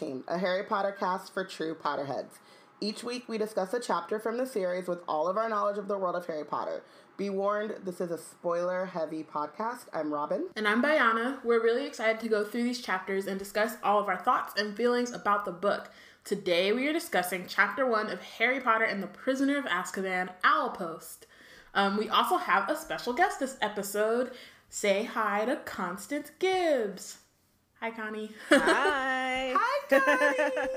Welcome to Wizard Team, a Harry Potter cast for true Potterheads. Each week we discuss a chapter from the series with all of our knowledge of the world of Harry Potter. Be warned, this is a spoiler heavy podcast. I'm Robin. And I'm Bayana. We're really excited to go through these chapters and discuss all of our thoughts and feelings about the book. Today we are discussing chapter one of Harry Potter and the Prisoner of Azkaban, Owlpost. Um, we also have a special guest this episode. Say hi to Constance Gibbs. Hi, Connie. Hi. Hi, Connie!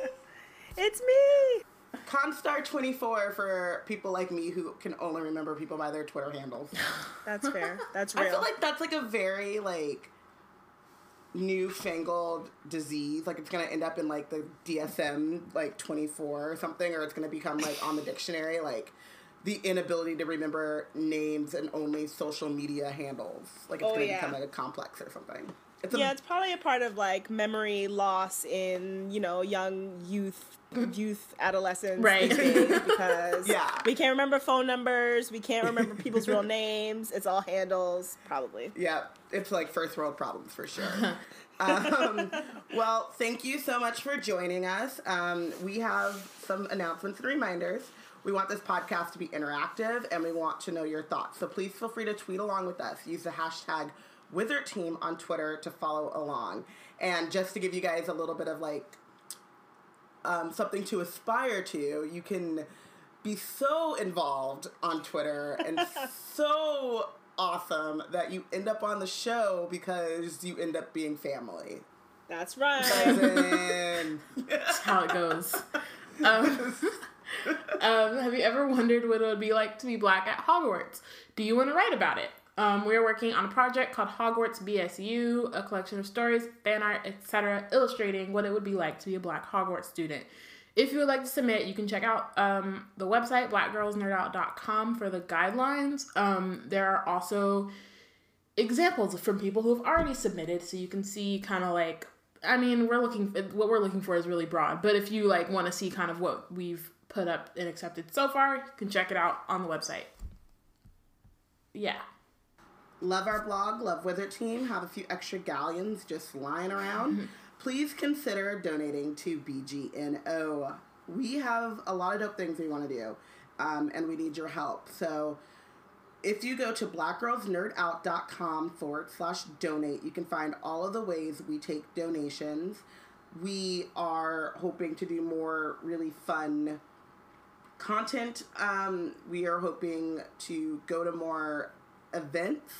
it's me. Constar24 for people like me who can only remember people by their Twitter handles. That's fair. That's real. I feel like that's like a very like newfangled disease. Like it's gonna end up in like the DSM like 24 or something, or it's gonna become like on the dictionary like the inability to remember names and only social media handles. Like it's Oh, gonna yeah. become like a complex or something. It's a, yeah, it's probably a part of like memory loss in you know young youth, youth, adolescents, Right. because Yeah. we can't remember phone numbers, we can't remember people's real names. It's all handles, probably. Yeah, it's like first world problems for sure. um, well, thank you so much for joining us. Um, we have some announcements and reminders. We want this podcast to be interactive and we want to know your thoughts. So please feel free to tweet along with us. Use the hashtag Wizard Team on Twitter to follow along. And just to give you guys a little bit of like um, something to aspire to, you can be so involved on Twitter and so awesome that you end up on the show because you end up being family. That's right. That's how it goes. Um, um, have you ever wondered what it would be like to be black at Hogwarts? Do you want to write about it? Um, we're working on a project called Hogwarts BSU, a collection of stories, fan art, etc., illustrating what it would be like to be a black Hogwarts student. If you would like to submit, you can check out um, the website, blackgirlsnerdout.com, for the guidelines. Um, there are also examples from people who have already submitted so you can see kind of like i mean we're looking what we're looking for is really broad but if you like want to see kind of what we've put up and accepted so far you can check it out on the website yeah love our blog, love Wizard Team, have a few extra galleons just lying around. Please consider donating to BGNO. We have a lot of dope things we want to do, um, and we need your help. So if you go to blackgirlsnerdout.com forward slash donate, you can find all of the ways we take donations. We are hoping to do more really fun content. Um, we are hoping to go to more events.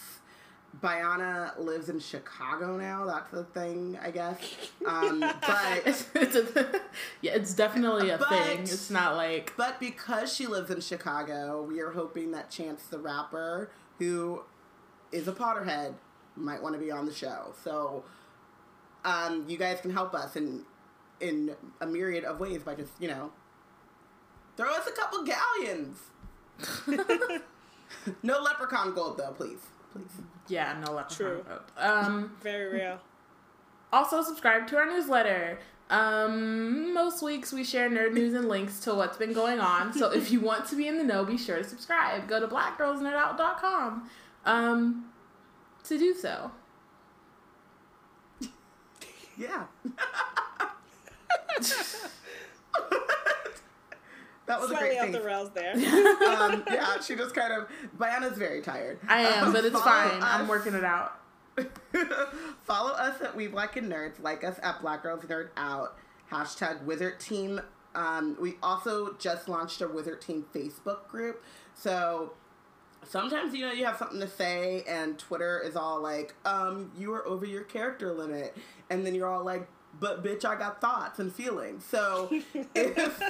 Bayana lives in Chicago now. That's the thing, I guess. Um, but it's a, yeah it's definitely a But- thing it's not like But because she lives in Chicago, we are hoping that Chance the Rapper, who is a Potterhead, might want to be on the show. So um, you guys can help us in in a myriad of ways by just, you know, throw us a couple galleons. no leprechaun gold though, please. Please. yeah no leprechaun True. vote. um Very real. Also, subscribe to our newsletter. Um, most weeks we share nerd news and links to what's been going on. So if you want to be in the know, be sure to subscribe. Go to blackgirlsnerdout.com um, to do so. Yeah. that was a Slightly great off thing. the rails there. um, yeah, she just kind of. Bayana's very tired. I am, Um, but it's follow fine. I'm working it out. follow us at We Black and Nerds. Like us at Black Girls Nerd Out. Hashtag Wizard Team. Um, we also just launched a Wizard Team Facebook group. So sometimes you know you have something to say, and Twitter is all like, um, "You are over your character limit," and then you're all like. But bitch, I got thoughts and feelings. So if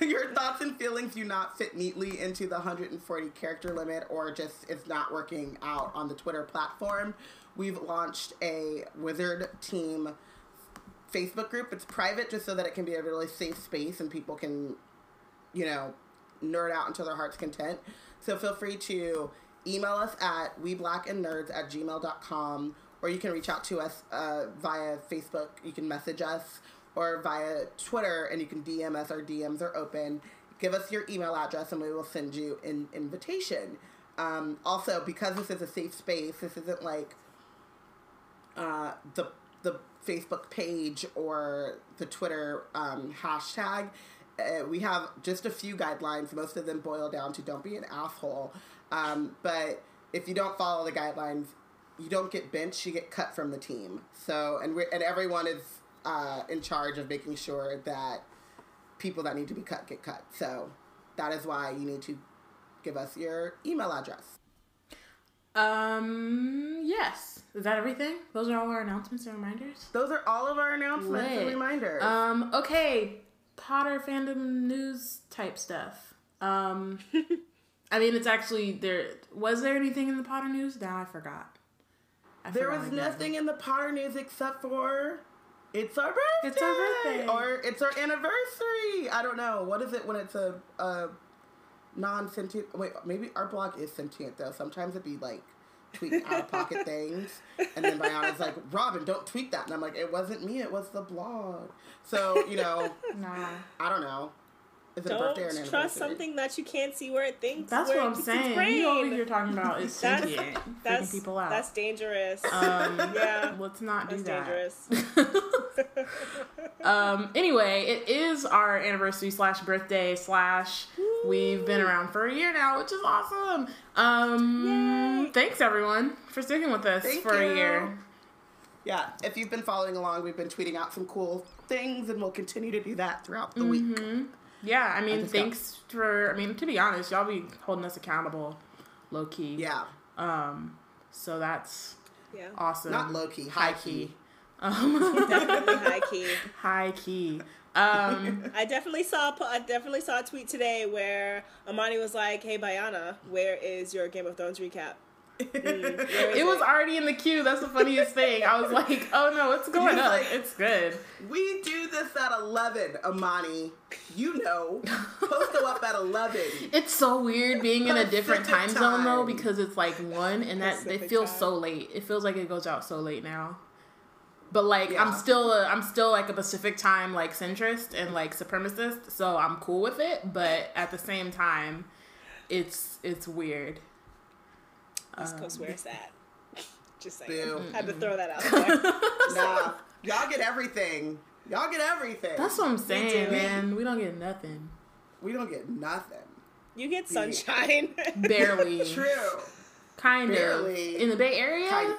your thoughts and feelings do not fit neatly into the 140 character limit, or just it's not working out on the Twitter platform, we've launched a Wizard Team Facebook group. It's private just so that it can be a really safe space and people can, you know, nerd out until their heart's content. So feel free to email us at weblackandnerds at gmail.com or you can reach out to us uh, via Facebook. You can message us or via Twitter and you can DM us. Our DMs are open. Give us your email address and we will send you an invitation. Um, also, because this is a safe space, this isn't like uh, the the Facebook page or the Twitter um, hashtag, uh, we have just a few guidelines. Most of them boil down to don't be an asshole. Um, but if you don't follow the guidelines, you don't get benched. You get cut from the team. So and we and everyone is uh, in charge of making sure that people that need to be cut get cut. So that is why you need to give us your email address. Um. Yes. Is that everything? Those are all our announcements and reminders. Those are all of our announcements and reminders. Um. Okay. Potter fandom news type stuff. Um. I mean, it's actually there. Was there anything in the Potter news? Now I forgot. I there was nothing in the Potter news except for it's our birthday. It's our birthday. Or it's our anniversary. I don't know. What is it when it's a, a non sentient? Wait, maybe our blog is sentient though. Sometimes it'd be like tweeting out of pocket things. And then Bayana's like, Robin, don't tweet that. And I'm like, it wasn't me, it was the blog. So, you know, Nah. I don't know. Is it a Don't birthday or an trust something that you can't see where it thinks. That's where what it I'm its saying. You over brain. here talking about is That's- sentient, That's freaking people out. That's dangerous. um, Yeah. let's not do That's that. dangerous. um. Anyway, it is our anniversary slash birthday slash. We've been around for a year now, which is awesome. Um. Yay. Thanks everyone for sticking with us Thank for you. a year. Yeah, if you've been following along, we've been tweeting out some cool things, and we'll continue to do that throughout the week. Yeah, I mean, just got- thanks for. I mean, to be honest, y'all be holding us accountable, low key. Yeah, Um. So that's yeah. awesome. not low key, high high key. key. Um. Definitely high key. high key. Um. I definitely saw I definitely saw a tweet today where Amani was like, "Hey, Bayana, where is your Game of Thrones recap?" It was already in the queue. That's the funniest thing. I was like, "Oh no, it's going up. like- it's good." We do this at eleven, Amani. You know, to go up at eleven. It's so weird being in a different time Pacific zone though because it's like one and that it Pacific feels time. so late. It feels like it goes out so late now. But like I'm still a, I'm still like a Pacific time like centrist and like supremacist, so I'm cool with it. But at the same time, it's it's weird. East Um, Coast, where's that? Just saying. Boo. Had to throw that out there. Nah, y'all get everything. Y'all get everything. That's what I'm saying, do. man. We don't get nothing. we don't get nothing. You get sunshine. Barely. True. Kind Barely. of. In the Bay Area? Kind-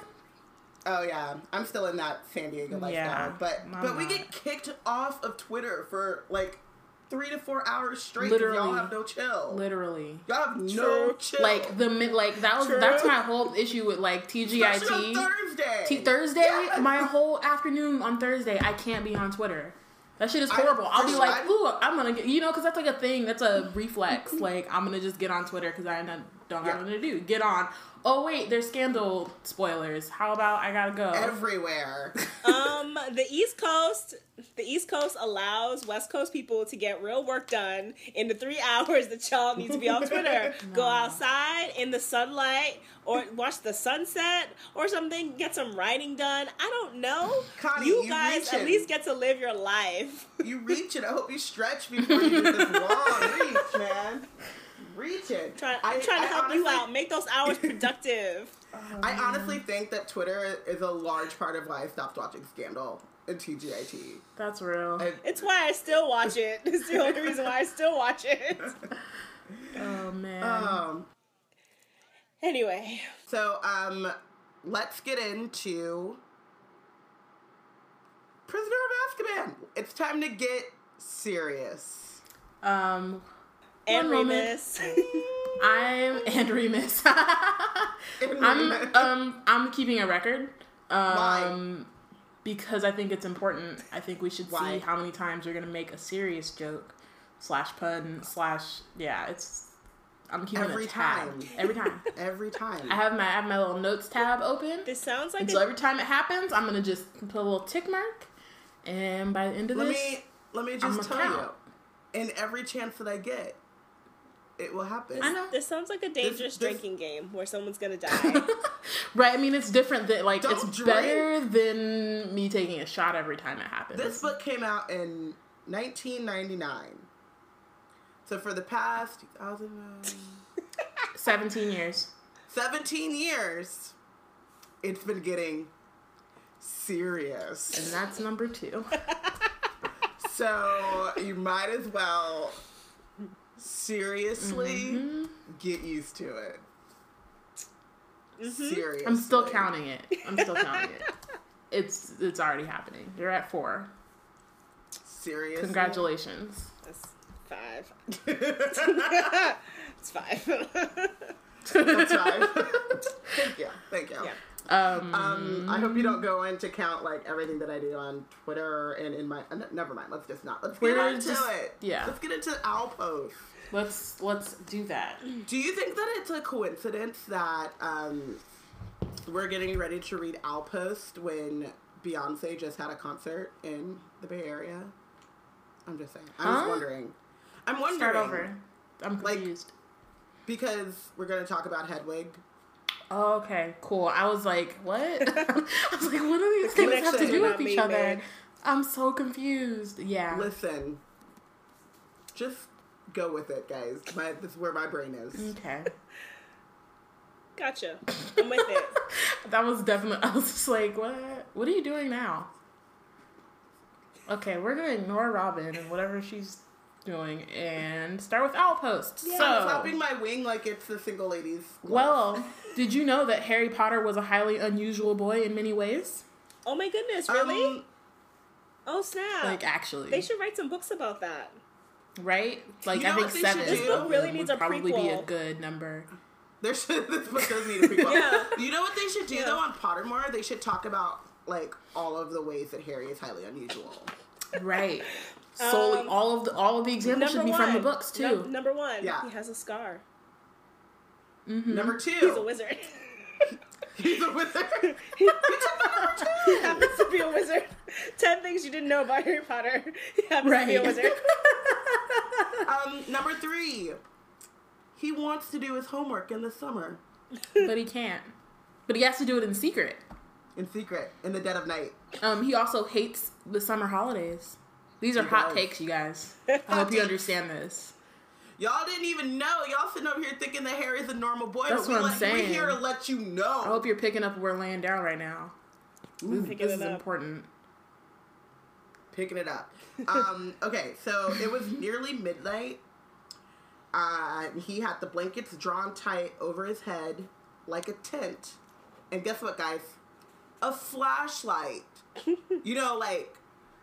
Oh yeah, I'm still in that San Diego lifestyle, Yeah, but I'm but we get kicked off of Twitter for like three to four hours straight. Literally. y'all have no chill. Literally. Y'all have no chill. Like the mid like that was that's my whole issue with like TGIT. Thursday. T- Thursday, Yeah. my whole afternoon on Thursday, I can't be on Twitter. That shit is horrible. I'll be for like, ooh, I'm gonna get, you know, because that's like a thing. That's a reflex. like, I'm gonna just get on Twitter because I don't don't Yeah. have nothing to do. Get on. Oh wait, there's scandal spoilers. How about I gotta go? everywhere. um, the East Coast, the East Coast allows West Coast people to get real work done in the three hours that y'all need to be on Twitter. Go outside in the sunlight or watch the sunset or something. Get some writing done. I don't know. Connie, you you guys at least get to live your life. you reach it. I hope you stretch before you do this long reach, man. Reach it. Try, I- I'm trying to I help you out. Make those hours productive. I honestly think that Twitter is a large part of why I stopped watching Scandal and TGIT. That's real. I- It's why I still watch it. It's the only reason why I still watch it. oh man. um. Anyway, So um, let's get into Prisoner of Azkaban. It's time to get serious. um, and One. Remus. I'm and Remus. I'm um I'm keeping a record. Um because I think it's important. I think we should Why? see how many times you're gonna make a serious joke slash pun slash yeah, it's I'm keeping Every a tab. time. Every time. every time. I have my I have my little notes tab open. This sounds like And so every time it happens, I'm gonna just put a little tick mark. And by the end of let this, me let me just tell count. you, in every chance that I get, it will happen. I know. this sounds like a dangerous this- drinking game where someone's gonna die. right? I mean, it's different. That like Don't it's drink. better than me taking a shot every time it happens. This book came out in 1999. So for the past 2000, Seventeen years. 17 years, it's been getting serious. And that's number two. So you might as well seriously Mm-hmm. get used to it. Seriously. I'm still counting it. I'm still counting it. It's it's already happening. You're at four. Seriously. Congratulations. That's five. it's five. That's five. Thank you. Thank you. Yeah. Um, Um, I hope you don't go in to count like everything that I do on Twitter and in my. Uh, never mind. Let's just not. Let's get into just- it. yeah. Let's get into Owl Post. Let's let's do that. Do you think that it's a coincidence that um, we're getting ready to read Owl Post when Beyonce just had a concert in the Bay Area? I'm just saying. I'm just wondering. I'm wondering. Start over. I'm Like- confused. because we're going to talk about Hedwig. Oh, okay, cool. I was like, what? I was like, what do these things have to do with each other? made. I'm so confused. Yeah. Listen, just go with it, guys. My, this is where my brain is. Okay. Gotcha. I'm with it. That was definitely. I was just like, what? What are you doing now? Okay, we're gonna ignore Robin and whatever she's doing and start with Owl Post. I'm so, flapping my wing like it's the single ladies. club. well, did you know that Harry Potter was a highly unusual boy in many ways? Oh my goodness, really? Um, oh snap. Like, actually, they should write some books about that. Right? Like, You know I think seven. This book really needs would a probably be a good number. there should this book does need a prequel. Yeah. You know what they should do Yeah. though on Pottermore? They should talk about like all of the ways that Harry is highly unusual. Right. Solely, Um, all of the all of the examples should be from the books too. Num- number one, Yeah. he has a scar. Mhm. Number two, He's a wizard. He's a wizard. he happens to be a wizard. Ten things you didn't know about Harry Potter. He happens to be a wizard. um, number three, he wants to do his homework in the summer but he can't. But he has to do it in secret. in secret in the dead of night. Um, he also hates the summer holidays. These are He hot does. takes, you guys. I hope you understand this. Y'all didn't even know. Y'all sitting over here thinking that Harry's a normal boy. That's we what I'm like, saying. We're here to let you know. I hope you're picking up where we're laying down right now. This, Picking this it is up. important. Picking it up. Um, okay, so it was nearly midnight. Uh, he had the blankets drawn tight over his head like a tent. And guess what, guys? A flashlight. you know, like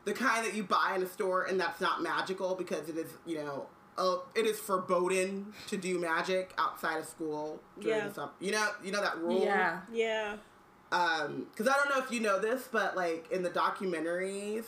the kind that you buy in a store and that's not magical because it is, you know, uh, it is forbidden to do magic outside of school during Yeah. the summer. You know, you know that rule. Yeah. yeah. Um, because I don't know if you know this, but like in the documentaries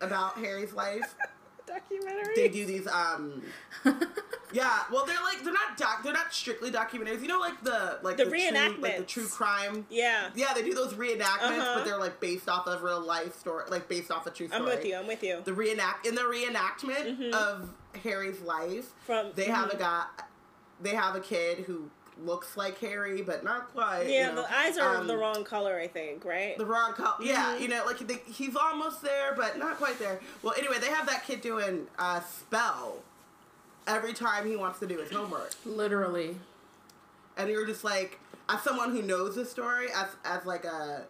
about Harry's life, Documentary. they do these. Um, yeah, well, they're like they're not doc, they're not strictly documentaries. You know, like the like The true, like the true crime. Yeah. Yeah, they do those reenactments, Uh-huh. but they're like based off of real life story, like based off a true story. I'm with you. I'm with you. The reenact in the reenactment Mhm. of Harry's life, From they have a mhm. guy, they have a kid who looks like Harry, but not quite. Yeah, you know. the eyes are Um, the wrong color. I think. Right. the wrong color. Yeah, Mhm. you know, like they, he's almost there, but not quite there. Well, anyway, they have that kid doing a spell every time he wants to do his homework, Literally. and you're just like, as someone who knows the story, as as like a,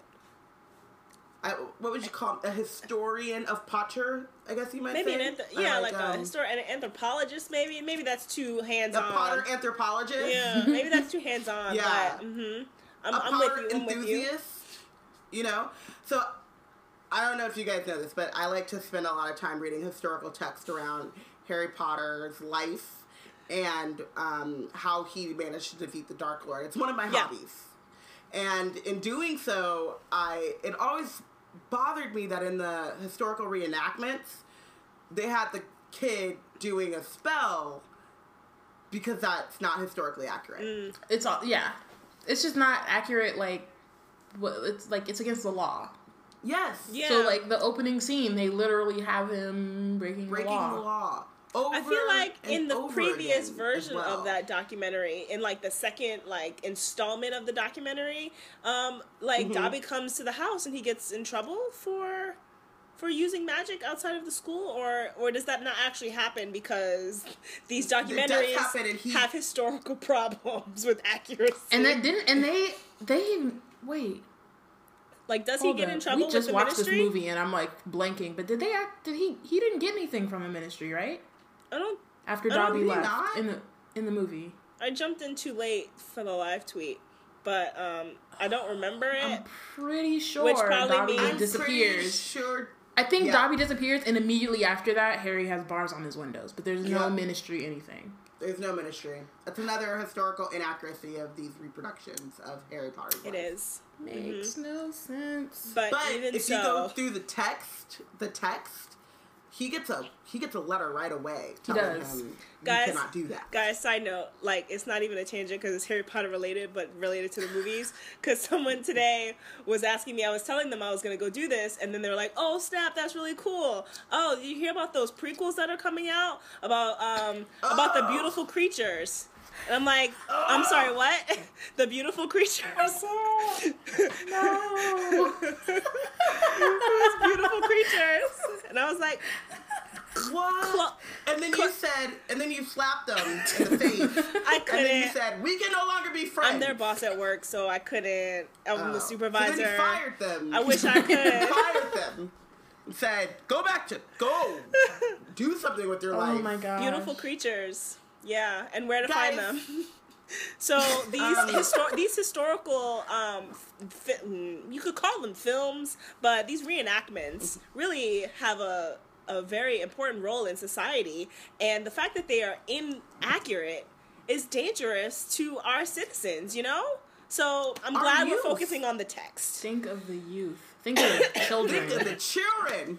I, what would you call him? a historian of Potter? I guess you might maybe say. an Or yeah, like, a um, histor- an anthropologist. Maybe maybe that's too hands on. a. Potter anthropologist. Yeah, maybe that's too hands on. Yeah. But, hmm I'm, a I'm with Potter you. I'm with you. enthusiast. You know, so I don't know if you guys know this, but I like to spend a lot of time reading historical text around Harry Potter's life and um, how he managed to defeat the Dark Lord. It's one of my Yeah. hobbies, and in doing so, I it always bothered me that in the historical reenactments they had the kid doing a spell because that's not historically accurate. Mm. It's all yeah. It's just not accurate. Like, what? It's like it's against the law. Yes. Yeah. So like the opening scene, they literally have him breaking, breaking the law. the law. Over I feel like in the previous version well. of that documentary, in like the second like installment of the documentary, um, like Mhm. Dobby comes to the house and he gets in trouble for for using magic outside of the school, or or does that not actually happen because these documentaries he- have historical problems with accuracy? And that didn't. And they they wait. Like, does Hold he get up. in trouble We just with the watched ministry? this movie and I'm like blanking. But did they act? Did he? He didn't get anything from the ministry, right? I don't. After I don't Dobby left not. in the in the movie. I jumped in too late for the live tweet, but um, I don't remember it. I'm pretty sure Which probably Dobby means- I'm disappears. sure. I think Yeah. Dobby disappears, and immediately after that, Harry has bars on his windows. But there's no Yeah. ministry anything. There's no ministry. That's another historical inaccuracy of these reproductions of Harry Potter. it is, Makes no sense. but, But even if so, you go through the text, the text, he gets a he gets a letter right away telling does. him Guys- you cannot do that. Guys, side note, like it's not even a tangent because it's Harry Potter related, but related to the movies. Because someone today was asking me, I was telling them I was gonna go do this, and then they were like, "Oh snap, that's really cool. Oh, did you hear about those prequels that are coming out about um about the Oh. beautiful creatures?" And I'm like, "I'm sorry, what? the beautiful creatures? no. Those beautiful creatures?" And I was like, What? Clo- and then you said, and then you slapped them in the face. "I and then you couldn't." said, "We can no longer be friends." I'm their boss at work, so I couldn't. I'm Oh. the So supervisor. then you fired them. I wish I You could. fired them. Said, "Go back to go, do something with your Oh life." my god. Beautiful creatures. Yeah, and where to Guys. find them. so these Um, histor- these historical um fi- mm, you could call them films, but these reenactments really have a a very important role in society and the fact that they are inaccurate is dangerous to our citizens, you know? So I'm Our glad youth. we're focusing on the text. Think of the youth. Think of the children. Think of the children.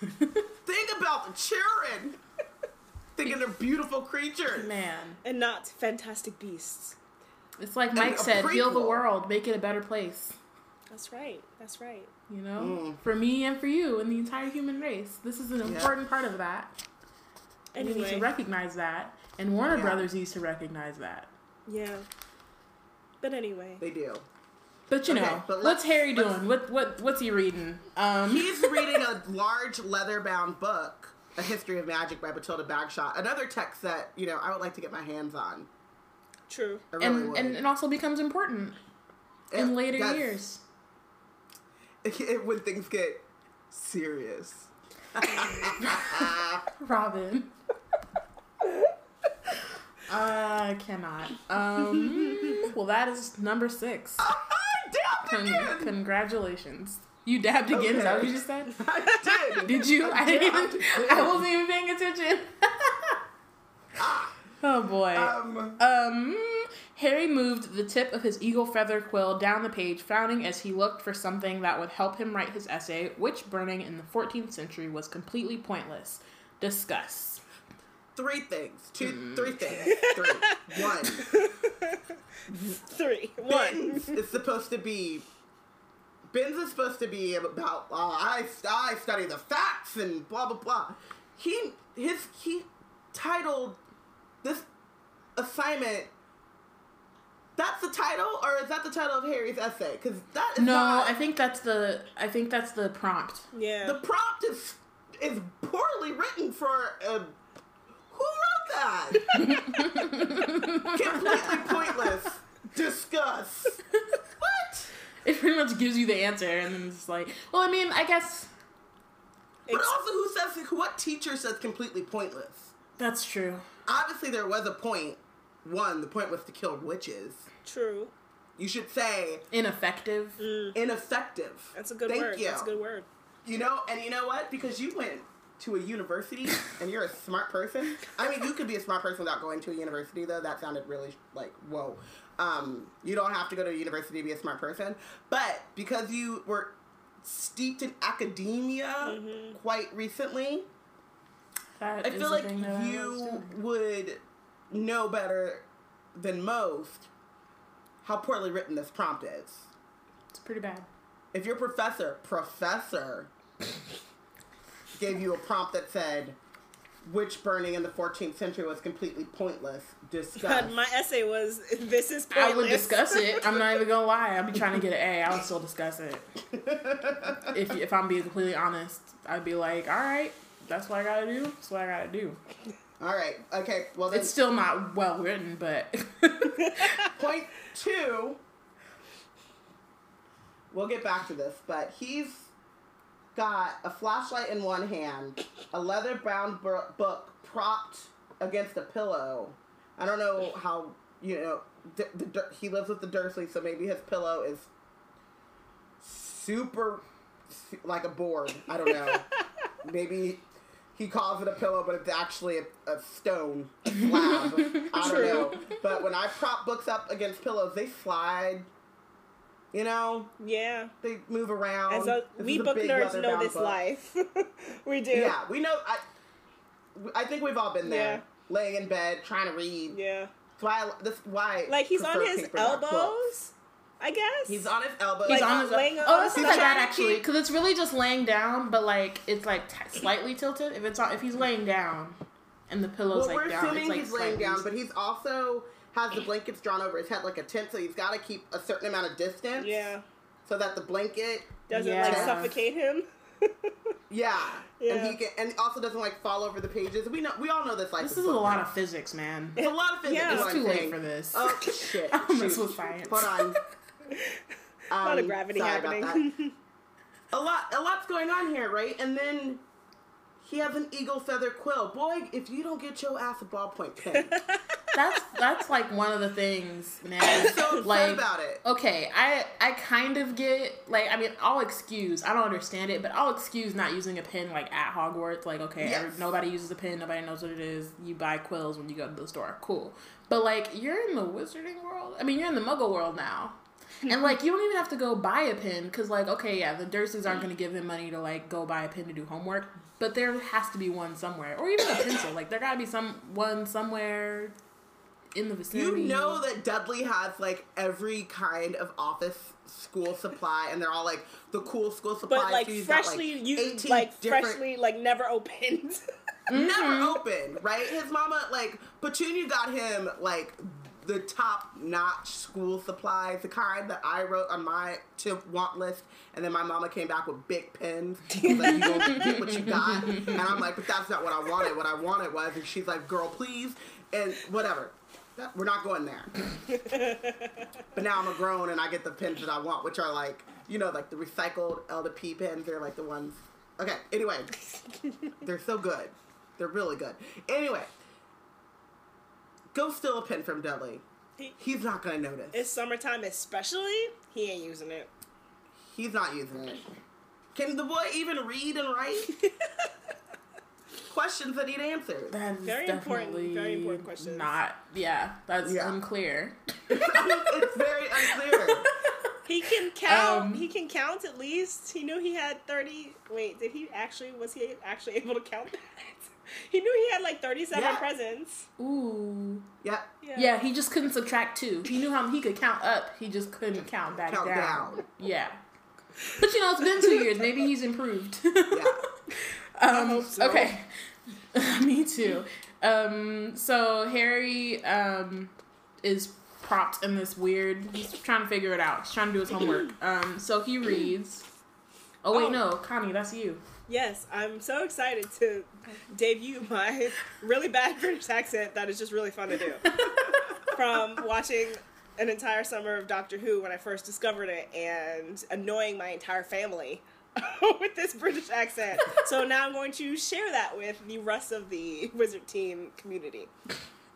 Think about the children. Think of the beautiful creatures. Man, And not fantastic beasts. it's like Mike a said: heal the world, make it a better place. That's right. That's right. You know, Mm. for me and for you and the entire human race. This is an important part of that. And we need to recognize that, and Warner Yeah. Brothers needs to recognize that. yeah. But anyway, They do. But you Okay, know, but what's Harry doing? What what what's he reading? Um, He's reading a large leather-bound book, A History of Magic by Bathilda Bagshot. Another text that you know I would like to get my hands on. true. Really and and it also becomes important in Yeah, later years. when things get serious. Robin. I cannot. Um, well, that is number six. Con- congratulations. You dabbed again. Is that what you just said? I did. Did you? I didn't even. dabbed I wasn't even paying attention. oh boy. Um, Um, Harry moved the tip of his eagle feather quill down the page, frowning as he looked for something that would help him write his essay, witch burning in the 14th century was completely pointless. Discuss. three things. Two, Mm. three things. Three. One. Three. One. Binns is supposed to be. Binns is supposed to be about. Uh, I I study the facts and blah blah blah. He his he titled this assignment. That's the title, or is that the title of Harry's essay? Because that is No, not. I think that's the. I think that's the prompt. Yeah. the prompt is is poorly written for a. Who wrote that? Completely pointless. Discuss. What? It pretty much gives you the answer, and then it's like, well, I mean, I guess But also, who says what teacher says completely pointless? that's true. Obviously, there was a point. One, the point was to kill witches. True. You should say Ineffective. Mm. ineffective. That's a good Thank word. You. That's a good word. You know, and you know what? Because you went to a university and you're a smart person. I mean, you could be a smart person without going to a university, though. That sounded really like whoa. Um, you don't have to go to university to be a smart person, but because you were steeped in academia quite recently, That I feel like thing that I was you would know better than most how poorly written this prompt is. It's pretty bad. If your professor, professor, gave you a prompt that said, witch burning in the 14th century was completely pointless, discuss. But my essay was this is I would discuss it. I'm not even gonna lie. I'd be trying to get an A. I would still discuss it. If if I'm being completely honest, I'd be like, all right, that's what I gotta do. That's what I gotta do. All right, okay, well then, It's still not well written, but point two. we'll get back to this, but he's got a flashlight in one hand, a leather bound book propped against a pillow. I don't know how you know the, the, he lives with the Dursleys, so maybe his pillow is super like a board. I don't know. maybe he calls it a pillow, but it's actually a, a stone a slab. I don't True. know. But when I prop books up against pillows, they slide. You know, Yeah. they move around. As a, This we is a book nerds know this book. life. we do. Yeah, we know. I, I think we've all been there, Yeah. laying in bed trying to read. Yeah. That's why. I, this why. Like he's on his elbows, I guess. He's on his elbows. He's Like, on his. laying oh, on it's the not that actually, because it's really just laying down, but like it's like t- slightly tilted. If it's on, if he's laying down, and the pillow's well, like we're down, assuming it's like he's laying down, but he's also has the blankets drawn over his head like a tent, so he's got to keep a certain amount of distance. yeah. So that the blanket, Doesn't like suffocate him. yeah, Yeah. and he can, and also doesn't like fall over the pages. We know, we all know this. Like This is a lot of physics, man. It's a lot of physics. Yeah. It's too late for this. Oh shit! I almost Shoot. was science. Hold on. A lot Um, of gravity sorry about happening. that. a lot a lot's going on here, right? And then he has an eagle feather quill. Boy, if you don't get your ass a ballpoint pen, That's that's like one of the things, man. I'm so like, about it. okay, I I kind of get like I mean I'll excuse I don't understand it, but I'll excuse not using a pen like at Hogwarts. Like okay, Yes. every- nobody uses a pen, nobody knows what it is. You buy quills when you go to the store, cool. But like you're in the wizarding world. I mean you're in the Muggle world now. And like you don't even have to go buy a pen because like okay yeah the Dursleys aren't going to give him money to like go buy a pen to do homework, but there has to be one somewhere or even a pencil. Like there got to be some one somewhere in the vicinity. You know that Dudley has like every kind of office school supply, and they're all like the cool school supplies. but like so he's got, freshly like, you 18 like different- freshly like never opened. never mm-hmm. opened, right? His mama, like, Petunia got him, like, the top notch school supplies, the kind that I wrote on my to want list, and then my mama came back with big pens. Like, you gonna get what you got. And I'm like, but that's not what I wanted. What I wanted was, and she's like, girl, please, and whatever. We're not going there. but now I'm a grown and I get the pens that I want, which are like, you know, like the recycled L to P pens. They're like the ones. Okay, anyway. They're so good. They're really good. Anyway, go steal a pen from Dudley. He- He's not gonna notice. it's summertime especially. He ain't using it. He's not using it. Can the boy even read and write? Questions that need answers. That is Very important- definitely very important questions. Not, yeah, that's Yeah. unclear. it's very unclear. He can count. Um, he can count at least. He knew he had thirty. Wait, did he actually? Was he actually able to count that? He knew he had like thirty-seven Yeah. presents. Ooh, Yeah. yeah, he just couldn't subtract two. He knew how he could count up. He just couldn't count back Count down. down. Yeah, but you know, it's been two years. Maybe he's improved. Yeah. Um, hope so. Okay, me too. Um, so Harry um, is propped in this weird. He's trying to figure it out. He's trying to do his homework. Um, so he reads. Oh wait, Oh. no, Connie, that's you. Yes, I'm so excited to debut my really bad British accent that is just really fun to do. From watching an entire summer of Doctor Who when I first discovered it and annoying my entire family with this British accent. So now I'm going to share that with the rest of the Wizard Team community.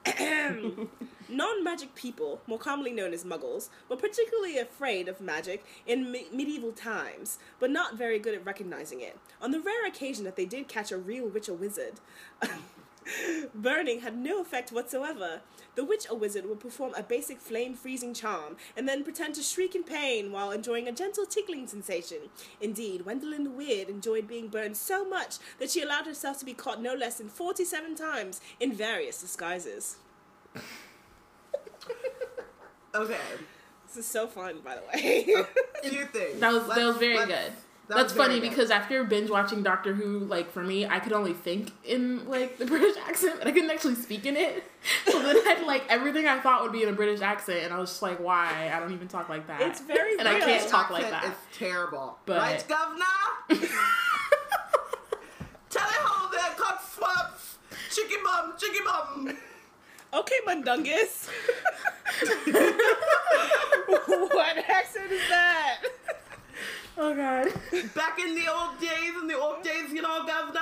Non magic people, more commonly known as muggles, were particularly afraid of magic in me- medieval times, but not very good at recognizing it. On the rare occasion that they did catch a real witch or wizard, burning had no effect whatsoever. The witch or wizard would perform a basic flame freezing charm and then pretend to shriek in pain while enjoying a gentle tickling sensation. Indeed, Wendelin the Weird enjoyed being burned so much that she allowed herself to be caught no less than 47 times in various disguises. Okay. This is so fun, by the way. A few things. That was that Let's- was very good. that That's funny good. because after binge watching Doctor Who, like for me, I could only think in like the British accent, but I couldn't actually speak in it. So then I had like everything I thought would be in a British accent, and I was just like, why? I don't even talk like that. It's very and I can't talk like that. It's terrible. But- right, governor? Tell it how there, cut swaps. Chicky bum, chicky bum. Okay, Mundungus. what accent is that? Oh god. Back in the old days, in the old days, you know, governor.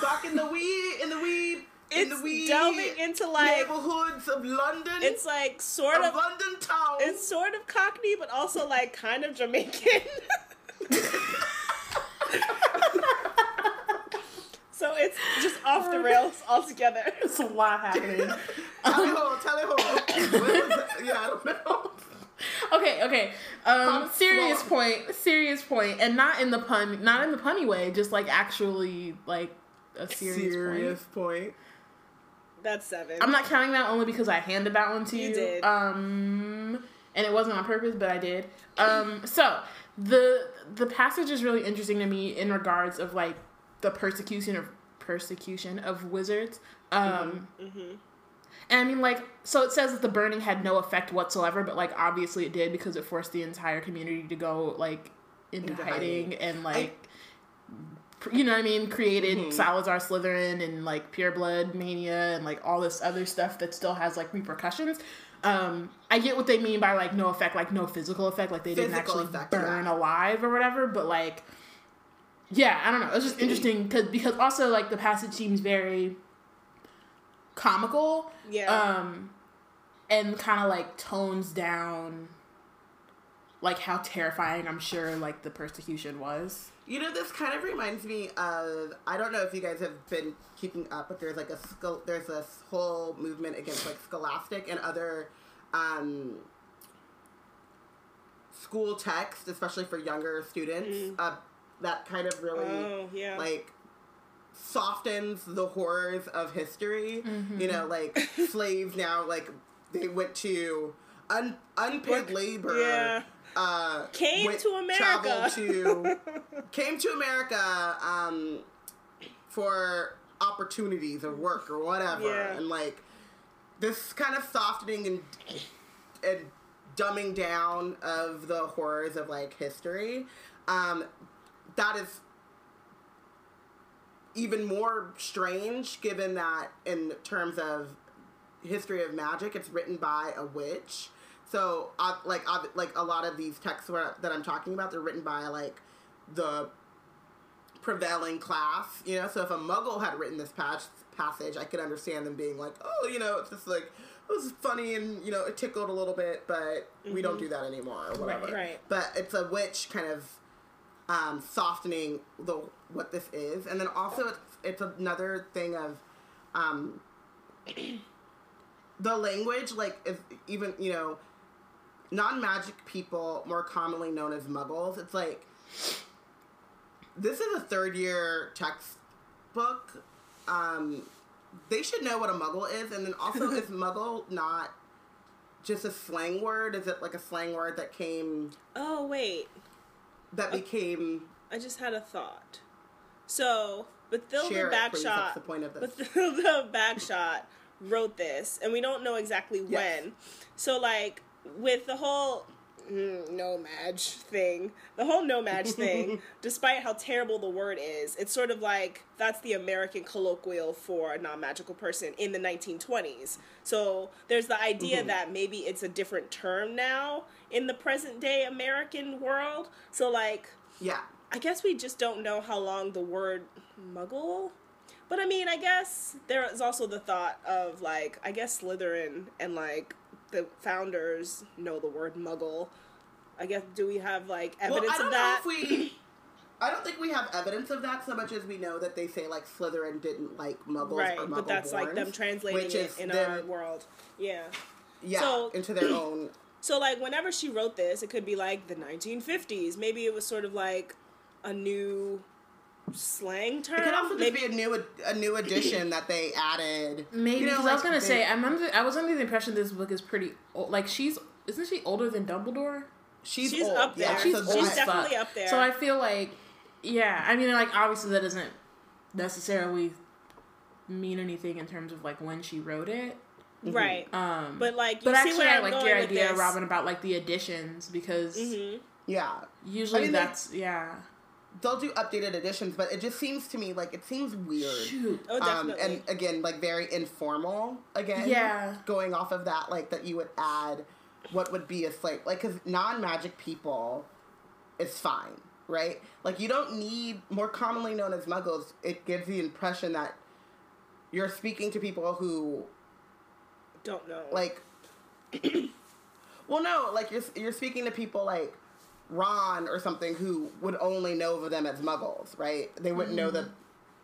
Back in the wee, in the wee, in It's the wee delving into like neighborhoods of London. it's like sort of of London town. it's sort of Cockney, but also like kind of Jamaican. so it's just off the rails altogether. It's a lot happening. tally ho, tally ho. Where was? Yeah, I don't know. Okay, okay. Um, Pump serious slop. point, serious point, and not in the pun, not in the punny way, just like actually like a serious, Serious point. point. That's seven. I'm not counting that only because I handed that one to you. You did. Um, and it wasn't on purpose, but I did. Um, so the the passage is really interesting to me in regards of like the persecution of persecution of wizards. Um, and I mean, like, so it says that the burning had no effect whatsoever, but like obviously it did because it forced the entire community to go like into, Into hiding, hiding. and like. pr- You know what I mean? Created Mhm. Salazar Slytherin and like pure blood mania and like all this other stuff that still has like repercussions. Um, I get what they mean by like no effect, like no physical effect, like they didn't actually effect, burn yeah. alive or whatever. But like, yeah, I don't know. It's just interesting because because also like the passage seems very comical yeah. um and kind of like tones down like how terrifying i'm sure like the persecution was You know, this kind of reminds me of I don't know if you guys have been keeping up, but there's like a there's this whole movement against like Scholastic and other um, school text, especially for younger students. Uh, that kind of really oh yeah. like softens the horrors of history. Mm-hmm. You know, like slaves now like they went to un- unpaid labor. yeah. Uh, Came went- to America. traveled to came to America um, for opportunities of work or whatever, Yeah. and like this kind of softening and and dumbing down of the horrors of like history. Um, that is even more strange given that in terms of history of magic it's written by a witch so uh, like uh, like a lot of these texts where, that i'm talking about they're written by like the prevailing class you know so if a muggle had written this pas- passage i could understand them being like oh you know it's just like it was funny and you know it tickled a little bit but we don't do that anymore or whatever Mm-hmm. Right. but it's a witch kind of um, softening the what this is, and then also it's it's another thing of um, the language, like if even you know non magic people, more commonly known as Muggles. It's like this is a third year textbook. Um, they should know what a Muggle is, and then also is Muggle not just a slang word? Is it like a slang word that came oh wait, that uh, became I just had a thought. So Bathilda Share it, please. That's the point of this. Bathilda Bagshot wrote this, and we don't know exactly Yes. when. So like with the whole mm, No-Maj thing, the whole No-Maj thing, despite how terrible the word is, it's sort of like that's the American colloquial for a non magical person in the 1920s. So there's the idea Mm-hmm. that maybe it's a different term now in the present day American world. So like Yeah. I guess we just don't know how long the word muggle. But I mean, I guess there is also the thought of like, I guess Slytherin and like the founders know the word muggle. I guess do we have like Well, evidence I don't of that? know if we. I don't think we have evidence of that so much as we know that they say like Slytherin didn't like Muggles right, or Muggle but that's like them translating it in them- our world. Yeah. yeah So- into their own. So like whenever she wrote this, it could be like the 1950s. Maybe it was sort of like a new slang term. It could also just Maybe be a new a new addition that they added. maybe You know, because i was gonna they- say i'm under i was under the impression this book is pretty old like she's isn't she older than dumbledore she's, She's old. up there. Yeah, she's so she's definitely up there. so i feel like yeah i mean like obviously that doesn't necessarily mean anything in terms of like when she wrote it right. um But like, you but see actually i like your idea this. robin about like the additions because Mhm. yeah. usually I mean, they- that's yeah They'll do updated editions, but it just seems to me like it seems weird. shoot Oh, Um, definitely. and again, like very informal. Again, Yeah. Going off of that, like that you would add what would be a slate, like because non magic people is fine. right? Like you don't need more commonly known as muggles. It gives the impression that you're speaking to people who Don't know. like well no like you're, you're speaking to people like ron or something who would only know of them as muggles right? They wouldn't know the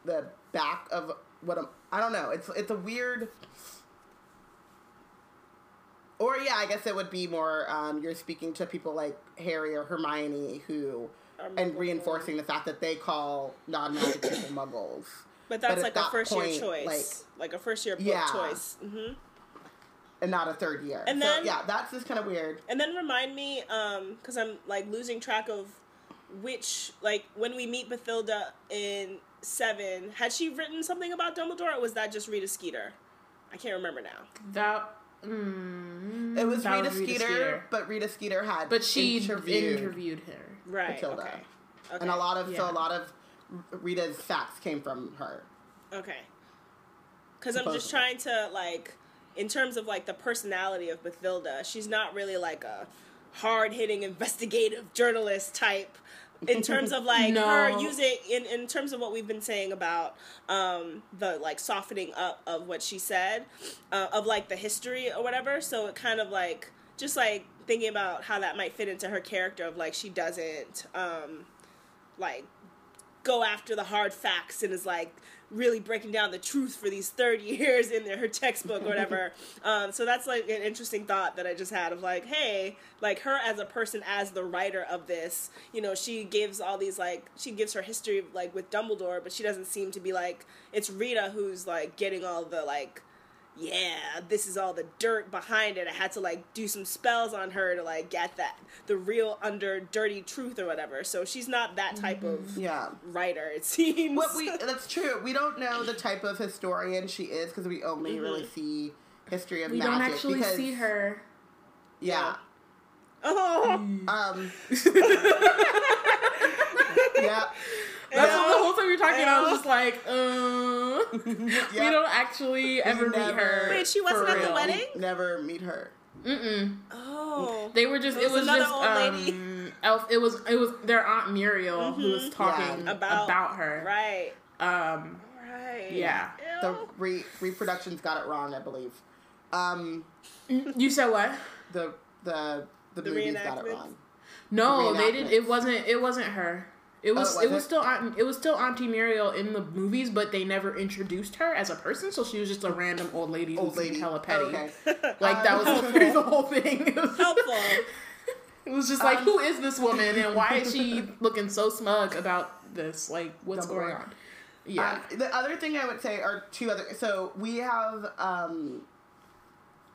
the back of what I don't know. It's it's a weird or yeah i guess it would be more um, you're speaking to people like harry or hermione who and reinforcing the fact that they call non-magic people muggles. But that's at like a first point, year choice, like, a first year book Yeah. choice. hmm and not a third year And so then- yeah that's just kind of weird And then remind me, um, because I'm like losing track of which, like when we meet Bathilda in Seven, had she written something about Dumbledore, or was that just Rita Skeeter? I can't remember now. That. Mm, It was that Rita, Skeeter, but Rita Skeeter had but she interviewed, interviewed, her. Right. Matilda, Okay. Okay. and a lot of so a lot of Rita's facts came from her. Okay. Because I'm just trying to like, in terms of like the personality of Bathilda, she's not really like a hard hitting investigative journalist type. In terms of like No. her using in, in terms of what we've been saying about um, the like softening up of what she said, uh, of like the history or whatever. So it kind of like just like thinking about how that might fit into her character of like she doesn't um, like go after the hard facts and is like really breaking down the truth for these 30 years in her textbook or whatever. Um, so that's like an interesting thought that i just had of like hey like her as a person as the writer of this you know she gives all these like she gives her history like with dumbledore but she doesn't seem to be like it's rita who's like getting all the like yeah, this is all the dirt behind it. I had to like do some spells on her to like get that the real under dirty truth or whatever. So she's not that type of Yeah. writer. It seems. What we that's true. We don't know the type of historian she is because we only really see history of We magic. don't actually because, see her. Yeah. oh, Um. yeah. That's Yeah. what the whole time you're talking. I was just like, uh, we don't actually ever meet her. Wait, she wasn't at the real. wedding? Never meet her. Mm-mm. oh, They were just. It It was was, another just old lady. um. Elf. It was. It was their aunt Muriel who was talking Yeah. About- about, her. right, Um. right. Yeah. Ew. The re- reproductions got it wrong, I believe. Um. You said what? The the the, The movies got it wrong. No, The they did. reenactments. It wasn't. It wasn't her. It was. Oh, it was was still. Aunt, it was still Auntie Muriel in the movies, but they never introduced her as a person. So she was just a random old lady Old who's lady. lady. telepathy. Okay. Like that was Um, literally the whole thing. It was, helpful. it was just like, Um, who is this woman and why is she looking so smug about this? Like, what's Dumbledore. going on? Yeah. Um, the other thing I would say are two other. So we have um,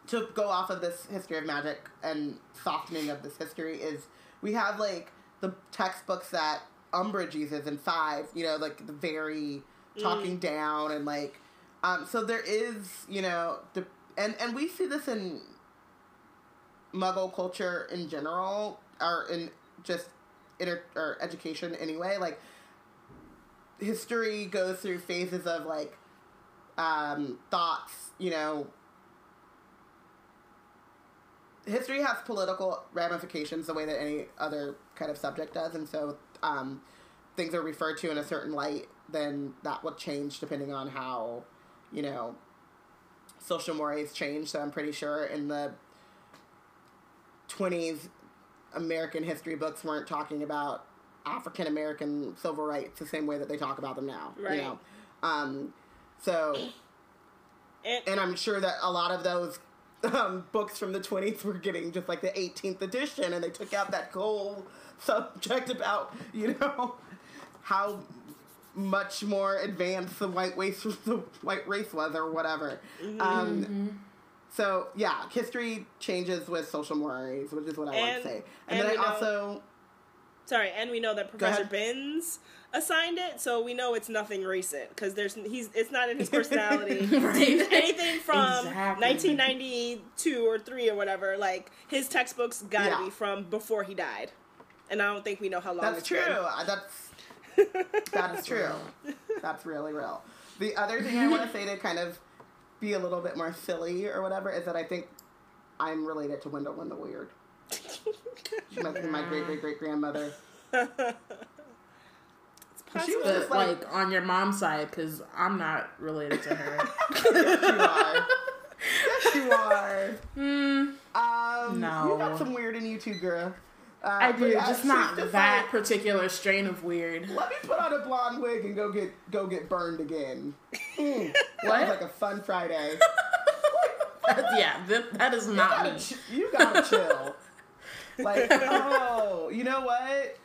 to go off of this history of magic and softening of this history is we have like the textbooks that Umbridge uses in five. You know, like the very talking down and like. Um, so there is, you know, the and and we see this in Muggle culture in general, or in just inter or education anyway. Like history goes through phases of like um, thoughts, you know. History has political ramifications the way that any other kind of subject does, and so um, things are referred to in a certain light, then that will change depending on how, you know, social mores change. So I'm pretty sure in the 20s, American history books weren't talking about African American civil rights the same way that they talk about them now. Right. You know? Um, so, And, and I'm sure that a lot of those um, books from the 20s were getting just like the 18th edition, and they took out that whole subject about, you know, how much more advanced the white race, the white race was, or whatever. Um, so yeah, history changes with social mores, which is what I want to say. And, and then I know- also sorry, and we know that Professor ahead. Binns assigned it, so we know it's nothing recent because there's he's it's not in his personality. right. Anything from Exactly. 1992 or three or whatever, like his textbooks got to Yeah. be from before he died, and I don't think we know how long. That's it's true. been. That's that is true. That's really real. The other thing I want to say to kind of be a little bit more silly or whatever is that I think I'm related to Wendell the Weird. She must be my great great great grandmother. She was like, like on your mom's side, because I'm not related to her. yes, you are. Yes, you are. Hmm. Um, No. You got some weird in you too, girl. Uh, I do, just not that like, particular strain of weird. Let me put on a blonde wig and go get go get burned again. Mm, What? Like a fun Friday. That's- yeah, that, that is You not gotta, me. ch- you gotta chill. Like, oh, you know what?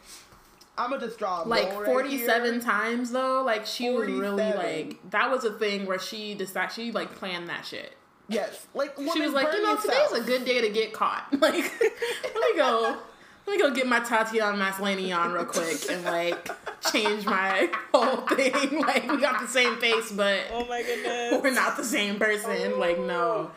I'm gonna just draw a Like bow right 47 here. times though, like she was really like that was a thing where she decided she like planned that shit. Yes, like She was like, you know, yourself. today's a good day to get caught. Like, let me go, let me go get my Tatiana Maslany on real quick and like change my whole thing. Like, we got the same face, but Oh my goodness. we're not the same person. Oh. Like, no,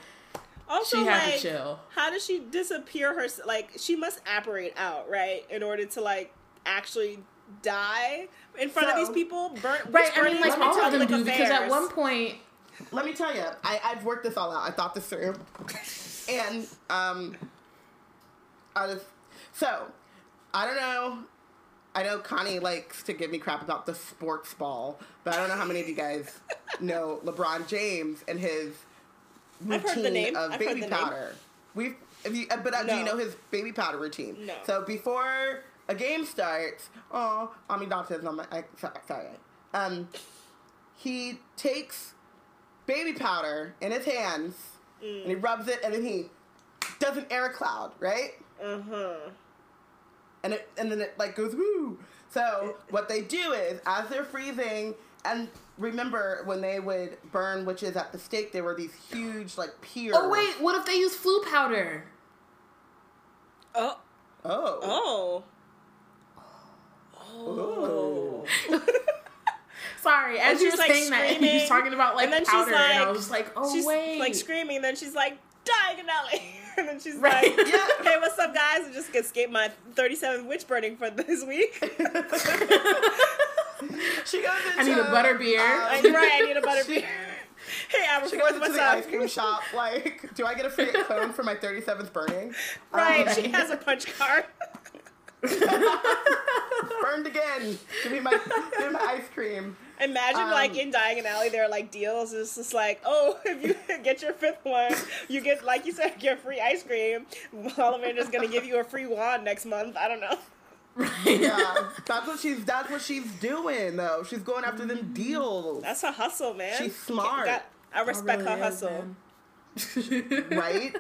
Also, she had like, to chill. how does she disappear her? Like, she must apparate out, right, in order to like actually die in front of these people. Burn, Right, witch I mean, burning like in all of them public do because at one point, Let me tell you, I, I've worked this all out. I thought this through, and um, I was so I don't know. I know Connie likes to give me crap about the sports ball, but I don't know how many of you guys know LeBron James and his I've heard the routine name. of I've baby heard the name. powder. We've, if you, uh, but uh, do you know his baby powder routine? No. So before a game starts, oh, Ami Dawson's on my. I, sorry, sorry. Um, he takes baby powder in his hands and he rubs it, and then he does an air cloud, right? Uh-huh. and it and then it like goes woo. So what they do is as they're freezing, and remember when they would burn witches at the stake, there were these huge like piers. oh wait, what if they use Floo powder? Oh. oh, Oh. Oh. Sorry, as And you were she's, like, saying that, he was talking about like and then she's powder, and I like- was like, oh she's wait, like screaming, then she's like, diagonally. and then she's Right. like, Yeah. hey, what's up, guys? I just escaped my 37th witch burning for this week. she goes into. I need a butter beer. I, um, right, I need a butter she- beer. Hey, Albert, She goes what's into the up? ice cream shop. Like, do I get a free cone for my 37th burning? Right, Um, she has a punch card. burned again. Give me my, give me my ice cream. Imagine Um, like in Diagon Alley, there are like deals. It's just like, oh, if you get your fifth one, you get like you said, your free ice cream. Oliver's gonna give you a free wand next month. I don't know. right? Yeah, that's what she's. That's what she's doing though. She's going after them deals. That's a hustle, man. She's smart. Got- I respect Really her is, hustle. man. right?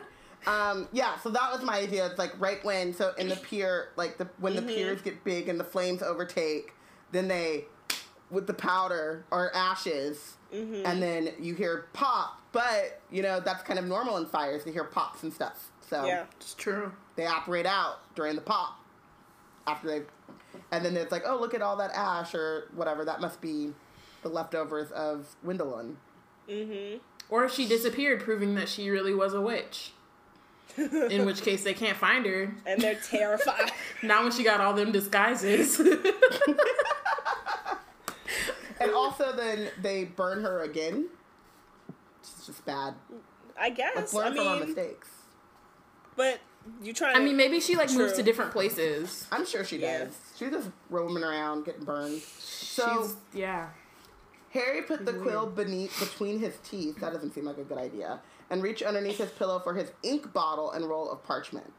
Um, yeah, so that was my idea. It's like right when so in the pier, like the when the piers get big and the flames overtake, then they with the powder or ashes, and then you hear pop. But you know that's kind of normal in fires to hear pops and stuff. So Yeah. It's true. they apparate out during the pop after they, and then it's like, oh look at all that ash or whatever. That must be the leftovers of Wendelin. Mm-hmm. Or she disappeared, proving that she really was a witch. In which case they can't find her. And they're terrified. Not when she got all them disguises. And also, then they burn her again. It's just bad. I guess. Let's I learn from our mistakes. but you trying I mean, maybe she like moves to different places. I'm sure she Yeah. does. She's just roaming around, getting burned. So She's, yeah. Harry put the quill beneath between his teeth. That doesn't seem like a good idea. And reach underneath his pillow for his ink bottle and roll of parchment.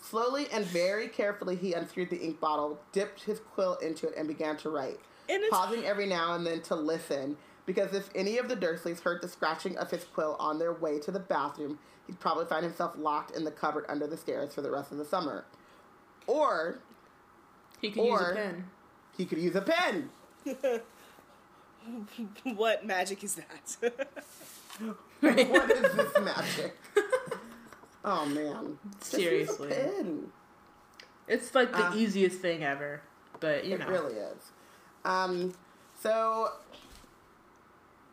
Slowly and very carefully, he unscrewed the ink bottle, dipped his quill into it, and began to write. Pausing every now and then to listen, because if any of the Dursleys heard the scratching of his quill on their way to the bathroom, he'd probably find himself locked in the cupboard under the stairs for the rest of the summer. Or He could use a pen. he could use a pen. what magic is that? what is this magic? oh man! Just use a Seriously. It's like the Uh, easiest thing ever. But, you It know. really is. Um, so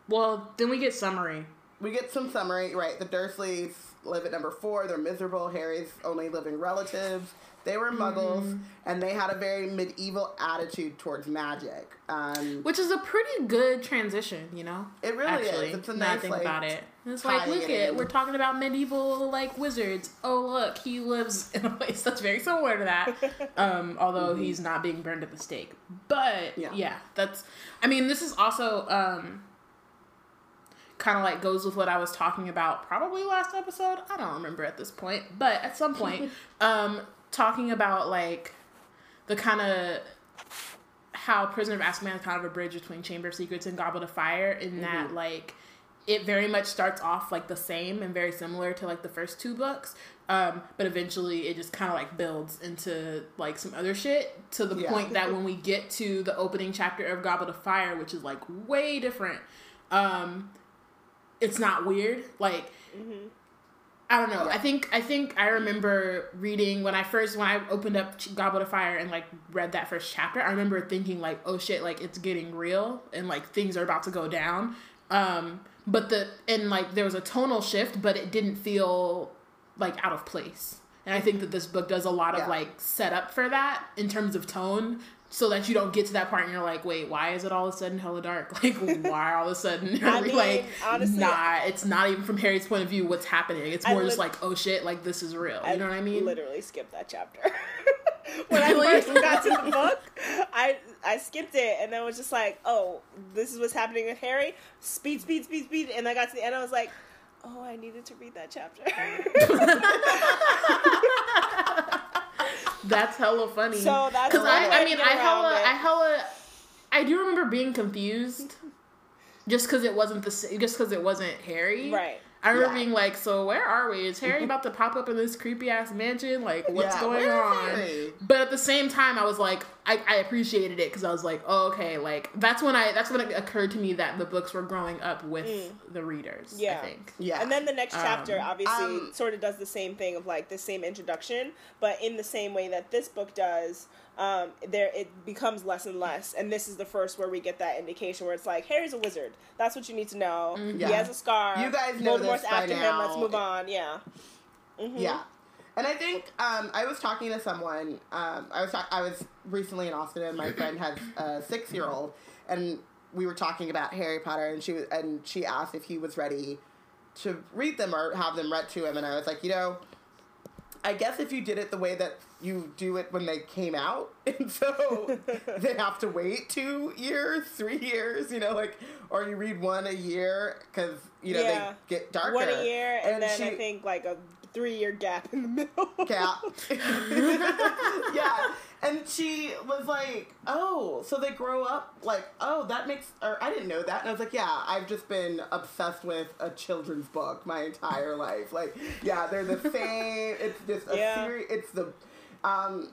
Well, then we get summary. we get some summary. Right, the Dursleys live at number four. They're miserable. Harry's only living relatives They were muggles, Mm-hmm. and they had a very medieval attitude towards magic. Um, Which is a pretty good transition, you know. It really Actually, is. It's a nice, think like, about it. It's like, look it at in. we're talking about medieval like wizards. Oh look, he lives in a place that's very similar to that. Um, although he's not being burned at the stake. But Yeah. yeah, that's. I mean, this is also um, kind of like goes with what I was talking about probably last episode. I don't remember at this point, but at some point, um, talking about like the kind of how Prisoner of Azkaban is kind of a bridge between Chamber of Secrets and Goblet of Fire in that like it very much starts off like the same and very similar to like the first two books. Um, but eventually it just kind of like builds into like some other shit to the Yeah. point that when we get to the opening chapter of Goblet of Fire, which is like way different, um, it's not weird. Like I don't know. I think I think I remember reading when I first when I opened up Goblet of Fire and like read that first chapter. I remember thinking like, "Oh shit, like it's getting real and like things are about to go down." Um, but the and like there was a tonal shift, but it didn't feel like out of place. And I think that this book does a lot of Yeah. like setup for that in terms of tone, so that you don't get to that part and you're like, wait, why is it all of a sudden hella dark? Like, why all of a sudden? I mean, like, honestly- nah, it's not even from Harry's point of view what's happening. It's I more just like, oh shit, like this is real. You know what I mean? Literally skipped that chapter. when I first got to the book, I I skipped it and then was just like, oh, this is what's happening with Harry. Speed, speed, speed, speed, and I got to the end. I was like, oh, I needed to read that chapter. That's hella funny. So that's because I, I mean, I hella, it. I hella, I do remember being confused, just because it wasn't the, just because it wasn't Harry. right. I remember Yeah. being like, so where are we? Is Harry about to pop up in this creepy ass mansion? Like, what's Yeah, going on? Harry? But at the same time, I was like, I, I appreciated it because I was like, oh, okay, like that's when I that's when it occurred to me that the books were growing up with the readers. Yeah. I think. Yeah. And then the next chapter Um, obviously um, sort of does the same thing of like the same introduction, but in the same way that this book does, um, there it becomes less and less. And this is the first where we get that indication where it's like Harry's a wizard. That's what you need to know. He Yeah. has a scar. You guys know Voldemort's this by after him. Let's move on. Yeah. Mhm. Yeah. And I think um, I was talking to someone. Um, I was talk- I was recently in Austin, and my friend has a six year old, and we were talking about Harry Potter, and she was, and she asked if he was ready to read them or have them read to him, and I was like, you know, I guess if you did it the way that you do it when they came out, and so they have to wait two years, three years, you know, like, or you read one a year because you know Yeah. they get darker. One a year, and, And then she- I think like a three year gap in the middle. cat. yeah. And she was like, oh, so they grow up like, oh, that makes, or I didn't know that. And I was like, yeah, I've just been obsessed with a children's book my entire life. Like, yeah, they're the same. It's just a Yeah. series. It's the, um,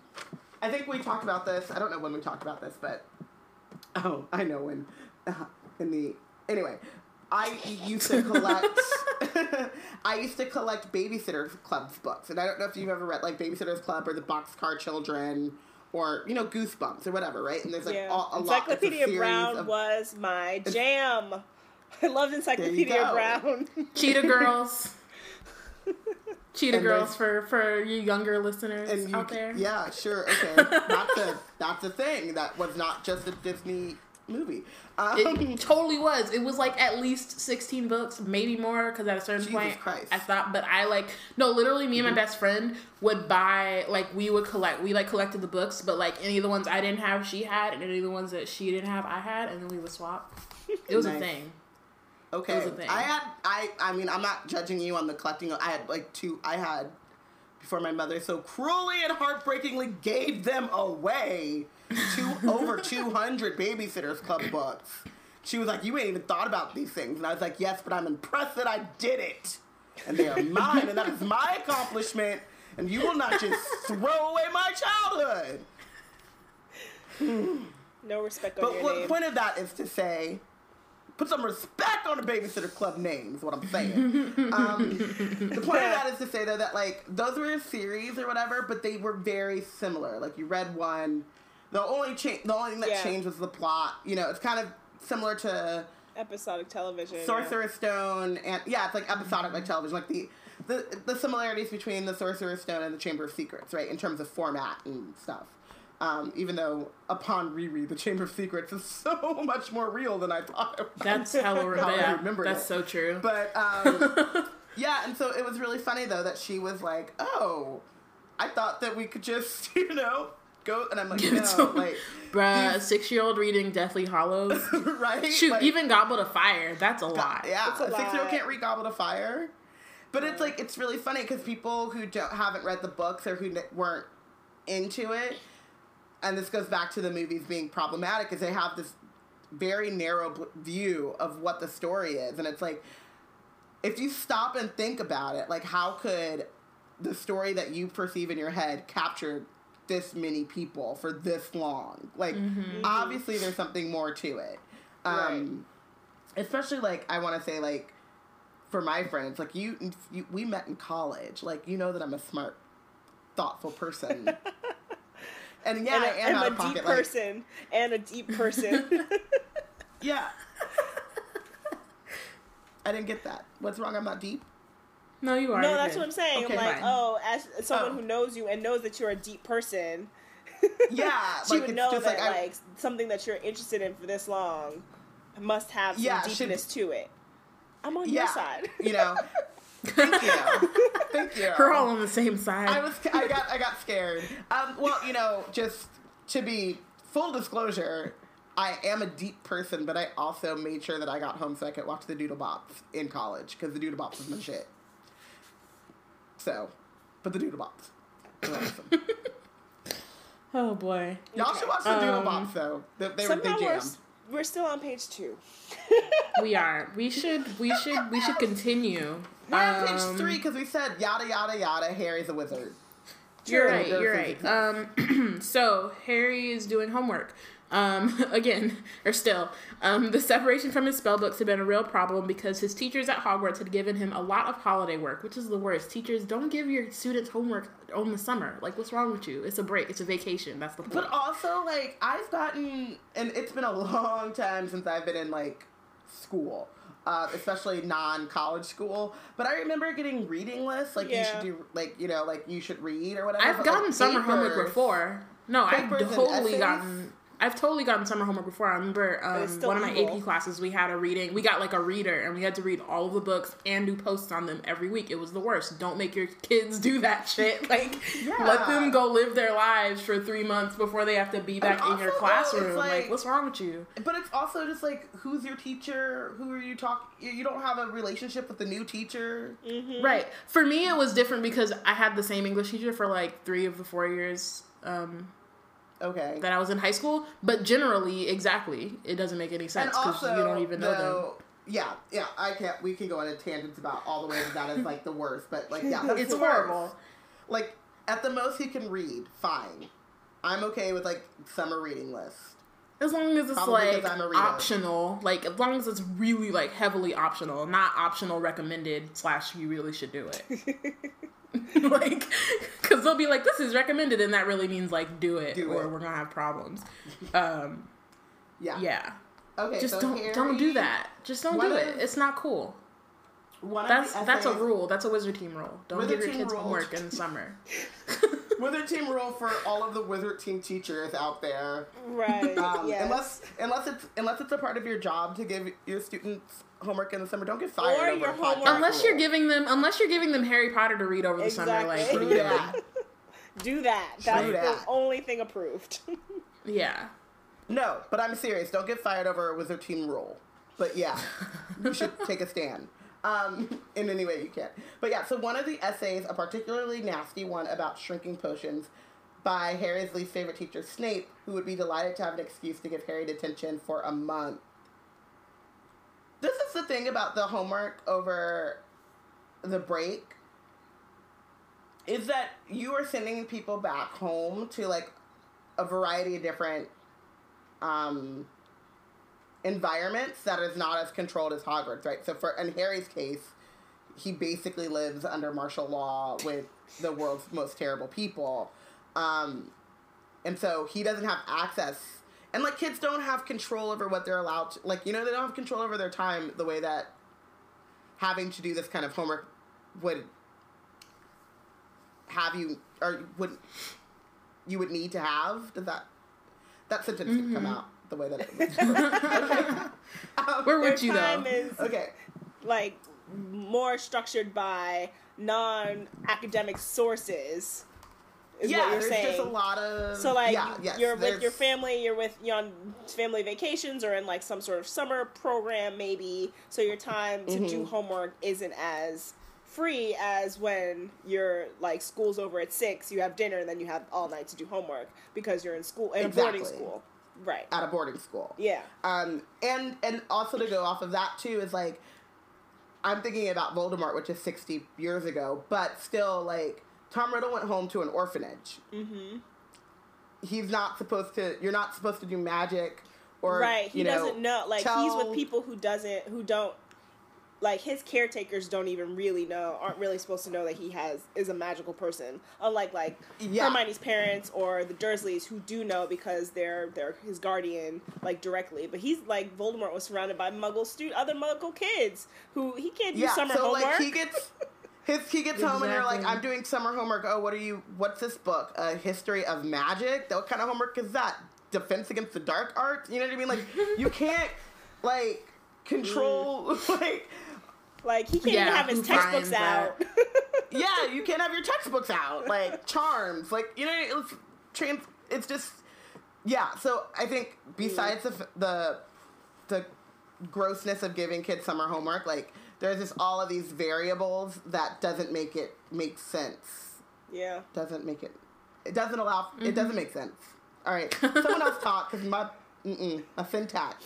I think we talked about this. I don't know when we talked about this, but, oh, I know when, uh, in the, anyway. I used to collect. I used to collect Babysitters Club's books, and I don't know if you've ever read like Babysitters Club or the Boxcar Children, or you know Goosebumps or whatever, right? And there's like yeah. all, a lot. it's a Encyclopedia series Brown of- was my jam. I loved Encyclopedia. Brown. Cheetah Girls. Cheetah And Girls for for you younger listeners and you, out there. yeah, sure, okay. that's a that's a thing. That was not just a Disney movie. Um, It totally was. It was like at least 16 books, maybe more, because at a certain Jesus point Christ. I stopped. But I like, no, literally, me and my best friend would buy, like, we would collect, we like collected the books, but like any of the ones I didn't have, she had, and any of the ones that she didn't have, I had, and then we would swap. It was a thing. Okay. it was a thing. I had I I mean I'm not judging you on the collecting. I had like two. I had before my mother so cruelly and heartbreakingly gave them away. Two over two hundred Babysitters Club books. She was like, "You ain't even thought about these things," and I was like, "Yes, but I'm impressed that I did it, and they are mine, and that is my accomplishment." And you will not just throw away my childhood. No respect on But your what the name. point of that is to say, put some respect on the babysitter club name. Is what I'm saying. um, the point of that is to say though that like those were a series or whatever, but they were very similar. Like you read one, the only change, the only thing that Yeah. changed was the plot. You know, it's kind of similar to Episodic television. yeah. Sorcerer's Stone, and yeah, it's like episodic like television. Like the the the similarities between the Sorcerer's Stone and the Chamber of Secrets, right, in terms of format and stuff. Um, even though upon reread, the Chamber of Secrets is so much more real than I thought. It was. That's hella How I yeah, remembered That's it. so true. But um, yeah, and so it was really funny though that she was like, "Oh, I thought that we could just, you know, go," and I'm like, Give it to "No, him. like, Bruh, a these- six year old reading Deathly Hallows. right? Shoot, Like, even Goblet of Fire. That's a lot. yeah, It's a a six year old can't read Goblet of Fire." But it's like it's really funny because people who don't haven't read the books or who n- weren't into it, and this goes back to the movies being problematic, is they have this very narrow b- view of what the story is, and it's like if you stop and think about it, like how could the story that you perceive in your head capture this many people for this long? Like obviously there's something more to it. Um especially like I want to say like for my friends, like you, you we met in college. Like you know that I'm a smart, thoughtful person. and yeah, and, I am out a deep. Like, person and a deep person. yeah. I didn't get that. What's wrong? I'm not deep. No, you are. no, that's good. what I'm saying. Okay, I'm like, fine. oh, as someone Oh. who knows you and knows that you're a deep person, Yeah, she like would know just that like, I- like something that you're interested in for this long must have some Yeah, should- deepness to it. I'm on yeah, your side. you know. Thank you, thank you. We're all on the same side. I was I got I got scared. Um, well, you know, just to be full disclosure, I am a deep person, but I also made sure that I got home so I could watch the Doodle Bops in college because the Doodle Bops was my shit. So, but the Doodle Bops. were awesome. oh boy. Y'all should watch the Doodle Um, Bops though. They, they, were- they Somehow we're, jammed. s- we're still on page two. We are. We should. We should. We should continue. We're on page Um, three because we said yada yada yada. Harry's a wizard. You're right. You're right. Um, so Harry is doing homework. Um, again, or still, um, the separation from his spell books had been a real problem because his teachers at Hogwarts had given him a lot of holiday work, which is the worst. Teachers don't give your students homework on the summer. Like, what's wrong with you? It's a break. It's a vacation. That's the point. But also, like, I've gotten, and it's been a long time since I've been in, like, school, uh, especially non college school. But I remember getting reading lists, like, you should do, like, you know, like, you should read or whatever. I've but, gotten like, summer homework before. No, I've totally gotten. I've totally gotten summer homework before. I remember um, one of my evil. AP classes. We had a reading. We got like a reader, and we had to read all of the books and do posts on them every week. It was the worst. Don't make your kids do that shit. Like, Yeah. let them go live their lives for three months before they have to be back in also, your classroom. like, like- what's wrong with you? But it's also just like, who's your teacher? Who are you talking? You don't have a relationship with the new teacher. Mm-hmm. Right. For me, it was different because I had the same English teacher for like three of the four years. Um, Okay. that I was in high school, but generally, exactly, it doesn't make any sense because you don't even know them. Yeah, yeah, I can't. We can go into tangents about all the ways that that is like the worst, but like, yeah, It's worst. horrible. Like, at the most he can read, fine. I'm okay with like summer reading list. As long as it's Probably like 'cause I'm a reader. optional, like as long as it's really like heavily optional, not optional recommended slash you really should do it. like, because they'll be like, this is recommended, and that really means like do it, Do or it. we're gonna have problems. Um, Yeah. yeah, Okay. just so don't Harry, don't do that. Just don't One do of- it. It's not cool. That's of that's a rule. That's a wizard team rule. Don't give your kids rule. homework in the summer. Wizard team rule for all of the wizard team teachers out there. Right. Um, yes. Unless unless it's unless it's a part of your job to give your students homework in the summer, don't get fired Or over your a podcast homework- unless you're giving them unless you're giving them Harry Potter to read over the summer, like what are you Do that. Do that. That's Do the only thing approved. Yeah. No, but I'm serious. Don't get fired over a wizard team rule. But yeah, you should take a stand. Um, in any way you can. But yeah, so one of the essays, a particularly nasty one about shrinking potions, by Harry's least favorite teacher, Snape, who would be delighted to have an excuse to give Harry detention for a month. The thing about the homework over the break is that you are sending people back home to like a variety of different um, environments that is not as controlled as Hogwarts, right? So for in Harry's case, he basically lives under martial law with the world's most terrible people, um, and so he doesn't have access. And like kids don't have control over what they're allowed to, like you know they don't have control over their time the way that having to do this kind of homework would have you or would you would need to have? Does that that sentence didn't come out the way that it was? okay. Um, Where would you though? is okay. like more structured by non-academic sources. Is yeah, what you're there's saying. just a lot of So like yeah, yes, you're with your family, you're with you're on family vacations or in like some sort of summer program maybe. So your time to do Mm-hmm. homework isn't as free as when you're like school's over at six, you have dinner and then you have all night to do homework because you're in school in a boarding school. Right. at a boarding school. Yeah. Um, and and also to go off of that too is like, I'm thinking about Voldemort, which is 60 years ago, but still like Tom Riddle went home to an orphanage. Mm-hmm. He's not supposed to. You're not supposed to do magic, or right. He you know, doesn't know like he's with people who doesn't who don't like his caretakers don't even really know aren't really supposed to know that he has is a magical person unlike like Yeah. hermione's parents or the dursleys who do know because they're they're his guardian like directly but he's like voldemort was surrounded by muggle stu- other muggle kids who he can't do Yeah, summer so homework like he gets. His, he gets home and you're like, I'm doing summer homework. Oh, what are you? What's this book? A history of magic? What kind of homework is that? Defense against the dark arts? You know what I mean? Like, you can't like control mm. like like he can't Yeah, even have his textbooks finds out yeah, you can't have your textbooks out. Like charms, like you know, it's trans. It's just yeah. So I think mm. besides the the the grossness of giving kids summer homework, like there's just all of these variables that doesn't make it make sense. yeah Doesn't make it. It doesn't allow. It doesn't make sense. All right, someone else talk because my mm-mm, a syntax.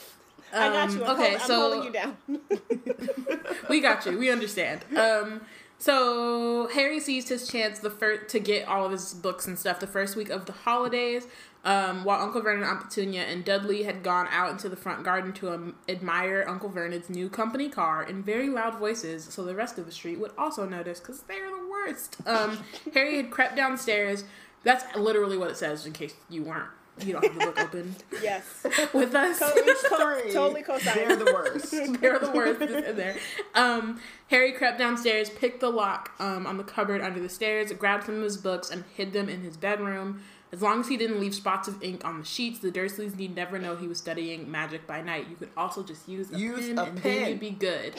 i got Um, you I'm, okay, hold- I'm so holding you down we got you. We understand. Um, so Harry seized his chance the first to get all of his books and stuff the first week of the holidays. Um, while Uncle Vernon, Aunt Petunia, and Dudley had gone out into the front garden to um, admire Uncle Vernon's new company car in very loud voices, so the rest of the street would also notice because they're the worst. Um, Harry had crept downstairs. That's literally what it says, in case you weren't, you don't have the book open yes with us. Sorry, totally co-sign. They're the worst. They're the worst in there. Um, Harry crept downstairs, picked the lock um, on the cupboard under the stairs, grabbed some of his books, and hid them in his bedroom. As long as he didn't leave spots of ink on the sheets, the Dursleys need never know he was studying magic by night. You could also just use a Use pen, a and pen. then you'd be good.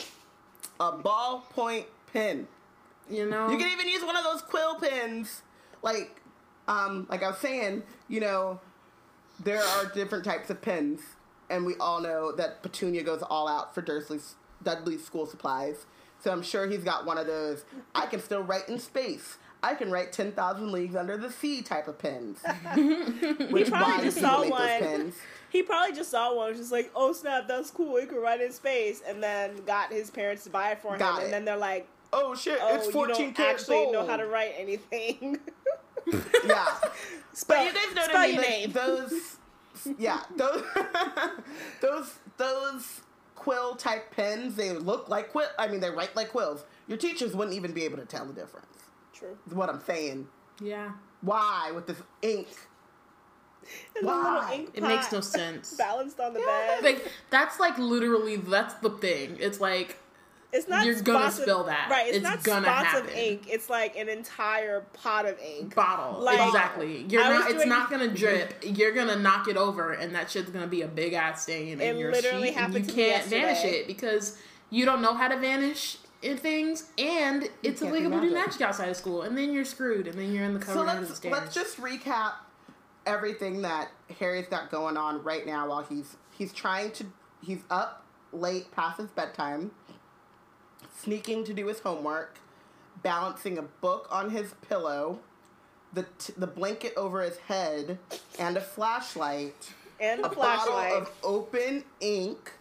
a ballpoint pen. You know, You can even use one of those quill pens. Like, um, like I was saying, you know, there are different types of pens, and we all know that Petunia goes all out for Dursley's Dudley's school supplies. So I'm sure he's got one of those. I can still write in space. I can write ten thousand leagues under the sea type of pens. Which probably just saw people make those one. He probably just saw one, was just like, "Oh snap, that's cool. He can write in space," and then got his parents to buy it for Got him, it. and then they're like, Oh shit! "Oh, it's you fourteen don't karat actually know how to write anything." Yeah. spell, But you guys know what spell I mean? your Like, name. those, yeah, those, those, those quill type pens. They look like quill. I mean, they write like quills. Your teachers wouldn't even be able to tell the difference. True. Is what I'm saying. yeah, Why with this ink? And Why? ink it makes no sense. balanced on the bed. Like that's like literally that's the thing. It's like it's not you're gonna spots of- spill that. Right. It's, It's not gonna spots happen. of ink. It's like an entire pot of ink. bottle. Like, exactly. You're I not. It's doing- not gonna drip. You're gonna knock it over, and that shit's gonna be a big ass stain It in your literally sheet, and happened you to can't vanish it because you don't know how to vanish in things, and it's can't do illegal to do magic. magic outside of school, and then you're screwed, and then you're in the cover So under the let's stairs. let's just recap everything that Harry's got going on right now while he's he's trying to he's up late past his bedtime, sneaking to do his homework, balancing a book on his pillow, the t- the blanket over his head, and a flashlight, And the a bottle flashlight. of open ink,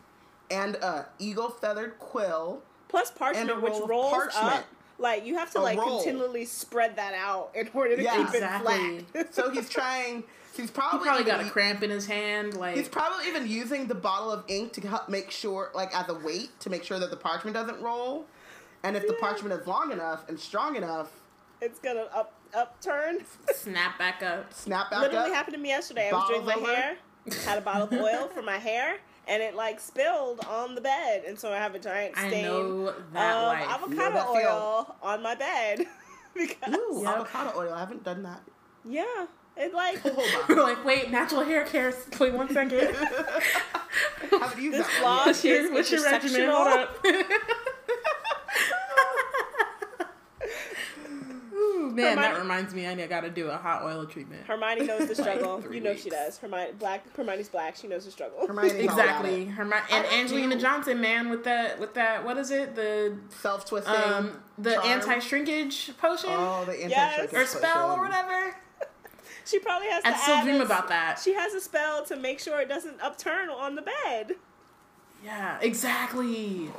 and a eagle feathered quill. Plus parchment, and a which roll rolls parchment. up. Like you have to A like roll. continually spread that out in order to Yeah. keep Exactly. it flat. So he's trying. He's he probably probably got even a e- cramp in his hand. Like He's probably even using the bottle of ink to help make sure, like as a weight, to make sure that the parchment doesn't roll. And if the parchment is long enough and strong enough, it's gonna up upturn. snap back up. snap back up. Literally up. happened to me yesterday. I was doing my over. hair, had a bottle of oil for my hair, and it like spilled on the bed, and so I have a giant stain know of that life. Know avocado that feel. oil on my bed. because Ooh, Yep. avocado oil. I haven't done that. yeah, it like Hold We're on. like, wait, natural hair care. Wait one second. I haven't used This that vlog your, is what's your regimen? intersectional. Hold up. Ooh, man, that reminds me. I got to do a hot oil treatment. Hermione knows the struggle. three you know weeks. she does. Hermione black. Hermione's black. She knows the struggle. Hermione's all Exactly. it. Hermi- and Angelina do- Johnson, man, with that, with that, what is it? The Self-twisting. um, the anti-shrinkage potion Oh, the anti shrinkage Yes. or spell or whatever. She probably has to I still add dream a- about that. She has a spell to make sure it doesn't upturn on the bed. Yeah, exactly.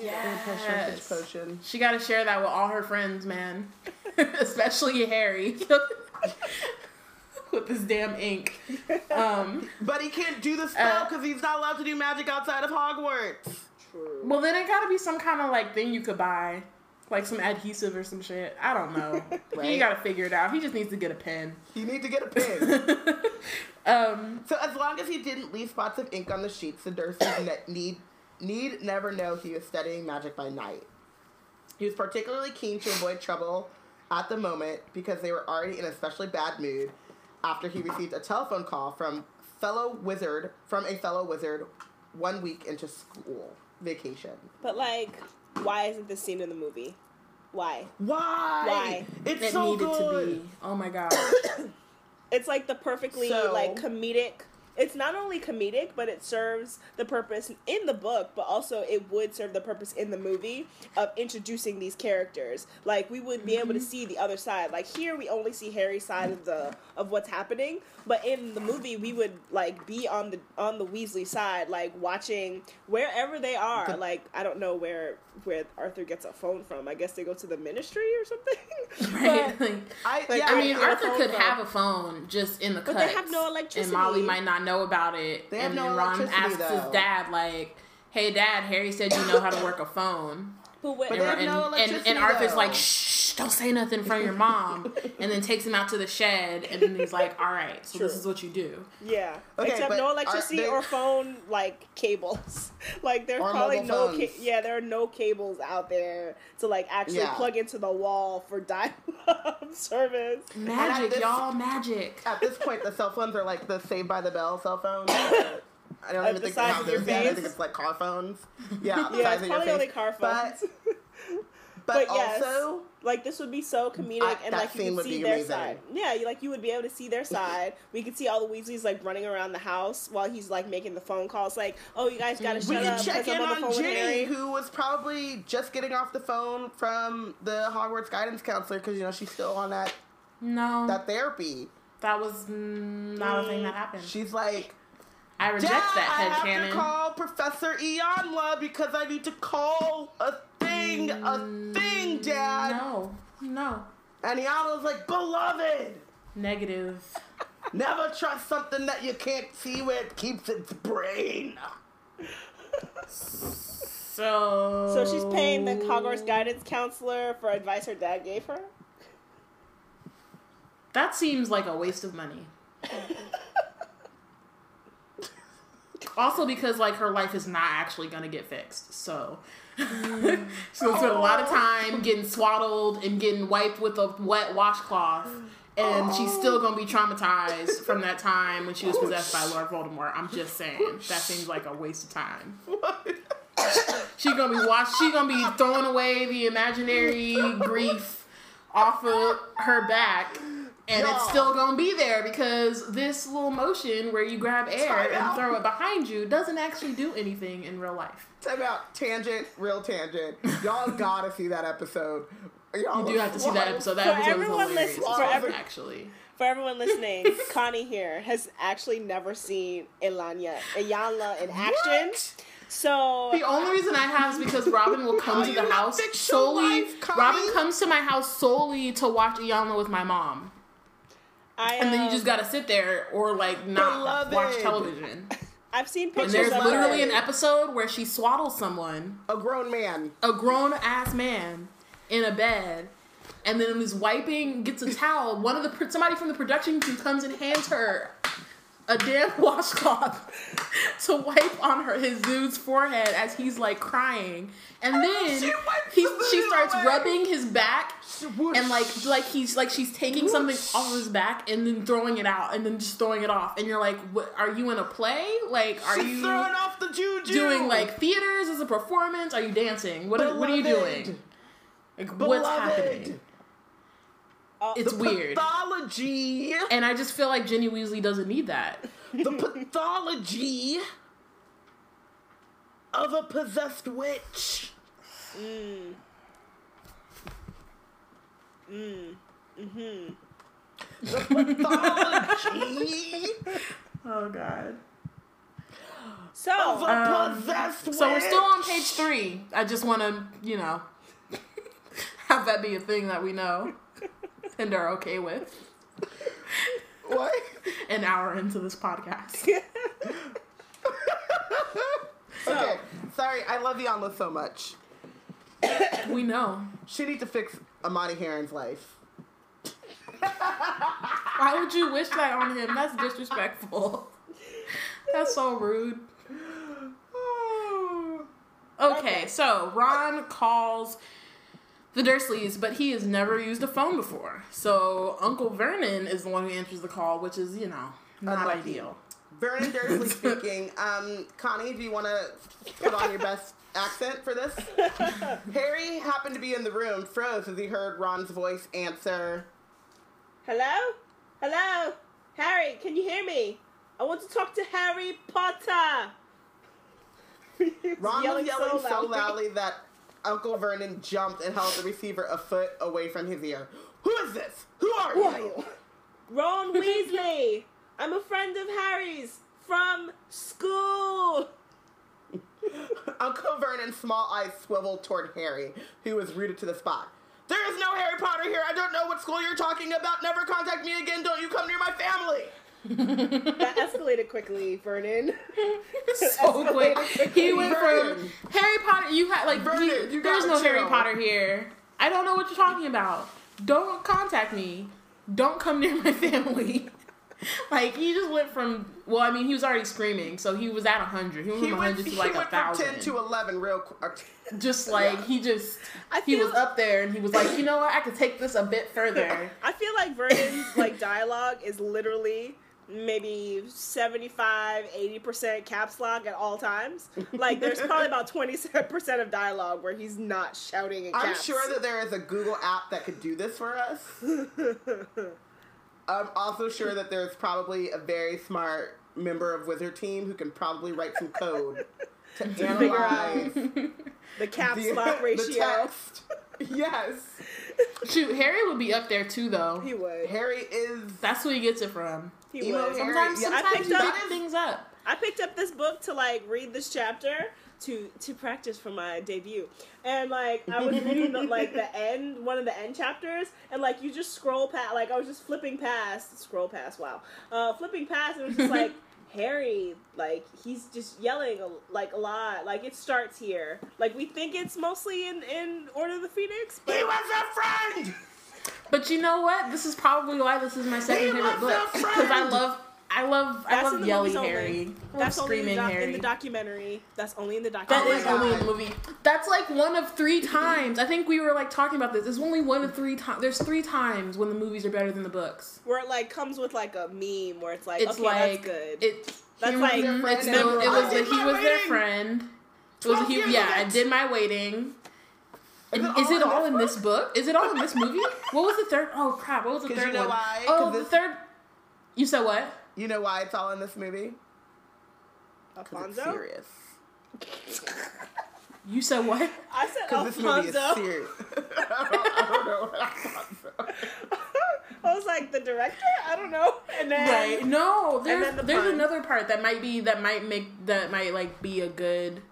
Anti-shrinkage Yes. potion. She got to share that with all her friends, man. Especially Harry. with this damn ink. Um, But he can't do the spell Uh, because he's not allowed to do magic outside of Hogwarts. True. well, then it got to be some kind of like thing you could buy. Like some adhesive or some shit. I don't know. He got to figure it out. He just needs to get a pen. He need to get a pen. Um, so as long as he didn't leave spots of ink on the sheets, the Dursleys ne- need need never know he was studying magic by night. He was particularly keen to avoid trouble at the moment because they were already in an especially bad mood after he received a telephone call from fellow wizard from a fellow wizard one week into school vacation. But like, why isn't this scene in the movie? Why? Why? Why? It's it so needed good. to be. Oh my god. It's like the perfectly So- like comedic. It's not only comedic, but it serves the purpose in the book, but also it would serve the purpose in the movie of introducing these characters. Like we would be able to mm-hmm. see the other side. Like here, we only see Harry's side of the of what's happening, but in the movie, we would like be on the on the Weasley side, like watching wherever they are. Like I don't know where where Arthur gets a phone from. I guess they go to the Ministry or something. Right? Like, I, Like, yeah, I mean, Arthur could call. have a phone just in the But cuts. they have no electricity. And Molly might not know about it. They have and no then Ron asks though. his dad, like, hey, dad, Harry said you know how to work a phone. But what, But And, they and, no and, electricity, and Arthur's though. like, shh, don't say nothing in front of your mom. and then takes him out to the shed. And then he's like, all right, so this is what you do. Yeah. Okay, Except no electricity they- or phone like cables. like there's probably no ca- yeah, there are no cables out there to like actually Yeah. plug into the wall for dial-up service. Magic, this- y'all, magic. At this point, the cell phones are like the Saved by the Bell cell phones. I don't Of even the think they size have of your those yet. I think it's like car phones. Yeah, the Yeah, size it's of your probably only car phones. But, but, But yes. also, like this would be so comedic I- and like you could would see their amazing. side. Yeah, you like you would be able to see their side. We could see all the Weasleys like running around the house while he's like making the phone calls like, "Oh, you guys got to we shut can up check in I'm on the on phone Ginny, who was probably just getting off the phone from the Hogwarts guidance counselor because you know she's still on that No, that therapy. that was mm, not a thing that happened. She's like, I reject Dad, that I head have canon. to call Professor Iyanla because I need to call a thing, a thing, mm, Dad. No, no. And Iyanla's like, beloved, Negative. never trust something that you can't see where it keeps its brain. So. So she's paying the Hogwarts guidance counselor for advice her dad gave her. That seems like a waste of money. also because like her life is not actually gonna get fixed. So she's gonna spend a lot of time getting swaddled and getting wiped with a wet washcloth. And she's still gonna be traumatized from that time when she was possessed by Lord Voldemort. I'm just saying. That seems like a waste of time. She's gonna be watch. She's gonna be throwing away the imaginary grief off of her back, and it's Y'all. still gonna be there because this little motion where you grab air Time and out. throw it behind you doesn't actually do anything in real life. Time out. Tangent, real tangent. Y'all gotta see that episode. Y'all You do have to see that episode. That For episode was everyone hilarious. listening- for every- actually. For everyone listening, Connie here has actually never seen Ilanya, Iyanla in action. So The only reason I have is because Robin will come to the house solely. life, Robin comes to my house solely to watch Iyanla with my mom. I, And then you um, just gotta sit there or like not Beloved. watch television. I've seen And pictures there's of literally her. an episode where she swaddles someone, A grown man. a grown ass man, in a bed, and then is wiping, gets a towel. One of the somebody from the production team comes and hands her a damn washcloth to wipe on her his dude's forehead as he's like crying, and then She he the she starts away. rubbing his back Whoosh. and like like he's like she's taking something off his back and then throwing it out and then just throwing it off. And you're like what are you in a play? Like are She's you throwing off the juju. doing like theaters as a performance? Are you dancing? What what are you doing? Like what's happening Uh, it's the weird pathology. and I just feel like Ginny Weasley doesn't need that the pathology of a possessed witch. mm. Mm. Mm-hmm. The pathology oh god So, Um, possessed witch. so we're still on page three I just want to you know have that be a thing that we know and are okay with What? an hour into this podcast. okay, sorry. I love Iyanla so much. we know. She needs to fix Amani Heron's life. Why would you wish that on him? That's disrespectful. That's so rude. Okay, Okay. so Ron calls the Dursleys, but he has never used a phone before. So Uncle Vernon is the one who answers the call, which is, you know, not Unlucky. ideal. Vernon Dursley speaking. Um, Connie, do you want to put on your best accent for this? Harry happened to be in the room, froze as he heard Ron's voice answer. hello? Hello? Harry, can you hear me? I want to talk to Harry Potter. He was Ron was yelling so loudly that Uncle Vernon jumped and held the receiver a foot away from his ear. Who is this? Who are Who you? you? Ron Weasley. I'm a friend of Harry's from school. Uncle Vernon's small eyes swiveled toward Harry, who was rooted to the spot. There is no Harry Potter here. I don't know what school you're talking about. Never contact me again. Don't you come near my family. That escalated quickly, Vernon. so quick. He went Vernon. from Harry Potter. You had like Vernon, he- you there's gotta no Harry. Potter here. I don't know what you're talking about. Don't contact me. Don't come near my family. like he just went from well, I mean he was already screaming, so he was at hundred. He went He from went, hundred to like a went from thousand. 10 to 11 real quick. Uh, just like Yeah. he just I he feel- was up there and he was like, you know what, I could take this a bit further. I feel like Vernon's like dialogue is literally maybe 75 80% caps lock at all times like there's probably about 27% of dialogue where he's not shouting in I'm sure that there is a Google app that could do this for us. I'm also sure that there's probably a very smart member of Wizard Team who can probably write some code to analyze the caps the, lock the ratio text. Yes, Shoot, Harry would be up there too though. he would Harry is. That's who he gets it from. He Emo Harry. Sometimes, Yeah, I sometimes picked you up- things up. I picked up this book to like read this chapter to to practice for my debut, and like I was reading the, like the end one of the end chapters, and like you just scroll past, like I was just flipping past, scroll past, wow, uh, flipping past, and it was just like Harry, like he's just yelling like a lot, like it starts here, like we think it's mostly in in Order of the Phoenix, but He was a friend. But you know what? This is probably why this is my second He favorite book because I love, I love, I love in the yelly. Harry. I love that's only in the, screaming doc- Harry. in the documentary. That's only in the That documentary. is Oh only in the movie. That's like one of three times. I think we were like talking about this. There's only one of three times. There's three times when the movies are better than the books. where it like comes with like a meme where it's like, It's okay, like that's good. it. That's like- was, Their friend it's and the, it was I he was their friend. It was a, 12 he, yeah, I did my waiting. Is And it is all it all in this book? Is it all in this movie? What was the third? Oh crap! What was the third you know one? why? Oh, 'Cause the third. You said what? You know why it's all in this movie? Because it's serious. You said what? I said Because this movie is Alfonso. serious. I, don't, I don't know what Alfonso. I was like the director. I don't know. And then Right. No, there's then the there's pun. another part that might be that might make that might like be a good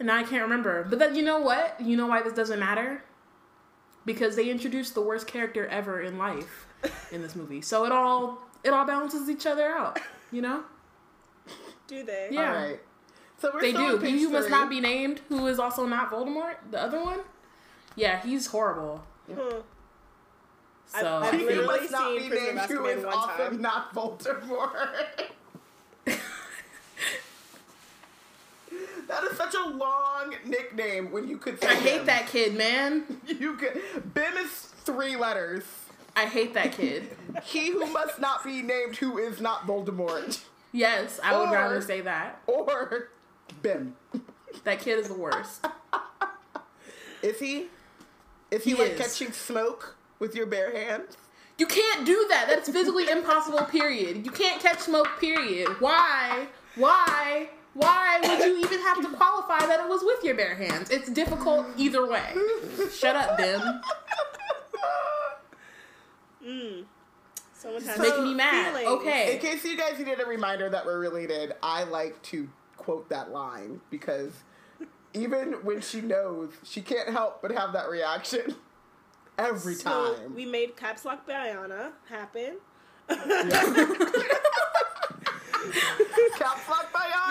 and I can't remember. But then you know what? You know why this doesn't matter? Because they introduced the worst character ever in life in this movie. So it all it all balances each other out, you know? do they? Yeah. All right. So we're They do. He who must not be named, who is also not Voldemort, the other one. Yeah, he's horrible. Hmm. So I've I He think- literally must not seen be Prisoner of named who Azkaban one also time. not Voldemort. was such a long nickname when you could say I hate Bim. that kid, man. You could Bim is three letters. I hate that kid. He who must not be named who is not Voldemort. Yes, I would Or- rather say that. Or Bim. That kid is the worst. Is he? Is he, He like is. catching smoke with your bare hands? You can't do that. That's physically impossible, period. You can't catch smoke, period. Why? Why? Why would you even have to qualify that it was with your bare hands? It's difficult either way. Shut up, Bim. Mm. Someone has Making me mad. feelings. Okay. In case you guys needed a reminder that we're related, I like to quote that line because even when she knows, she can't help but have that reaction every So time. we made Caps Lock Bayana happen. Caps Lock Bayana.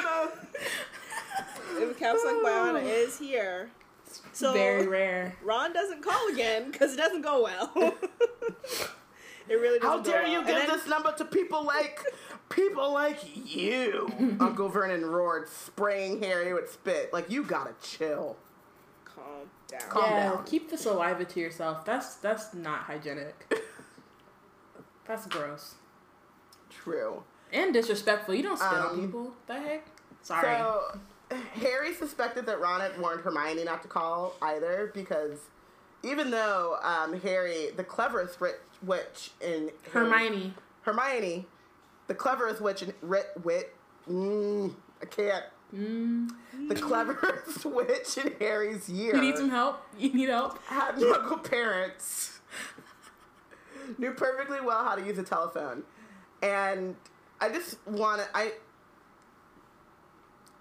And Caps Lock Bayana is here. So Very rare. Ron doesn't call again because it doesn't go well. it really doesn't How go dare well. you And give then- this number to people like people like you? Uncle Vernon roared, spraying Harry with spit. Like you gotta chill. Calm down. Calm yeah, down. keep the saliva to yourself. That's that's not hygienic. That's gross. True. And disrespectful. You don't spit on Um, people. The heck? Sorry. So Harry suspected that Ron had warned Hermione not to call either because even though um, Harry, the cleverest witch, witch in Hermione. Hermione, the cleverest witch in wit, wit mm, I can't. Mm. The cleverest witch in Harry's year You need some help? You need help? had muggle parents, knew perfectly well how to use a telephone, and I just want to I.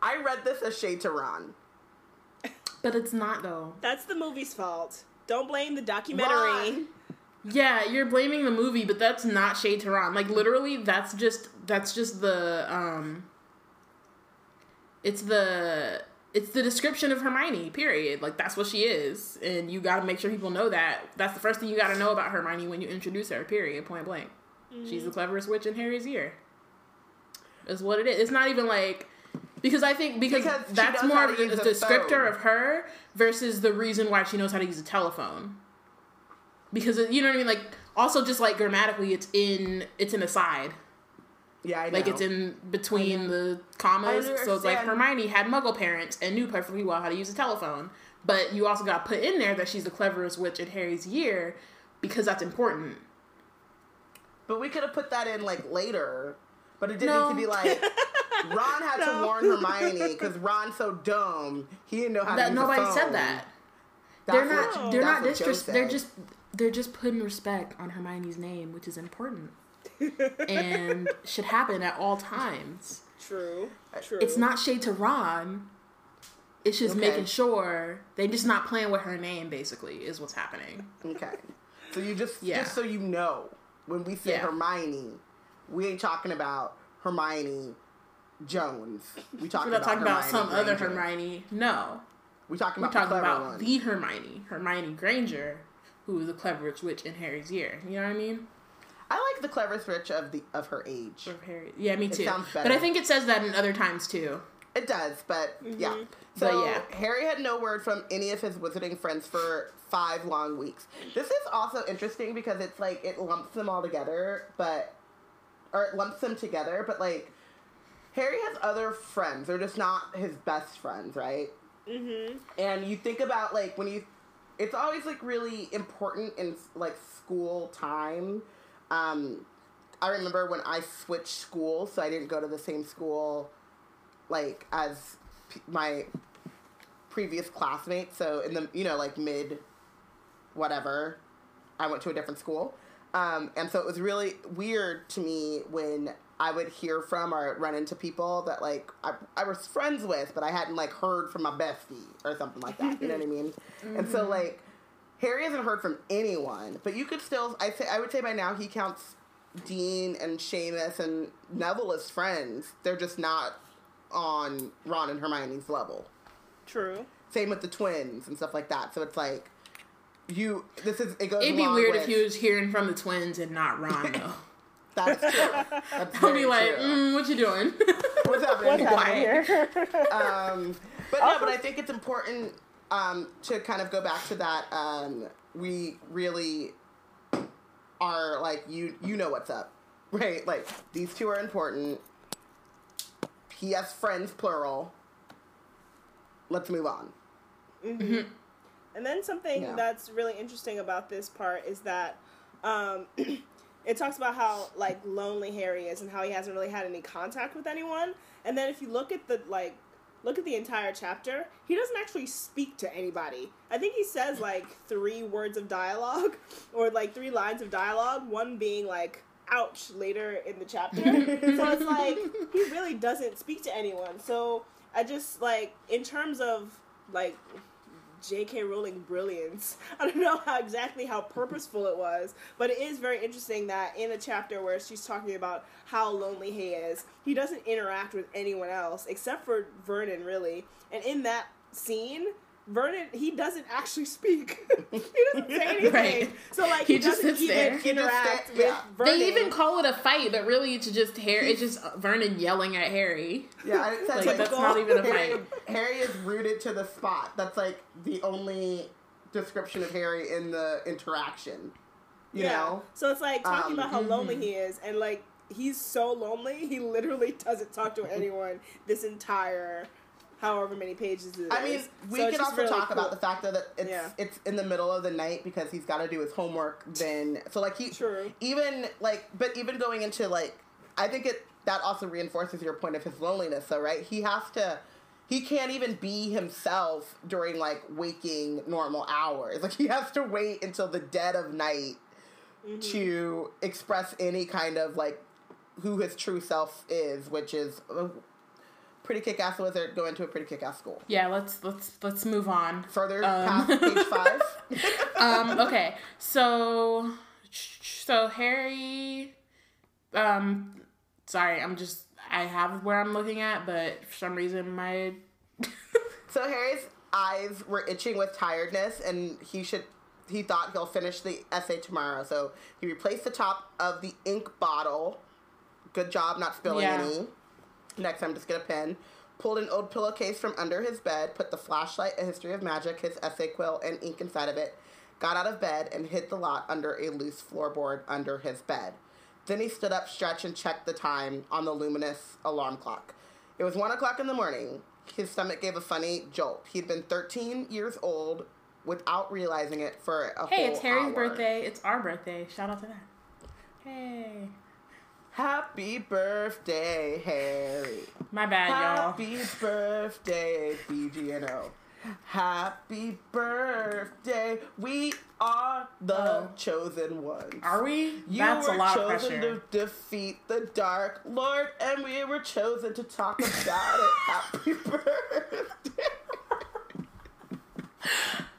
I read this as shade to Ron. But it's not though. That's the movie's fault. Don't blame the documentary. Ron. Yeah, you're blaming the movie, but that's not shade to Ron. Like literally, that's just that's just the um. It's the it's the description of Hermione. Period. Like that's what she is, and you got to make sure people know that. That's the first thing you got to know about Hermione when you introduce her. Period. Point blank. She's the cleverest witch in Harry's year. Is what it is. It's not even like because I think because, Because that's more of a a descriptor phone. of her versus the reason why she knows how to use a telephone because you know what I mean. Like also just like grammatically, it's in it's an aside. Yeah, I know. Like it's in between the commas. So it's like. Hermione had Muggle parents and knew perfectly well how to use a telephone. But you also got put in there that she's the cleverest witch in Harry's year because that's important. But we could have put that in like later. But it didn't No. need to be like Ron had to warn Hermione because Ron's so dumb. He didn't know how to That use nobody a phone. said that. That's they're what- not. They're not what disres- They're just. They're just putting respect on Hermione's name, which is important and should happen at all times. True. Uh, true. It's not shade to Ron. It's just Okay. making sure they're just not playing with her name. Basically, is what's happening. Okay. So you just Yeah. just so you know, when we say Yeah. Hermione, we ain't talking about Hermione Jones. We talking We're not talking about Hermione some other Hermione. No, We talking we're about talking the about the Hermione, Hermione Granger, who is the cleverest witch in Harry's year. You know what I mean? I like the cleverest witch of the of her age. Of Harry. Yeah, me too. But. I think it says that in other times too. It does, but yeah. Mm-hmm. But So yeah. Harry had no word from any of his wizarding friends for five long weeks. This is also interesting because it's like it lumps them all together, but or it lumps them together, but like Harry has other friends. They're just not his best friends, right? Mm-hmm. And you think about like when you, it's always like really important in like school time. Um, I remember when I switched schools, so I didn't go to the same school like as p- my previous classmates. So in the you know like mid, whatever, I went to a different school. Um, and so it was really weird to me when I would hear from or run into people that like I, I was friends with, but I hadn't like heard from my bestie or something like that. You know what I mean? And so like Harry hasn't heard from anyone, but you could still I say I would say by now he counts Dean and Seamus and Neville as friends. They're just not on Ron and Hermione's level. True. Same with the twins and stuff like that. So it's like you. This is it goes. It'd be weird with, if he was hearing from the twins and not Ron though. That's true. That's I'll be like, mm, what you doing? what's happening? What's here? happening here? um, but no, but I think it's important um, to kind of go back to that. Um, we really are like you. You know what's up, right? Like these two are important. He has friends, plural. Let's move on. And then something Yeah. that's really interesting about this part is that um, it talks about how like lonely Harry is and how he hasn't really had any contact with anyone. And then if you look at the like look at the entire chapter, he doesn't actually speak to anybody. I think he says like three words of dialogue or like three lines of dialogue, one being like ouch later in the chapter. so it's like he really doesn't speak to anyone. So I just like in terms of like J.K. Rowling brilliance. I don't know how exactly how purposeful it was, but it is very interesting that in a chapter where she's talking about how lonely he is, he doesn't interact with anyone else except for Vernon, really. And in that scene, Vernon he doesn't actually speak. he doesn't say anything. Right. So like He he, just doesn't sits even there. He just interact with yeah. Vernon. They even call it a fight, but really it's just Harry. It's just Vernon yelling at Harry. Yeah, and it says Like, like, that's not even a Harry, fight. Harry is rooted to the spot. That's like the only description of Harry in the interaction. You know? So it's like talking Um, about how lonely he is, and like he's so lonely, he literally doesn't talk to anyone this entire however many pages it is. I mean, we So can also really talk about the fact that it's Yeah. it's in the middle of the night because he's got to do his homework. Then, so like he True. even like, but even going into like, I think it that also reinforces your point of his loneliness. So right, he has to. He can't even be himself during like waking normal hours. Like he has to wait until the dead of night Mm-hmm. to express any kind of like who his true self is, which is a pretty kick-ass wizard going to a pretty kick-ass school. Yeah, let's let's let's move on. Further Um, past page five. um, okay, so so Harry, um, sorry, I'm just I have where I'm looking at, but for some reason my so Harry's eyes were itching with tiredness, and he should. He thought he'll finish the essay tomorrow, so he replaced the top of the ink bottle. Good job not spilling Yeah. any. Next time, just get a pen. Pulled an old pillowcase from under his bed, put the flashlight, a history of magic, his essay quill, and ink inside of it. Got out of bed and hid the lot under a loose floorboard under his bed. Then he stood up, stretched, and checked the time on the luminous alarm clock. It was one o'clock in the morning. His stomach gave a funny jolt. He'd been 13 years old without realizing it for a hey, whole it's Harry's hour. birthday. It's our birthday. Shout out to that. Hey, Happy birthday, Harry. my bad, y'all. Happy birthday, BGNO. Happy birthday. We are the Oh. chosen ones. Are we? You That's were a lot of chosen to defeat the Dark Lord, and we were chosen to talk about it. Happy birthday.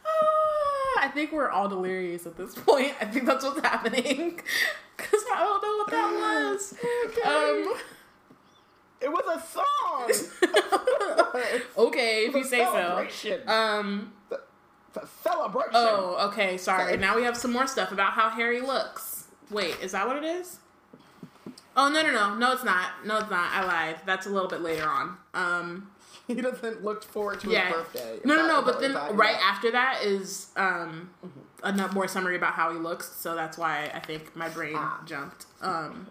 Ah, I think we're all delirious at this point. I think that's what's happening. Because I don't know what that was. Um, It was a song. okay, if you say so. Um, It's a celebration. oh, okay, sorry. Now we have some more stuff about how Harry looks. Wait, is that what it is? Oh, no, no, no. No, it's not. No, it's not. I lied. That's a little bit later on. Um, He doesn't look forward to yeah. his birthday. No, no, no. But then right after that is um, a no- more summary about how he looks. So that's why I think my brain Ah. jumped. Um,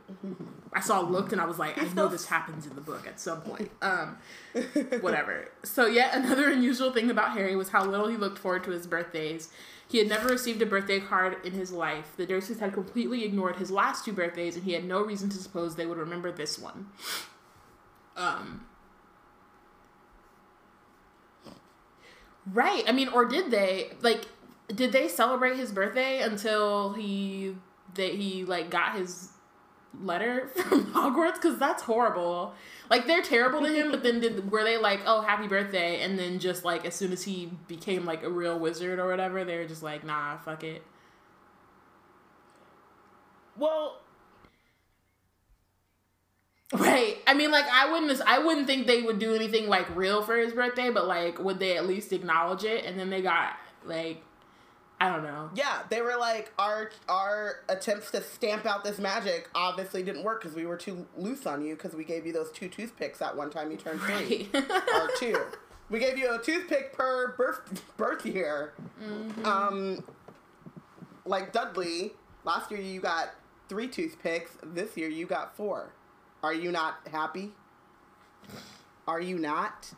I saw looked and I was like, I know this happens in the book at some point. Um, whatever. So yet another unusual thing about Harry was how little he looked forward to his birthdays. He had never received a birthday card in his life. The Dursleys had completely ignored his last two birthdays, and he had no reason to suppose they would remember this one. Um. Right. I mean, or did they like? Did they celebrate his birthday until he that he like got his letter from Hogwarts? Because that's horrible. Like they're terrible to him, but then did were they like, oh, happy birthday, and then just like as soon as he became like a real wizard or whatever, they were just like, nah, fuck it. Well, Right. I mean, like I wouldn't. I wouldn't think they would do anything like real for his birthday, but like, would they at least acknowledge it? And then they got like, I don't know. Yeah, they were like our our attempts to stamp out this magic obviously didn't work because we were too loose on you because we gave you those two toothpicks that one time you turned three Right. or two. We gave you a toothpick per birth birth year. Um, like Dudley, last year you got three toothpicks. This year you got four. Are you not happy? Are you not?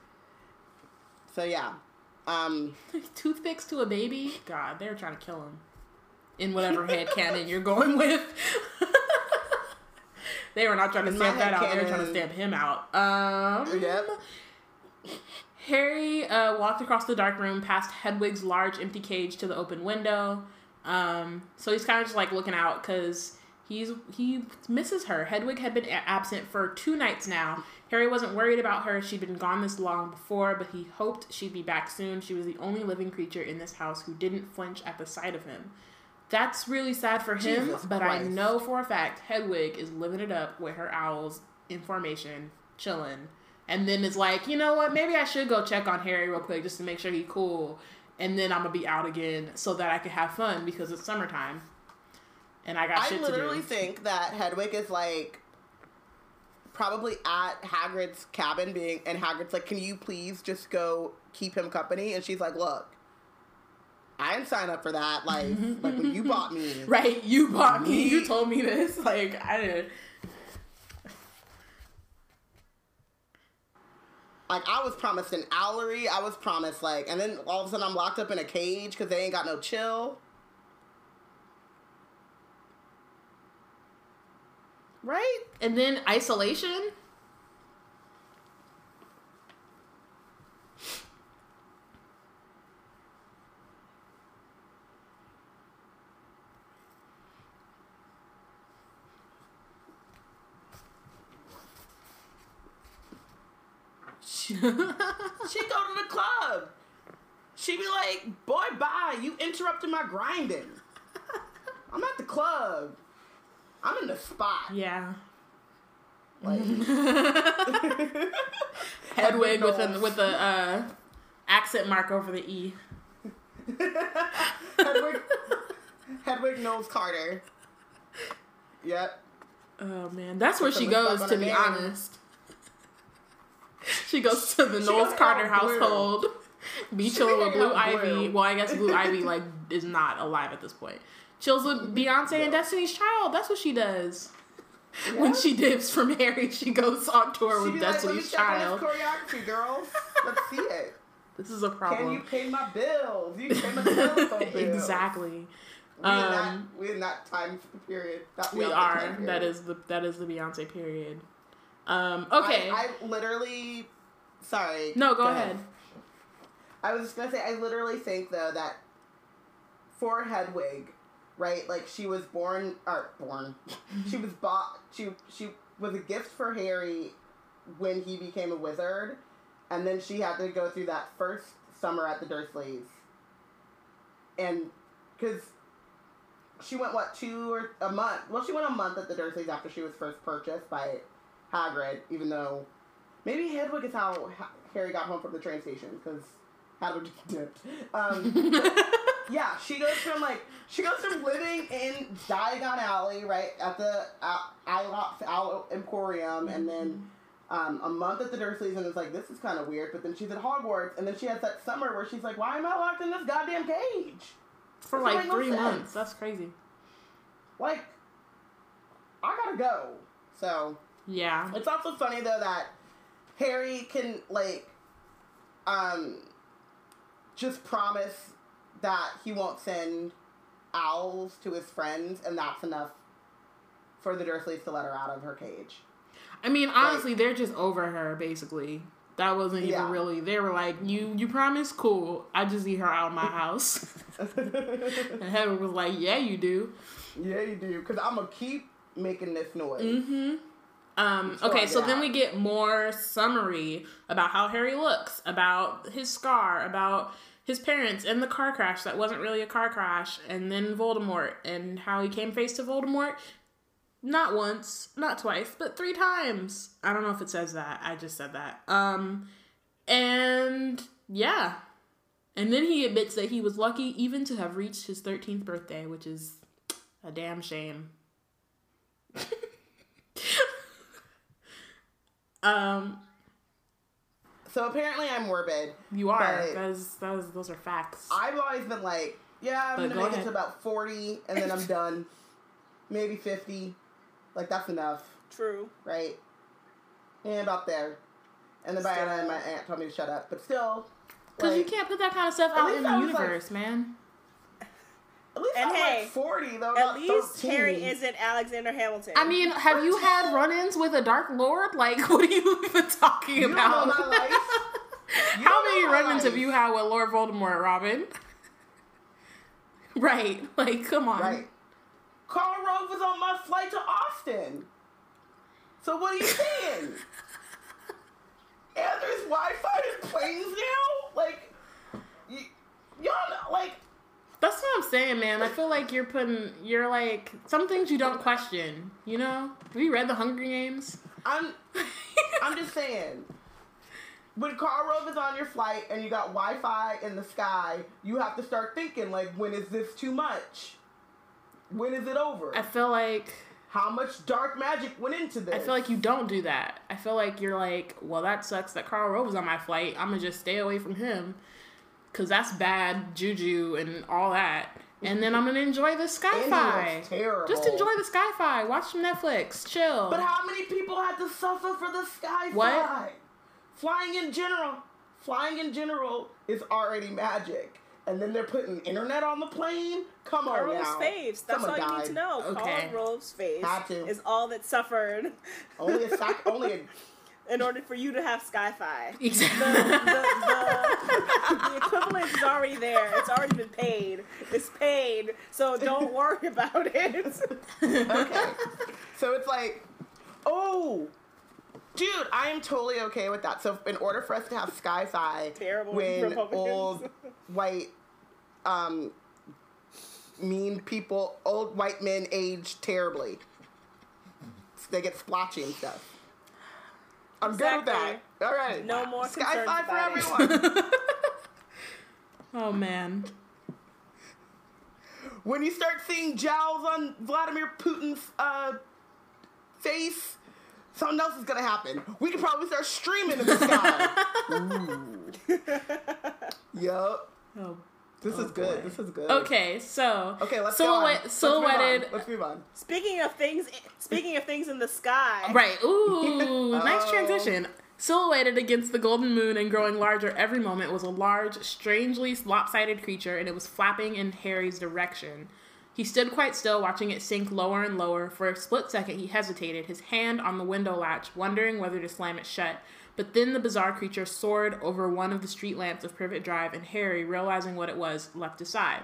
So yeah. Um, Toothpicks to a baby? God, they're trying to kill him. In whatever head canon you're going with. they were not trying to stamp that out. They were trying to stamp him out. Um, Yep. Harry uh, walked across the dark room past Hedwig's large empty cage to the open window. Um, so he's kind of just like looking out because he's he misses her. Hedwig had been a- absent for two nights now. Harry wasn't worried about her; she'd been gone this long before, but he hoped she'd be back soon. She was the only living creature in this house who didn't flinch at the sight of him. That's really sad for him, Jesus but I Christ. know for a fact Hedwig is living it up with her owls in formation, chilling, and then is like, you know what? Maybe I should go check on Harry real quick just to make sure he's cool, and then I'm gonna be out again so that I can have fun because it's summertime, and I got I shit literally to do. think that Hedwig is like probably at Hagrid's cabin being and Hagrid's like, Can you please just go keep him company? And she's like, Look, I didn't sign up for that. Like like when you bought me. Right, you bought me. You told me this. Like I didn't. Like I was promised an owlery, I was promised like and then all of a sudden I'm locked up in a cage because they ain't got no chill. Right? And then isolation. She'd go to the club. She'd be like, "Boy, bye! You interrupted my grinding. I'm at the club. I'm in the spot." Yeah. Like, Hedwig with a with a uh, accent mark over the e. Hedwig, Hedwig Knowles Carter. Yep. Oh man, that's where she goes. To be honest, she goes to the She Knowles Carter Blue. household. Be chilling with Blue Ivy. Blue. Well, I guess Blue Ivy like is not alive at this point. Chills with Beyonce and Destiny's Child. That's what she does. When she dips from Harry, she goes on tour She'd with like, "Let Destiny's check Child. choreography, girls. Let's see it. This is a problem. Can you pay my bills? You pay my bills. exactly. We are, that, Um, we in that time period. That We are. period. is the that is the Beyonce period. Um. Okay. I, I literally. Sorry. no, go, ahead. I was just gonna say, I literally think though that for Hedwig, right? Like she was born, or born, she was bought. She she was a gift for Harry when he became a wizard, and then she had to go through that first summer at the Dursleys, and because she went what two or a month? Well, she went a month at the Dursleys after she was first purchased by Hagrid, even though maybe Hedwig is how Harry got home from the train station because Hedwig just dipped. Um, yeah, she goes from like she goes from living in Diagon Alley, right at the uh, Emporium, and then um, a month at the Dursleys, and it's like this is kind of weird. But then she's at Hogwarts, and then she has that summer where she's like, "Why am I locked in this goddamn cage?" For like three sense. months. That's crazy. Like, I gotta go. So Yeah. It's also funny though that Harry can like um just promise that he won't send owls to his friends and that's enough for the Dursleys to let her out of her cage. I mean, honestly, they're just over her. Basically, that wasn't even Yeah. really. They were like, "You, you promised, cool. I just need her out of my house." and Hedwig was like, "Yeah, you do." yeah, you do cuz I'm gonna keep making this noise. Mm-hmm. Um, okay, so then we get more summary about how Harry looks, about his scar, about his parents and the car crash that wasn't really a car crash, and then Voldemort and how he came face to Voldemort not once, not twice, but three times. I don't know if it says that. I just said that. Um, and yeah, And then he admits that he was lucky even to have reached his 13th birthday, which is a damn shame. um, So apparently I'm morbid. you are. But- Those, those, those are facts. I've always been like, yeah, I'm But gonna go make it to about 40 and then I'm done. Maybe 50. Like, that's enough, True. right? And about there. And then by Still. then my aunt told me to shut up. But still. Because you can't put that kind of stuff out in the I was, like- universe, man. At least And I'm hey, like 40, though. At not least 13. Harry isn't Alexander Hamilton. I mean, have you had run-ins with a Dark Lord? Like, what are you even talking You don't know about? my life. You How don't many run-ins have you had with Lord Voldemort, Robin? right, like, come on. Right. Karl Rove was on my flight to Austin. So what are you saying? and there's Wi-Fi in planes now? Like, y- y'all know, like, That's what I'm saying, man. I feel like you're putting, you're like, some things you don't question, you know? Have you read The Hunger Games? I'm, I'm just saying. When Karl Rove is on your flight and you got Wi-Fi in the sky, you have to start thinking like, when is this too much? When is it over? I feel like, How much dark magic went into this? I feel like you don't do that. I feel like you're like, well, that sucks that Karl Rove is on my flight. I'm gonna just stay away from him. Cause that's bad juju and all that. And then I'm gonna enjoy the And sci-fi. Just enjoy the sci-fi. Watch some Netflix. Chill. But how many people had to suffer for the sky What? Flying in general, flying in general is already magic. And then they're putting internet on the plane. Come on Karl Rove's now. face. That's Someone all you need to know. Okay. Karl Rove's face Had to. is all that suffered Only a sac- only a in order for you to have Sky-Fi. The, the, the, the equivalent is already there. It's already been paid. It's paid. So don't worry about it. okay. so it's like, oh, dude, I am totally okay with that. So in order for us to have Sky Fi, Terrible when old white, um, mean people, old white men age terribly, they get splotchy and stuff. I'm good with that. All right. No more Sky concerns Fi for it. everyone. oh man. when you start seeing jowls on Vladimir Putin's uh, face, something else is gonna happen. We could probably start streaming in the sky. Ooh. yup. Oh. This Oh, is good. boy. This is good. Okay, so Okay, let's silhouette, go on. Let's move on. silhouetted. Let's move on. Speaking of things, speaking of things in the sky, Right. Ooh, nice Oh. transition. Silhouetted against the golden moon and growing larger every moment was a large, strangely lopsided creature, and it was flapping in Harry's direction. He stood quite still, watching it sink lower and lower. For a split second, he hesitated, his hand on the window latch, wondering whether to slam it shut. But then the bizarre creature soared over one of the street lamps of Privet Drive, and Harry, realizing what it was, leapt aside.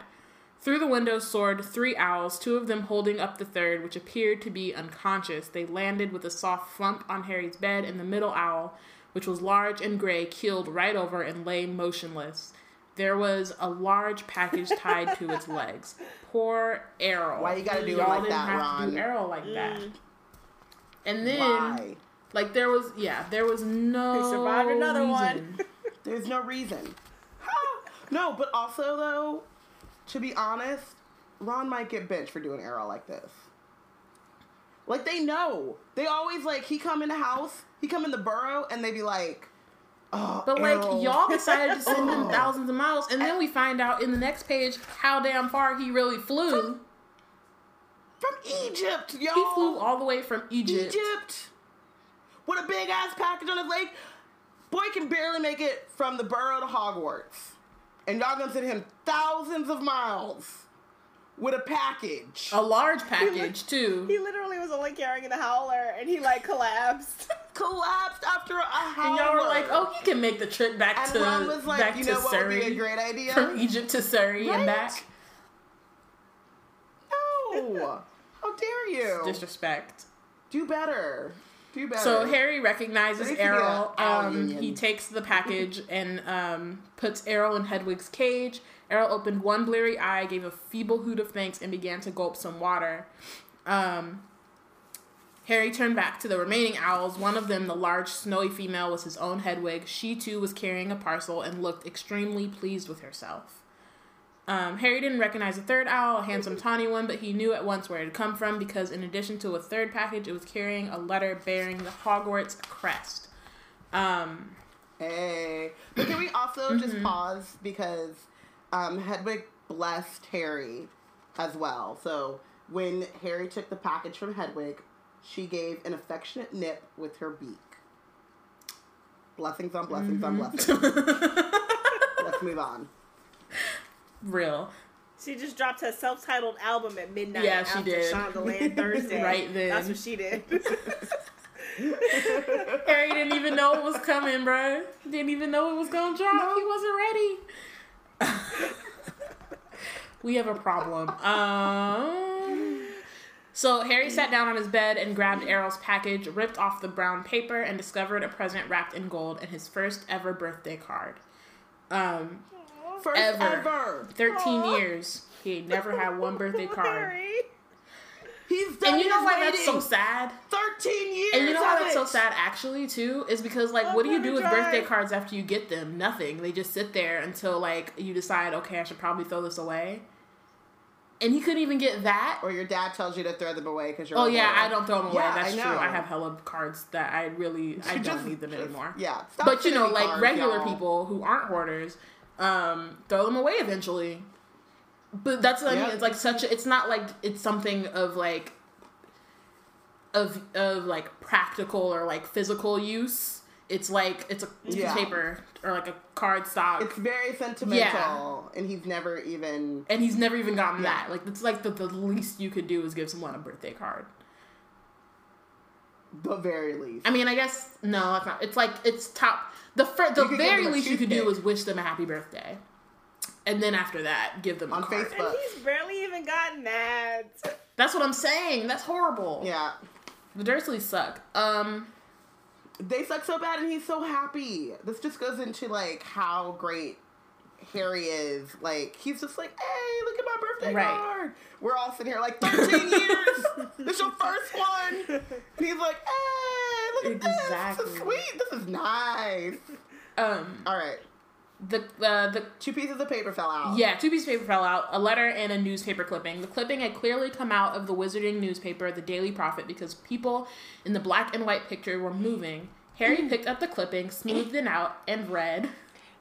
Through the window soared three owls, two of them holding up the third, which appeared to be unconscious. They landed with a soft flump on Harry's bed, and the middle owl, which was large and gray, keeled right over and lay motionless. There was a large package tied to its legs. Poor Errol. Why you gotta do it Y'all like didn't that, have to do Ron? Errol like that. Mm. And then, Why? Like, there was, yeah, there was no. He survived another one. There's no reason. no, but also though, to be honest, Ron might get benched for doing Errol like this. Like they know. They always like he come in the house, he come in the burrow, and they be like, oh, But like Errol. y'all decided to send him Oh. thousands of miles, and then we find out in the next page how damn far he really flew. from Egypt, y'all. He flew all the way from Egypt. Egypt with a big ass package on his leg. Boy can barely make it from the burrow to Hogwarts, and y'all gonna send him thousands of miles with a package. A large package He too. He literally was only carrying the howler, and he like collapsed. collapsed after a howler. And y'all were like, "Oh, he can make the trip back And to Ron was like, back you to know what would be Surrey a great idea? from Egypt to Surrey and back." no, how dare you? Disrespect. Do better. Do better. So Harry recognizes Thanks Errol. Um, he takes the package and um, puts Errol in Hedwig's cage. Errol opened one bleary eye, gave a feeble hoot of thanks, and began to gulp some water. Um, Harry turned back to the remaining owls. One of them, the large, snowy female, was his own Hedwig. She too was carrying a parcel and looked extremely pleased with herself. Um, Harry didn't recognize the third owl, a handsome tawny one, but he knew at once where it had come from because, in addition to a third package, it was carrying a letter bearing the Hogwarts crest. Um, Hey. But can we also just pause because um, Hedwig blessed Harry as well. So when Harry took the package from Hedwig, she gave an affectionate nip with her beak. Blessings on blessings on blessings. Let's move on. real. She just dropped her self-titled album at midnight. Yeah, she did. Shondaland Thursday. Right then. That's what she did. Harry didn't even know it was coming, bro. Didn't even know it was gonna drop. He wasn't ready. we have a problem. Um, so Harry sat down on his bed and grabbed Errol's package, ripped off the brown paper, and discovered a present wrapped in gold and his first ever birthday card. Um, First Ever. ever. thirteen years. He never had one birthday card. He's done And you know his why that's so sad? 13 years. of why that's so sad actually too is because like Oh, what do you do with Drive. birthday cards after you get them nothing they just sit there until like you decide okay i should probably throw this away and he couldn't even get that Or your dad tells you to throw them away because you're. oh yeah i don't throw them away Yeah, that's I true i have hella cards that i really i don't Just- need them just- anymore Yeah. But you know like cards, regular y'all. people who aren't hoarders um throw them away eventually but that's what i mean it's like such a it's not like it's something of like of of like practical or like physical use it's like it's a piece Yeah. of paper or like a card stock It's very sentimental, and he's never even. and he's never even gotten Yeah. that like it's like the, the least you could do is give someone a birthday card The very least. i mean i guess no it's not it's like it's top the fir- the You could give very least you could do is wish them a happy birthday and then after that give them a On card. Facebook. And he's barely even gotten that. that's what i'm saying that's horrible Yeah. the dursleys suck um They suck so bad, and he's so happy. This just goes into like how great Harry is. Like he's just like, hey, look at my birthday Right. card. We're all sitting here like 13 years. This your first one. And he's like, hey, look at this. This is sweet. This is nice. um All right. the uh, the Two pieces of paper fell out. Yeah, two pieces of paper fell out, a letter and a newspaper clipping. The clipping had clearly come out of the wizarding newspaper, the Daily Prophet, because people in the black and white picture were moving. Harry picked up the clipping, smoothed it out, and read,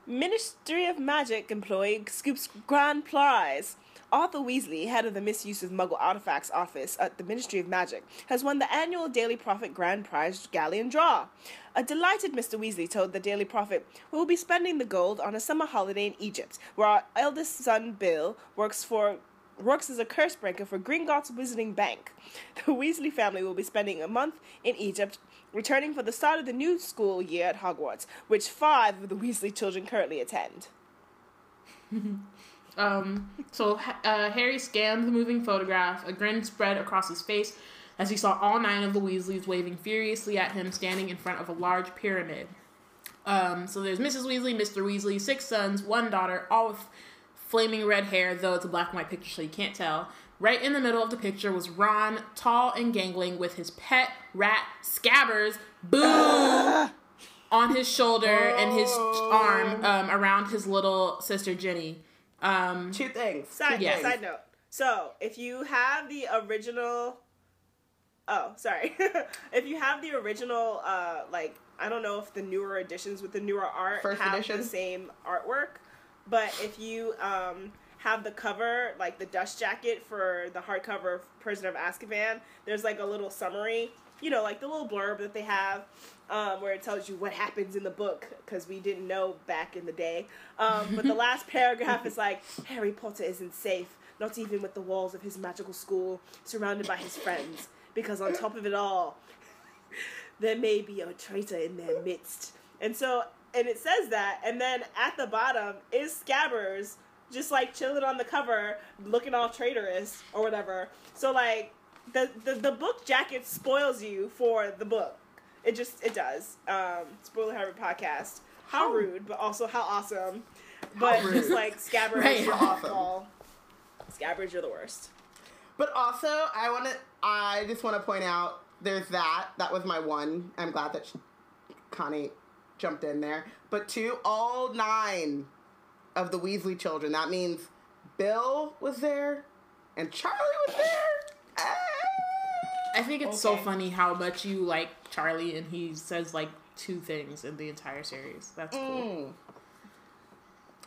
Ministry of Magic employee scoops grand prize. Arthur Weasley, head of the Misuse of Muggle Artifacts Office at the Ministry of Magic, has won the annual Daily Prophet Grand Prize Galleon Draw. A delighted Mr. Weasley told the Daily Prophet, We will be spending the gold on a summer holiday in Egypt, where our eldest son Bill works for works as a curse breaker for Gringotts Wizarding Bank. The Weasley family will be spending a month in Egypt, returning for the start of the new school year at Hogwarts, which five of the Weasley children currently attend. um, so uh, Harry scanned the moving photograph. A grin spread across his face as he saw all nine of the Weasleys waving furiously at him, standing in front of a large pyramid. Um, so there's Mrs. Weasley, Mr. Weasley, six sons, one daughter, all with flaming red hair, though it's a black and white picture, so you can't tell. Right in the middle of the picture was Ron, tall and gangling, with his pet rat Scabbers, boo, on his shoulder and his arm um, around his little sister Ginny. Um, Two things. Side, Two Yeah. things. side note. So, if you have the original. Oh, sorry. if you have the original, uh, like, I don't know if the newer editions with the newer art First have edition? the same artwork, but if you um, have the cover, like the dust jacket for the hardcover of Prisoner of Azkaban, there's like a little summary, you know, like the little blurb that they have. Um, where it tells you what happens in the book because we didn't know back in the day. Um, but the last paragraph is like Harry Potter isn't safe, not even with the walls of his magical school, surrounded by his friends, because on top of it all, there may be a traitor in their midst. And so, and it says that, and then at the bottom is Scabbers just like chilling on the cover, looking all traitorous or whatever. So like the the, the book jacket spoils you for the book. It just it does. Um, spoiler Harry podcast. How How- rude, but also how awesome. But rude. just like Scabbers, Right. you're awful. Scabbers, you're the worst. But also, I want to. I just want to point out there's that. That was my one. I'm glad that Connie jumped in there. But two, all nine of the Weasley children. That means Bill was there and Charlie was there. I think it's so funny how much you like Charlie, and he says like two things in the entire series. That's cool.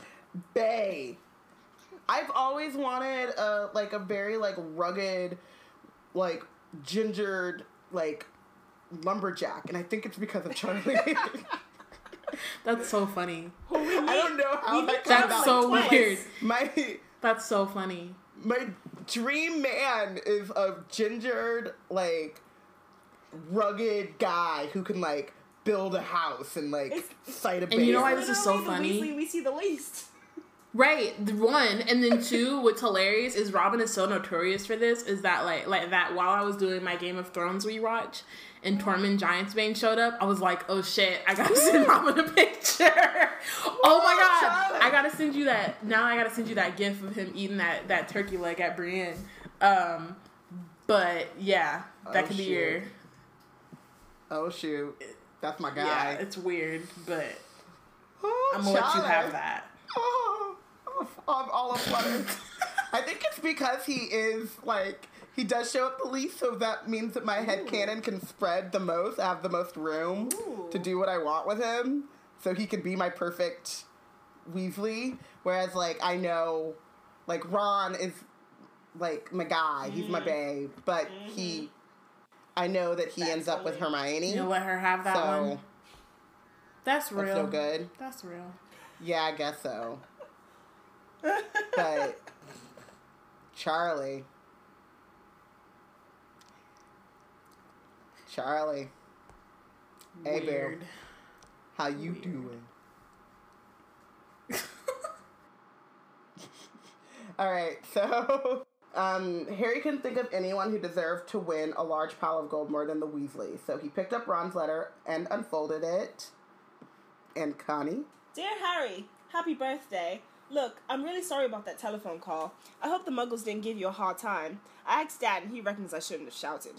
Mm. Bay. I've always wanted a like a very like rugged, like gingered like lumberjack, and I think it's because of Charlie. That's so funny. I don't know how that That's about. so twice. weird. My That's so funny. my dream man is a gingered like rugged guy who can like build a house and like It's- fight a And you know why this is so Literally the funny? Weasley we see the least. Right, one, and then two. What's hilarious is Robin is so notorious for this. Is that like like that while I was doing my Game of Thrones rewatch and Tormund Giantsbane showed up, I was like, oh shit, I gotta send Robin a picture. oh my god. I gotta send you that. Now I gotta send you that gif of him eating that that turkey leg at Brienne. Um, but yeah, that Oh, could be shit. your oh shoot, that's my guy. yeah. It's weird, but Oh, I'm gonna let you have that. Oh, I'm all aflutter. I think it's because he is like he does show up the least, so that means that my head headcanon can spread the most. I have the most room Ooh. to do what I want with him, so he can be my perfect Weasley. Whereas, like, I know, like Ron is like my guy. He's my mm-hmm. babe, but he, mm-hmm. I know that he ends up with Hermione. You'll let her have that so one. That's real. that's so good. That's real. Yeah, I guess so. But Charlie, Charlie, Hey, Bill. Weird. how you Weird. doing? All right, so um, Harry couldn't think of anyone who deserved to win a large pile of gold more than the Weasleys. So he picked up Ron's letter and unfolded it. And Connie, Dear Harry, happy birthday. Look, I'm really sorry about that telephone call. I hope the muggles didn't give you a hard time. I asked Dad, and he reckons I shouldn't have shouted.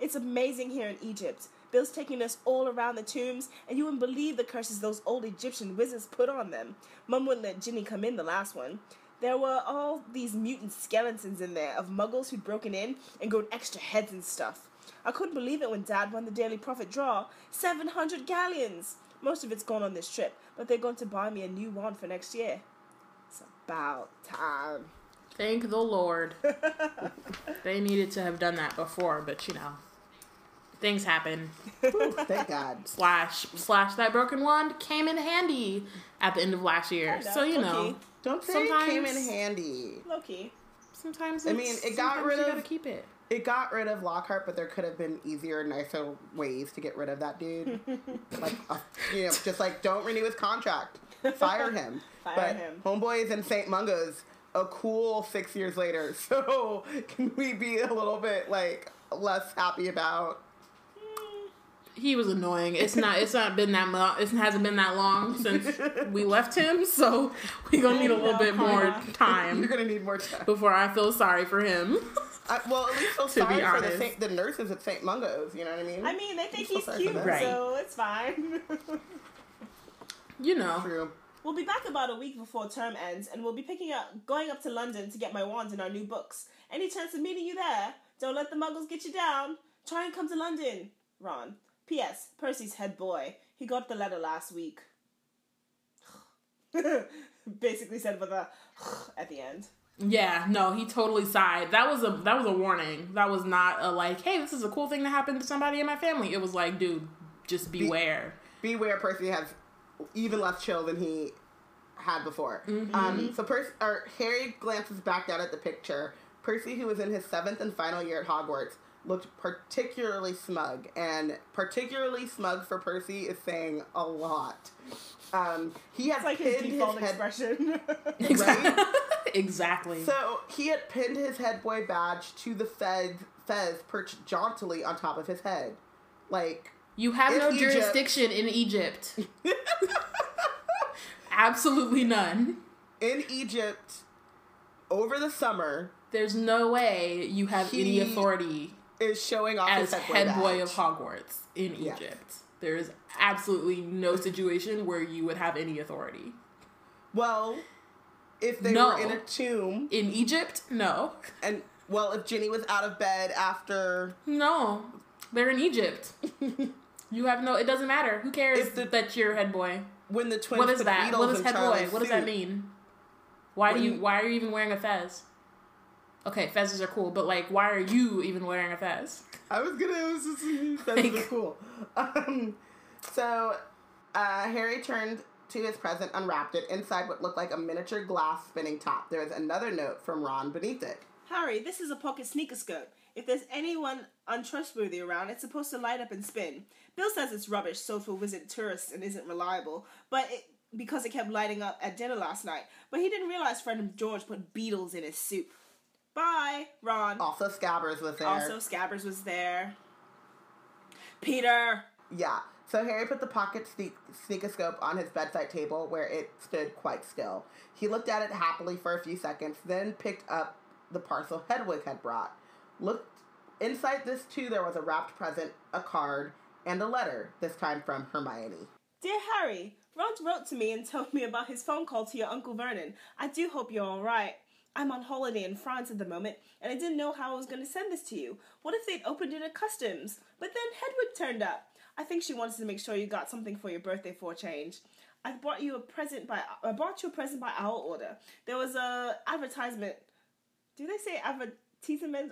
It's amazing here in Egypt. Bill's taking us all around the tombs, and you wouldn't believe the curses those old Egyptian wizards put on them. Mum wouldn't let Ginny come in the last one. There were all these mutant skeletons in there of muggles who'd broken in and grown extra heads and stuff. I couldn't believe it when Dad won the Daily Prophet draw 700 galleons! Most of it's gone on this trip, but they're going to buy me a new wand for next year. About time. Thank the Lord. they needed to have done that before, but you know, things happen. Whew, thank God. Slash slash that broken wand came in handy at the end of last year. So you know, low-key. Don't say it came in handy. Loki. sometimes I it's, mean, it got sometimes rid you of- gotta keep it. It got rid of Lockhart, but there could have been easier, nicer ways to get rid of that dude. like, uh, you know, just like don't renew his contract, fire him. Fire but him. Homeboy is in St. Mungo's a cool six years later. So can we be a little bit like less happy about? He was annoying. It's not. It's not been that much. It hasn't been that long since we left him. So we gonna need a little No, bit more time. You're gonna need more time. before I feel sorry for him. I, well, at least feel To be sorry for the. Saint, the nurses at St. Mungo's. You know what I mean? I mean, they think he's cute. Right. so it's fine. You know. True. we'll be back about a week before term ends, and we'll be picking up, going up to London to get my wand and our new books. Any chance of meeting you there? Don't let the muggles get you down. Try and come to London. Ron. P.S. Percy's head boy. He got the letter last week. Basically said with a at the end. Yeah, no, he totally sighed. That was a that was a warning. That was not a like, hey, this is a cool thing that happened to somebody in my family. It was like, dude, just beware. Beware, Percy has even less chill than he had before. Mm-hmm. Um, so Percy, or Harry glances back down at the picture. Percy, who was in his seventh and final year at Hogwarts, looked particularly smug, and particularly smug for Percy is saying a lot. Um, he had like his pinned his, default head. expression. Right? exactly. So he had pinned his head boy badge to the fez, fez perched jauntily on top of his head, like you have no Egypt- jurisdiction in Egypt. Absolutely none. in Egypt over the summer. There's no way you have any authority. is showing off as head boy of Hogwarts in Yes. Egypt. There is absolutely no situation where you would have any authority. Well, if they No. were in a tomb, In Egypt, no. and well, if Ginny was out of bed after, No. They're in Egypt. you have no it doesn't matter. Who cares the- that you're head boy? when the twins What is put that? needles What is in head boy? Charlie's What does that mean? Why do you When- why are you even wearing a fez? Okay, fezzes are cool, but like why are you even wearing a fez? I was gonna. I was just that's Like- really cool. Um, so uh, Harry turned to his present, unwrapped it. Inside, what looked like a miniature glass spinning top. There was another note from Ron beneath it. Harry, this is a pocket sneakoscope. If there's anyone untrustworthy around, it's supposed to light up and spin. Bill says it's rubbish, for visit tourists and isn't reliable, but it, because it kept lighting up at dinner last night. But he didn't realize friend George put beetles in his soup. Bye, Ron. Also, Scabbers was there. Also, Scabbers was there. Peter. Yeah. So Harry put the pocket sneak- sneakoscope on his bedside table where it stood quite still. He looked at it happily for a few seconds, then picked up the parcel Hedwig had brought. Looked inside this too there was a wrapped present, a card, and a letter, this time from Hermione. Dear Harry, Ron wrote to me and told me about his phone call to your Uncle Vernon. I do hope you're alright. I'm on holiday in France at the moment, and I didn't know how I was going to send this to you. What if they'd opened it at customs? But then Hedwig turned up. I think she wanted to make sure you got something for your birthday for a change. I bought you a present by I bought you a present by owl order. There was a advertisement. Do they say advertisement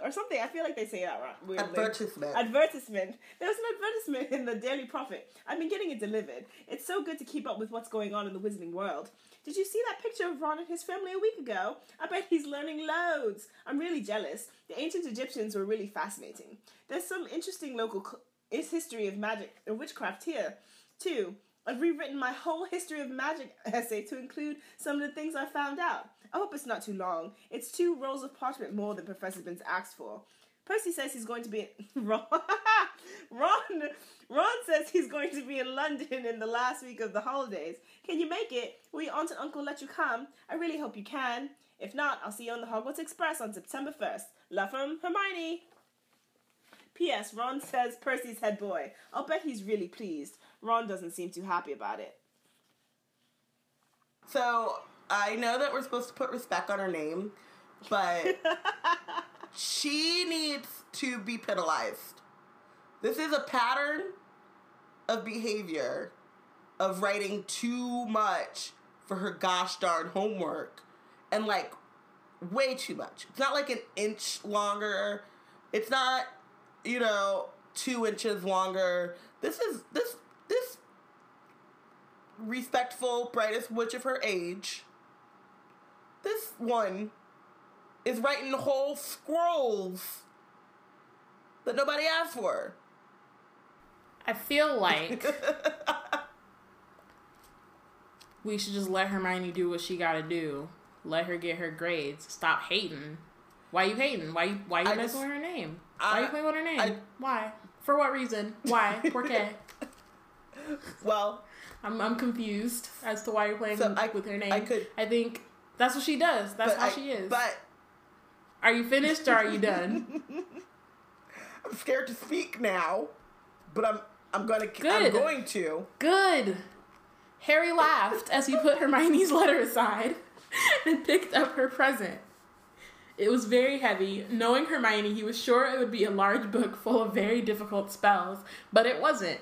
or something? I feel like they say that right. weirdly. Advertisement. Advertisement. There was an advertisement in the Daily Prophet. I've been getting it delivered. It's so good to keep up with what's going on in the wizarding world. Did you see that picture of Ron and his family a week ago? I bet he's learning loads. I'm really jealous. The ancient Egyptians were really fascinating. There's some interesting local history of magic and witchcraft here, too. I've rewritten my whole history of magic essay to include some of the things I found out. I hope it's not too long. It's two rolls of parchment more than Professor Binns asked for. Percy says he's going to be Ron. Ron. Ron says he's going to be in London in the last week of the holidays. Can you make it? Will your aunt and uncle let you come? I really hope you can. If not, I'll see you on the Hogwarts Express on September first. Love from Hermione. P.S. Ron says Percy's head boy. I'll bet he's really pleased. Ron doesn't seem too happy about it. So I know that we're supposed to put respect on her name, but she needs to be penalized. This is a pattern of behavior of writing too much for her gosh darn homework and like way too much. It's not like an inch longer. It's not, you know, two inches longer. This is this this respectful, brightest witch of her age. This one is writing whole scrolls that nobody asked for. I feel like we should just let Hermione do what she gotta do. Let her get her grades. Stop hating. Why you hating? Why you why you I messing just- with her name? Why I- you playing with her name? I- Why? For what reason? Why? Por qué? well, I'm I'm confused as to why you're playing So I- with her name. I could- I think that's what she does. That's but how I- she is. But are you finished or are you done? I'm scared to speak now. But I'm I'm gonna I'm going to. Good. Harry laughed as he put Hermione's letter aside and picked up her present. It was very heavy. Knowing Hermione, he was sure it would be a large book full of very difficult spells, but it wasn't.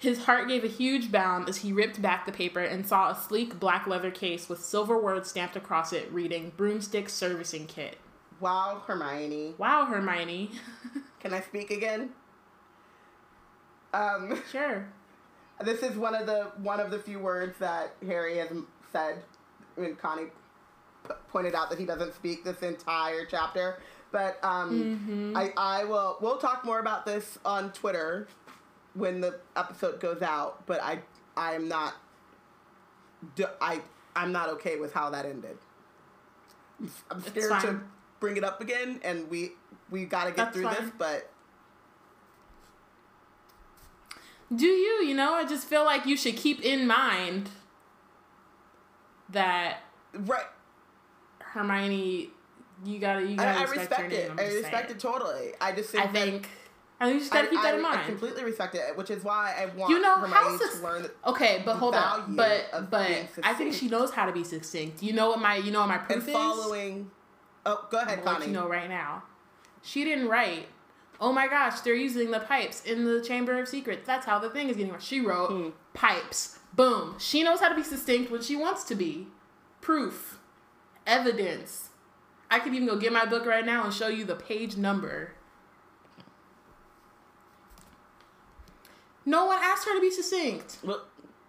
His heart gave a huge bound as he ripped back the paper and saw a sleek black leather case with silver words stamped across it reading Broomstick Servicing Kit. Wow, Hermione. Wow, Hermione. Can I speak again? Um, sure. this is one of the one of the few words that Harry has said when Connie p- pointed out that he doesn't speak this entire chapter. But um, I I will we'll talk more about this on Twitter when the episode goes out. But I I am not I I'm not okay with how that ended. I'm- scared to bring it up again, and we we got to get That's through this. But Do you? You know, I just feel like you should keep in mind that right, Hermione you gotta you gotta I, I respect, respect it. I respect saying. it totally. I just think I think I you just gotta keep that I, in I completely respect it, which is why I want You know, Hermione how to learn. Okay, but hold on. But but I think she knows how to be succinct. You know what my you know what my and proof is? following. Oh, go ahead, I'm let Connie. you know right now. She didn't write. Oh my gosh, they're using the pipes in the Chamber of Secrets. That's how the thing is getting. She wrote Hmm. pipes. Boom. She knows how to be succinct when she wants to be. Proof, evidence. I could even go get my book right now and show you the page number. No one asked her to be succinct. Well,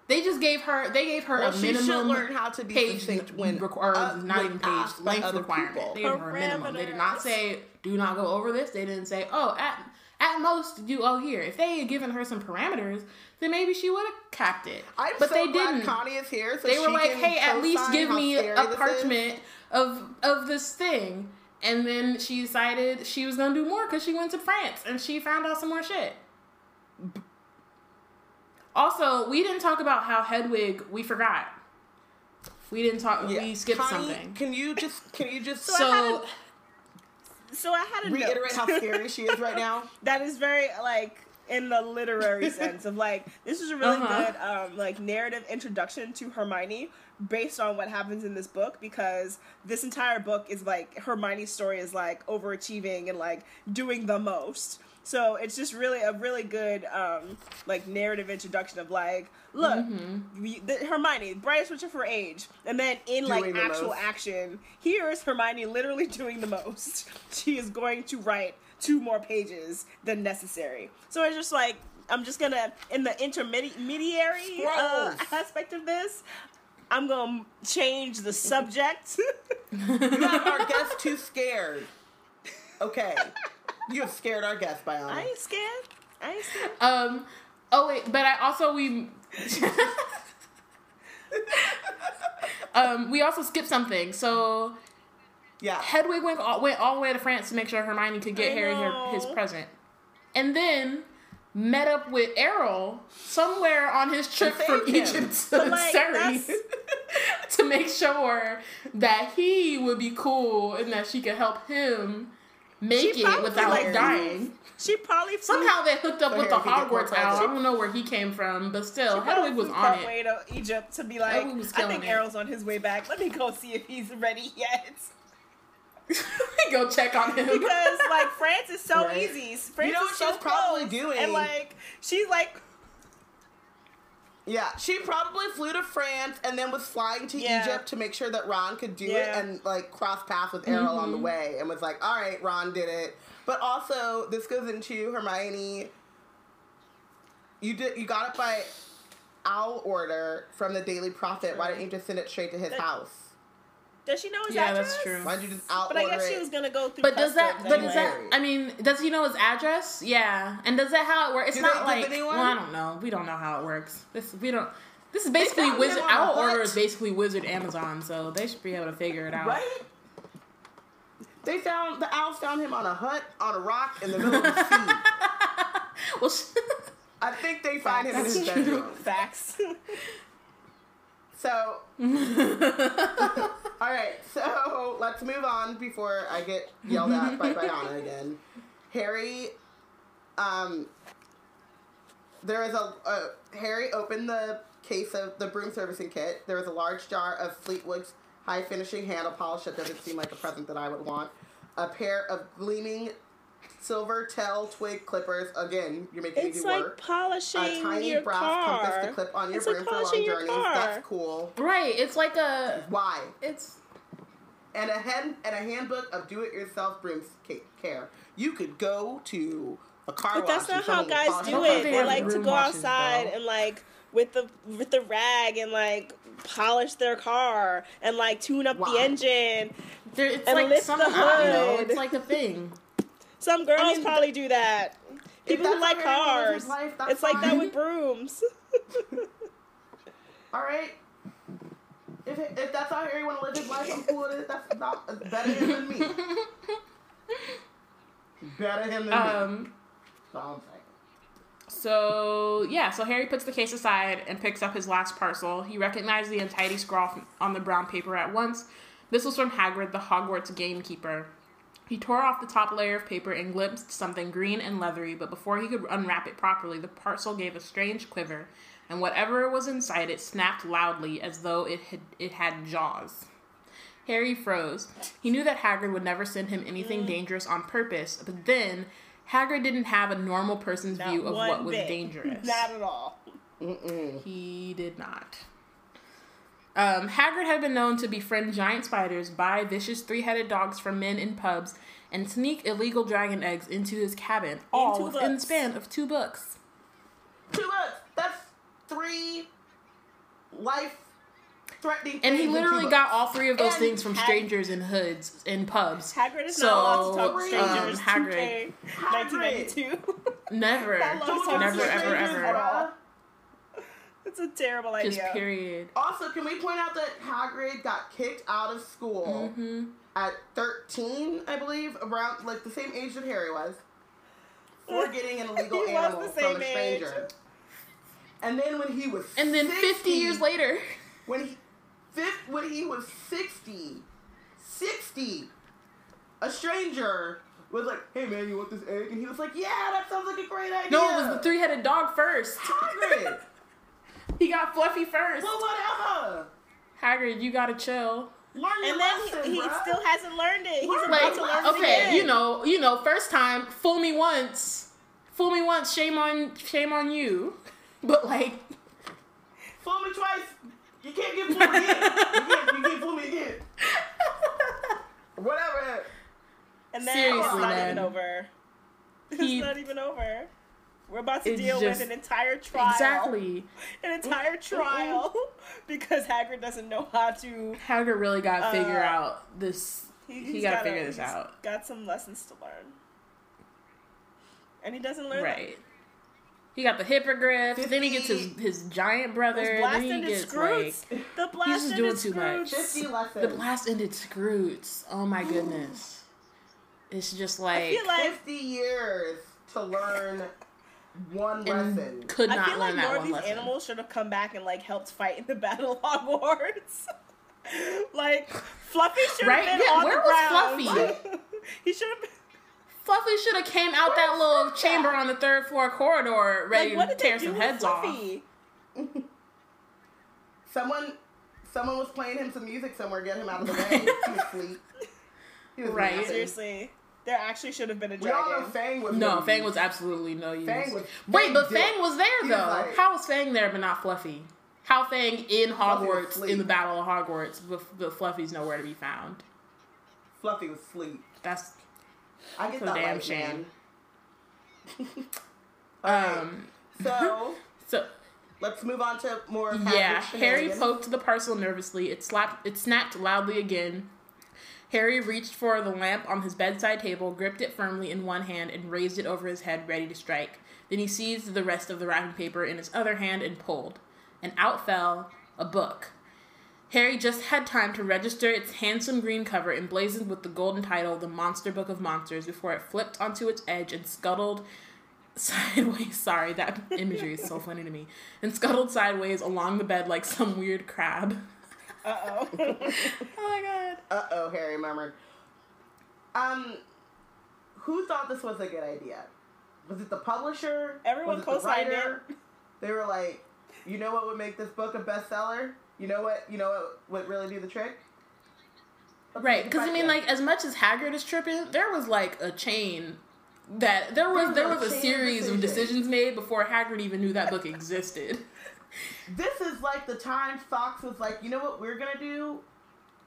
They just gave her. They gave her well, a she should minimum learn how to be page succinct when requ- or uh, not even page length requirement. people. They gave her a minimum. They did not say do not go over this. They didn't say oh at at most do oh here. If they had given her some parameters, then maybe she would have capped it. I'm but so they glad didn't. Connie is here. So they were like, hey, at least give me a parchment of of this thing. And then she decided she was gonna do more because she went to France and she found out some more shit. Also, we didn't talk about how Hedwig. We forgot. We didn't talk. Yeah. We skipped Connie, something. Can you just can you just So So So I had a reiterate note. how scary she is right now? that is very like in the literary sense of like this is a really Uh-huh. good um like narrative introduction to Hermione based on what happens in this book because this entire book is like Hermione's story is like overachieving and like doing the most. So it's just really a really good um like narrative introduction of like look Mm-hmm. we, the, Hermione bright switcher for age and then in like the actual most. action here's Hermione literally doing the most. She is going to write two more pages than necessary. So it's just like I'm just gonna in the intermediary uh, aspect of this. I'm gonna change the subject. You have our guest too scared. Okay. You have scared our guest, I Bayana. ain't scared. I ain't scared. um. Oh wait, but I also we. um, we also skipped something. So Yeah. Hedwig went all, went all the way to France to make sure Hermione could get I Harry her, his present, and then met up with Errol somewhere on his trip from him. Egypt to But, like, Surrey to make sure that he would be cool and that she could help him make She it without like, dying. She probably flew, Somehow they hooked up with the Harry could get more Hogwarts owl. I don't know where he came from, but still, she probably Hedwig was flew on it. partway to Egypt to be like, Hedwig was I killing think it. Errol's on his way back. Let me go see if he's ready yet. Go check on him. because like France is so Right. easy. France You know is what so she's probably doing? and like she's like Yeah, she probably flew to France and then was flying to Yeah. Egypt to make sure that Ron could do it and like cross paths with Errol on the Mm-hmm. way and was like, all right, Ron did it. But also, this goes into Hermione. You did you got it by owl order from the Daily Prophet. Why didn't you just send it straight to his That- house? Does she know his Yeah, address? Yeah, that's true. Why did you just out But I order guess she was gonna go through. But does that? customs But is that? I mean, does he know his address? Yeah. And does that how it works? It's Do not they- like. Well, I don't know. We don't know how it works. This we don't. This is basically Wizard. him on a Owl order is basically Wizard Amazon, so they should be able to figure it out. Right? They found the owls found him on a hut on a rock in the middle of the sea. Well, I think they find him in That's his true. bedroom. facts? So, all right. So let's move on before I get yelled at by Bayana again. Harry, um, there is a, a Harry opened the case of the broom servicing kit. There was a large jar of Fleetwood's high finishing handle polish that doesn't seem like a present that I would want. A pair of gleaming silver tail twig clippers. Again, you're making it's me do like work. polishing A tiny your brass car. compass to clip on your It's like for long polishing your journeys. car. That's cool. right. It's like a. Why? It's. and a hand and a handbook of do-it-yourself broom care. You could go to a car But wash. that's and not how guys do it. They they like to go outside though. and like with the with the rag and like polish their car and like tune up Why? the engine. There, it's And like lift some. the I know. hood. It's like a thing. Some girls mean, probably do that. People who like cars. life, it's like that with brooms. All right. If, if that's how Harry want to live his life, I'm cool with it. That's not better him than me. Better him than me. Um. That's all I'm saying. So yeah, so Harry puts the case aside and picks up his last parcel. He recognized the untidy scrawl on the brown paper at once, This was from Hagrid, the Hogwarts gamekeeper. He tore off the top layer of paper and glimpsed something green and leathery, but before he could unwrap it properly, the parcel gave a strange quiver, and whatever was inside it snapped loudly as though it had, it had jaws. Harry froze. He knew that Hagrid would never send him anything mm. dangerous on purpose, but then Hagrid didn't have a normal person's Not view of what was bit. dangerous. Not at all. He did not. Um, Hagrid had been known to befriend giant spiders, buy vicious three-headed dogs from men in pubs, and sneak illegal dragon eggs into his cabin, all two within the span of two books. Two books. That's three life threatening. And he things in two literally books. got all three of those And things from Hag- strangers in hoods in pubs. Hagrid is So, not allowed to talk to um, strangers. Hagrid- 2K, 1992. Never, That love Don't talk never, to ever, strangers ever. At all. it's a terrible Just idea. period. Also, can we point out that Hagrid got kicked out of school hmm at 13, I believe, around like the same age that Harry was, for getting an illegal He was animal the from a stranger. age. And then when he was And then 50 years later, when he fifth, when he was 60, 60, a stranger was like, "Hey man, you want this egg?" And he was like, "Yeah, that sounds like a great idea." no, it was the three-headed dog first. Hagrid. He got Fluffy first. well, whatever. Hagrid, you gotta chill. Learn your And then lesson, he, he bruh. still hasn't learned it. He's Like, about to learn it okay, again. you know, you know, first time, fool me once, fool me once, shame on, shame on you. But like, Fool me twice. You can't get fooled again. You can't, you can't fool me again. Whatever. And then Seriously, it's not man. even over. It's He- not even over. We're about to It's deal just- with an entire trial. exactly, An entire trial because Hagrid doesn't know how to. Hagrid really got to Uh, figure out this. He, he's got to gotta- figure this he's out, Got some lessons to learn, and he doesn't learn. them. right? He got the hippogriff. Then he gets his his giant brother. Those then blast he ended gets Skrewts. like the blast just ended doing too much. Skrewts. 50 lessons. the blast ended Skrewts. Oh my goodness, it's just like, I feel like 50 years to learn one and lesson. could I feel learn like that more of these lesson. animals should have come back and like helped fight in the Battle of Hogwarts. like Fluffy should Right? have been Yeah, on where the was ground. Fluffy? he should have. been... Fluffy should have came out that little Fluffy chamber on the third floor corridor, ready Like, what to tear some with heads off. Someone someone was playing him some music somewhere, get him out of the way. he was asleep. He was Right. napping. Seriously, there actually should have been a We all know dragon. Fang was No, no Fang was absolutely no use. Fang was- Wait, Fang but did. Fang was there He though. was like- How was Fang there but not Fluffy? How Fang in Hogwarts in the Battle of Hogwarts, but, but Fluffy's nowhere to be found. Fluffy was asleep. That's I get So that damn right, shame. um. so So let's move on to more. of yeah, Harry poked the parcel nervously. It slapped. It snapped loudly again. Harry reached for the lamp on his bedside table, gripped it firmly in one hand, and raised it over his head, ready to strike. Then he seized the rest of the wrapping paper in his other hand and pulled. And out fell a book. Harry just had time to register its handsome green cover emblazoned with the golden title, The Monster Book of Monsters, before it flipped onto its edge and scuttled sideways. Sorry, that imagery is so funny to me. And scuttled sideways along the bed like some weird crab. Uh oh. Oh my god. Uh oh, Harry murmured. Um, who thought this was a good idea? Was it the publisher? Everyone was the co-signed writer? They were like, you know what would make this book a bestseller? You know what? You know what would really do the trick? Let's Right, because I mean, like as much as Hagrid is tripping, there was like a chain that there was there There was a a series of decision. decisions made before Hagrid even knew that book existed. This is like the time Fox was like, you know what we're gonna do?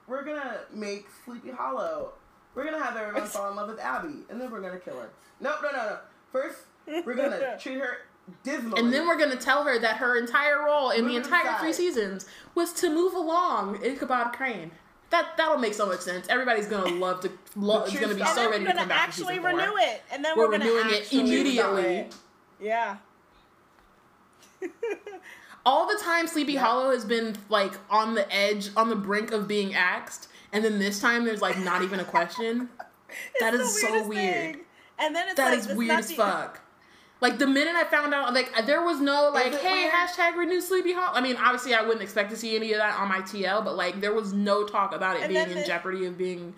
We're gonna make Sleepy Hollow. We're gonna have everyone fall in love with Abby, and then we're gonna kill her. No, no, no, no. First, we're gonna treat her dismally. And then we're gonna tell her that her entire role in the entire aside. three seasons was to move along Ichabod Crane. That that'll make so much sense. Everybody's gonna love to. Lo- is gonna be is- and so then ready we're to gonna come back. actually season four. renew it, and then We're we're, gonna renewing it immediately. it. Yeah. All the time, Sleepy Hollow has been like on the edge, on the brink of being axed, and then this time there's like not even a question. That is so weird. thing. And then it's That like is weird as the- fuck. Like the minute I found out, like there was no like, hey, weird? hashtag renew Sleepy Hollow. I mean, obviously, I wouldn't expect to see any of that on my TL, but like there was no talk about it And being in the- jeopardy of being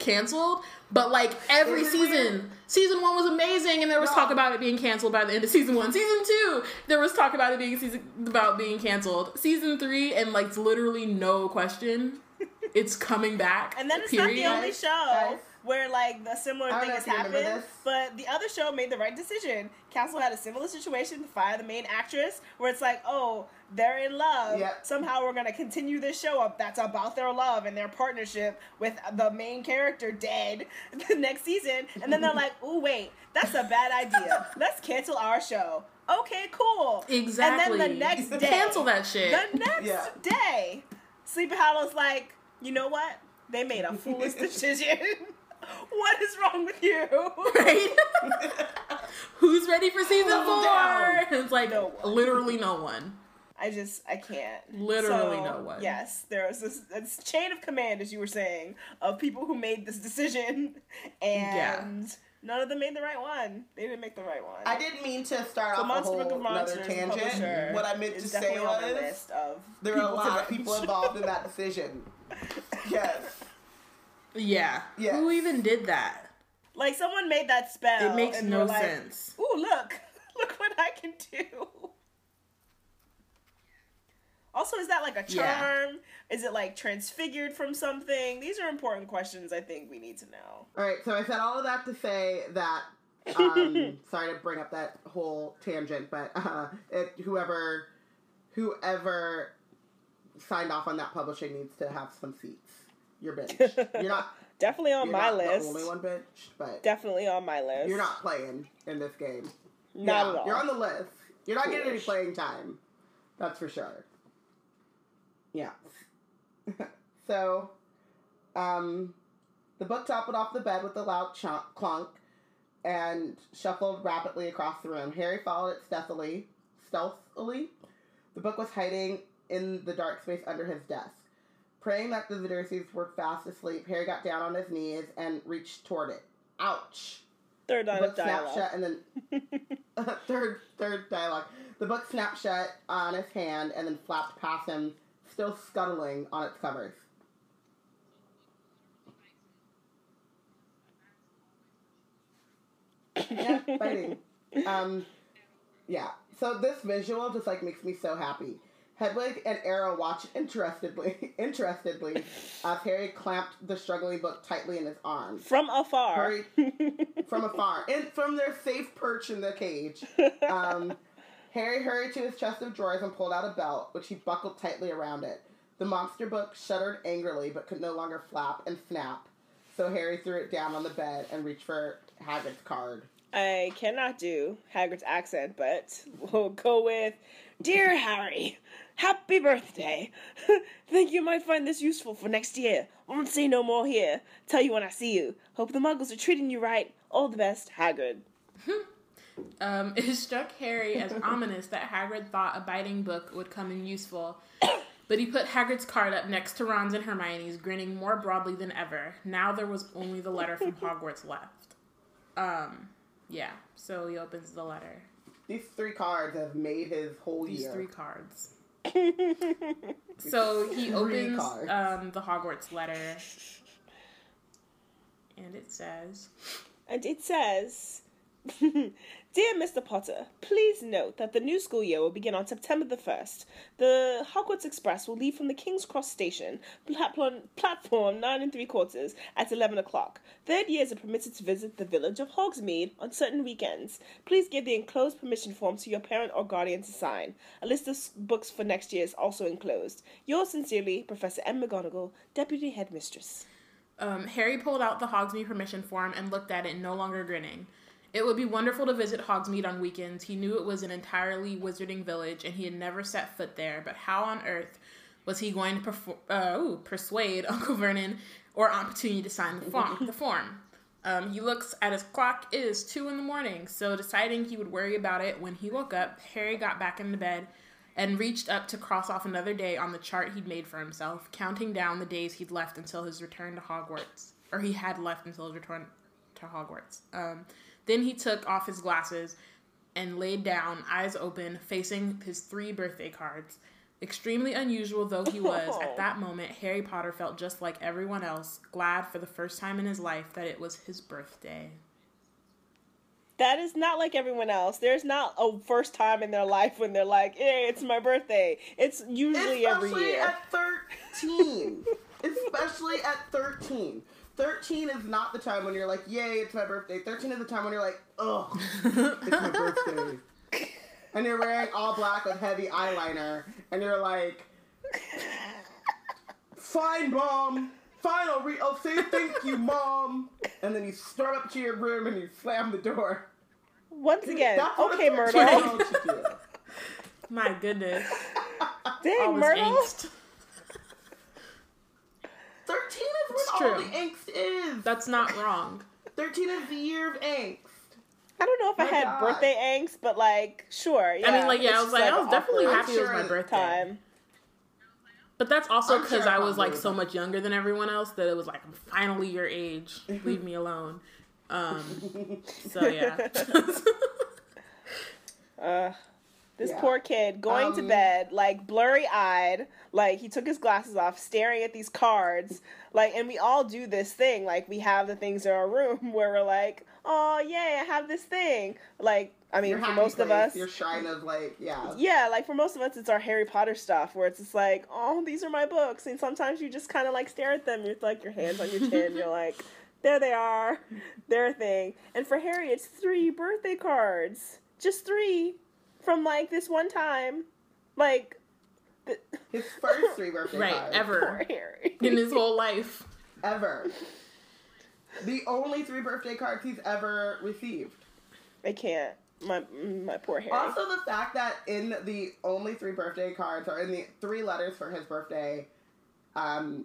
canceled. But like every season, weird? season one was amazing, and there was No. talk about it being canceled by the end of season one. Season two, there was talk about it being season about being canceled. Season three, and like literally no question, it's coming back. And then it's period. not the only show Guys. Where like the similar thing has if you remember happened. But the other show made the right decision. Castle had a similar situation to fire the main actress, where it's like, oh, they're in love. Yep. Somehow we're gonna continue this show up that's about their love and their partnership with the main character dead the next season. And then they're like, oh wait, that's a bad idea. Let's cancel our show. Okay, cool. Exactly. And then the next day, Cancel that shit. The next Yeah. day, Sleepy Hollow's like, you know what? They made a foolish decision. What is wrong with you? right? Who's ready for season Level four? down. It's like No literally no one. I just, I can't. Literally So, no one. Yes, there was this, this chain of command, as you were saying, of people who made this decision, and none of them made the right one. They didn't make the right one. I didn't mean to start So off Monster a Book of whole another tangent. What I meant to say definitely the was list of there were a lot of people involved in that decision. Yes. Yeah. Yes. Who even did that? Like someone made that spell. It makes and no like, sense. Ooh, look, look what I can do. Also, is that like a Yeah. charm? Is it like transfigured from something? These are important questions I think we need to know. All right, so I said all of that to say that. Um, sorry to bring up that whole tangent, but uh, it, whoever whoever signed off on that publishing needs to have some seats. You're benched. You're not. Definitely on you're my not list. the only one benched, but Definitely on my list. you're not playing in this game. Not Yeah, at all. You're on the list. You're not getting any playing time. That's for sure. Yeah. so, um, the book toppled off the bed with a loud chunk, clunk and shuffled rapidly across the room. Harry followed it stealthily. Stealthily. The book was hiding in the dark space under his desk. Praying that the Dursleys were fast asleep, Harry got down on his knees and reached toward it. Ouch! Third line book of snapped dialogue. shut and then third third dialogue. The book snapped shut on his hand and then flapped past him, still scuttling on its covers. yeah, fighting. Um, yeah. So this visual just like makes me so happy. Hedwig and Errol watched interestedly, interestedly, as Harry clamped the struggling book tightly in his arms From afar. Hurry. from afar, and from their safe perch in the cage. Um, Harry hurried to his chest of drawers and pulled out a belt, which he buckled tightly around it. The monster book shuddered angrily, but could no longer flap and snap. So Harry threw it down on the bed and reached for Hagrid's card. I cannot do Hagrid's accent, but we'll go with Dear Harry, happy birthday. Think you might find this useful for next year. Won't say no more here. Tell you when I see you. Hope the muggles are treating you right. All the best, Hagrid. Um, it struck Harry as ominous that Hagrid thought a biting book would come in useful. But he put Hagrid's card up next to Ron's and Hermione's, grinning more broadly than ever. Now there was only the letter from Hogwarts left. Um, yeah. So he opens the letter. These three cards have made his whole These year. three cards. So he opens um, the Hogwarts letter, and it says, And it says, Dear Mr. Potter, please note that the new school year will begin on September the 1st. The Hogwarts Express will leave from the King's Cross station, platform, platform 9 and 3 quarters, at 11 o'clock. Third years are permitted to visit the village of Hogsmeade on certain weekends. Please give the enclosed permission form to your parent or guardian to sign. A list of books for next year is also enclosed. Yours sincerely, Professor M. McGonagall, Deputy Headmistress. um, Harry pulled out the Hogsmeade permission form and looked at it, no longer grinning. It would be wonderful to visit Hogsmeade on weekends. He knew it was an entirely wizarding village, and he had never set foot there. But how on earth was he going to perfor- uh, ooh, persuade Uncle Vernon or Aunt Petunia to sign the form? the form. Um, he looks at his clock. It is two in the morning. So, deciding he would worry about it when he woke up, Harry got back into bed and reached up to cross off another day on the chart he'd made for himself, counting down the days he'd left until his return to Hogwarts, or he had left until his return to Hogwarts. Um, then he took off his glasses and laid down, eyes open, facing his three birthday cards. Extremely unusual though he was, at that moment, Harry Potter felt just like everyone else, glad for the first time in his life that it was his birthday. That is not like everyone else. There's not a first time in their life when they're like, "Hey, it's my birthday." It's usually every year. Especially year. at 13. Especially at 13. 13 is not the time when you're like, yay, it's my birthday. 13 is the time when you're like, ugh, it's my birthday. And you're wearing all black with heavy eyeliner. And you're like, fine, mom. Fine, I'll, re- I'll say thank you, mom. And then you start up to your room and you slam the door. Once again, That's okay, a Myrtle. 13-year-old should do. My goodness. Dang, All Myrtle. angst. 13 is when It's all the angst is. That's not wrong. 13 is the year of angst. I don't know if I had God. birthday angst, but like, sure. Yeah, I mean, like, yeah, it's I was just, like, I was definitely awkward happy it was my birthday. time. But that's also because sure I was like so much younger than everyone else that it was like I'm finally your age. Leave me alone. Um, so yeah. Uh, this Yeah. poor kid going to Um, bed like blurry eyed, like he took his glasses off, staring at these cards. Like, and we all do this thing. Like, we have the things in our room where we're like, "Oh, yay, I have this thing." Like, I mean, for most of place, us, your shrine of like, yeah. yeah, like for most of us, it's our Harry Potter stuff where it's just like, oh, these are my books, and sometimes you just kind of like stare at them. You're like your hands on your chin. You're like, there they are, they're thing. And for Harry, it's three birthday cards, just three, from like this one time, like, the, His first three birthday right, cards. poor ever Harry. in his whole life. Ever. The only three birthday cards he's ever received. I can't. My my poor Harry. Also, the fact that in the only three birthday cards, or in the three letters for his birthday, um,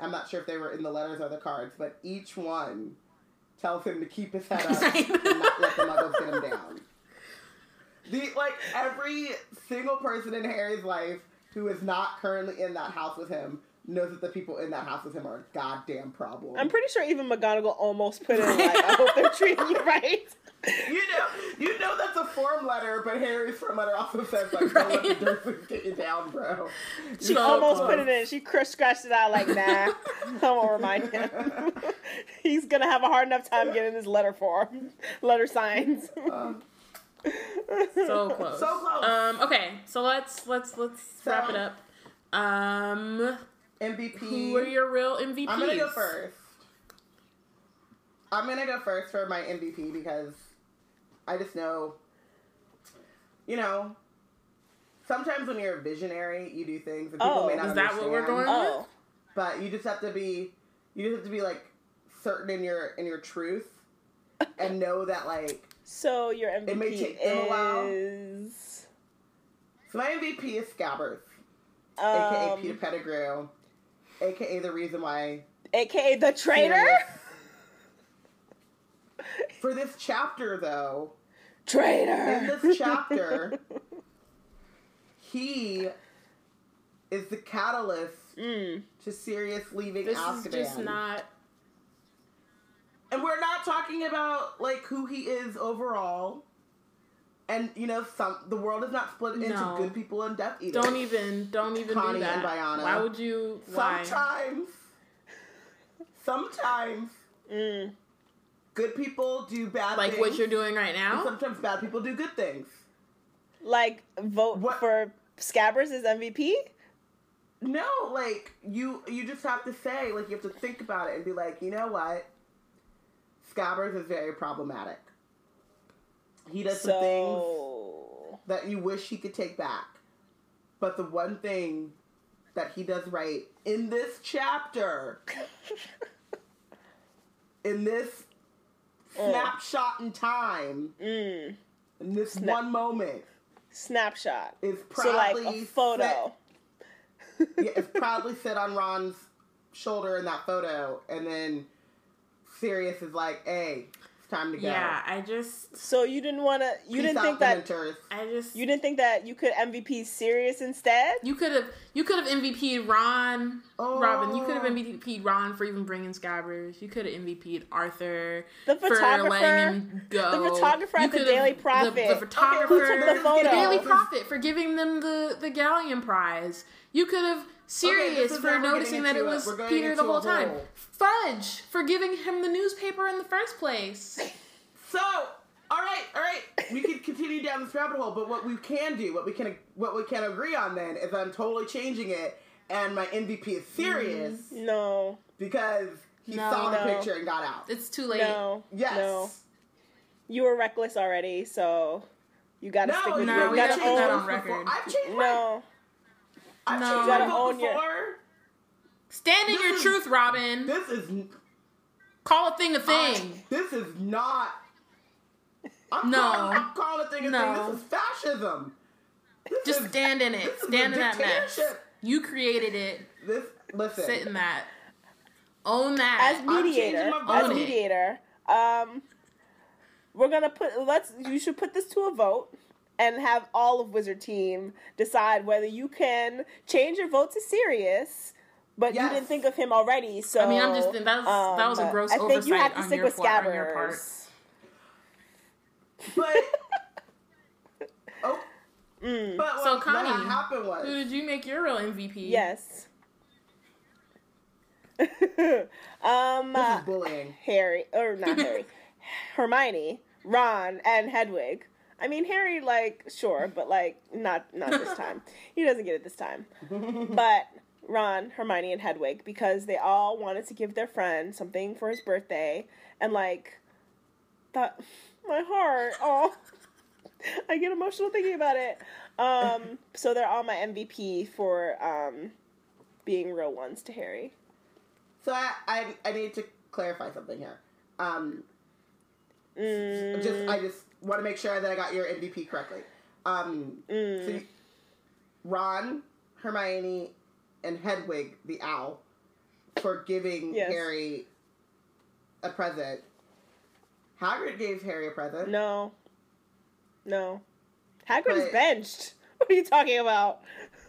I'm not sure if they were in the letters or the cards, but each one tells him to keep his head up and not let the muggles get him down. The like every single person in Harry's life who is not currently in that house with him knows that the people in that house with him are a goddamn problem. I'm pretty sure even McGonagall almost put in like, I hope they're treating you right. You know, you know that's a form letter, but Harry's form letter also says like, "Don't let the Dursleys get you down, bro." She almost close. put it in. She scratched it out like, nah. I won't remind him. He's gonna have a hard enough time getting his letter form, letter signs. Um, So close. So close. Um, okay, so let's let's let's wrap it up. Um, MVP. who are your real MVPs? I'm gonna go first. I'm gonna go first for my MVP because I just know, you know, sometimes when you're a visionary, you do things and people Oh, may not is that what we're understand, going oh, But you just have to be, you just have to be like certain in your in your truth, and know that like. So your It may MVP take them a while. is So my MVP is Scabbers, aka um, Peter Pettigrew, aka the reason why aka the traitor. For this chapter, though, traitor. in this chapter, he is the catalyst Mm. to Sirius leaving This Azkaban. is just not. And we're not talking about like who he is overall. And you know, some the world is not split into No. good people and Death Eaters. Don't even don't even Connie do and that. Bayana. Why would you? Why? Sometimes, sometimes Mm. good people do bad Like things. what you're doing right and now? sometimes bad people do good things. Like vote What- for Scabbers as MVP. No, like you you just have to say, like you have to think about it and be like, you know what? Scabbers is very problematic. He does some things that you wish he could take back. But the one thing that he does right in this chapter, in this snapshot in time, mm. in this Snap- one moment, snapshot. is So like proudly a photo. sit- yeah, is proudly sit on Ron's shoulder in that photo, and then Sirius is like, "Hey, it's time to go." Yeah, I just So you didn't want to. You didn't think that. Dementors. I just You didn't think that you could MVP Sirius instead. you could have you could have MVP Ron Oh. Robin, you could have oh. MVP'd Ron for even bringing Scabbers. You could have MVP'd Arthur The for photographer- letting him go. the photographer You at the Daily the- Prophet. The, Okay, photographer, who took the photo? Daily Prophet for giving them the the Galleon Prize. You could have Sirius is for noticing that it was a- we're going Peter the whole time. Fudge for giving him the newspaper in the first place. So, all right, all right, we can continue down this rabbit hole, but what we can do, what we can, what we can agree on then is I'm totally changing it, and my MVP is Sirius mm-hmm. No, because he No. saw the No. picture and got out. It's too late. no, Yes. no. You were reckless already, so you gotta No, stick with no, your. we You gotta gotta that own. on record. I've changed my, No, I've No. changed You gotta vote own your- Stand in This your is- truth, Robin. This is Call a thing a thing. this is not. I'm No. calling, I'm calling a thing a No. thing. This is fascism. This Just is, stand in it. this is a Stand in that mess. Dictatorship. You created it. This listen. Sit in that. Own that. as mediator, my as vote. mediator, um, we're gonna put. Let's. You should put this to a vote. And have all of Wizard Team decide whether you can change your vote to Sirius, but you didn't think of him already. So I mean, I'm just that was that was a um, gross I think oversight you have to on, stick your with part, on your part. Scabbers. But oh, Mm, but So, what, Connie, what happened was Who did you make your real MVP? yes. um, this uh, is bullying. Harry or not Harry, Hermione, Ron, and Hedwig. I mean Harry, like sure, but like not not this time. he doesn't get it this time. but Ron, Hermione, and Hedwig because they all wanted to give their friend something for his birthday, and like that, my heart. Oh, I get emotional thinking about it. Um, so they're all my MVP for um being real ones to Harry. So I, I I need to clarify something here. Um, Mm, just I just want to make sure that I got your MVP correctly. Um, so mm. you, Ron, Hermione, and Hedwig the owl for giving Yes. Harry a present. Hagrid gave Harry a present. No. No. Hagrid is benched. What are you talking about?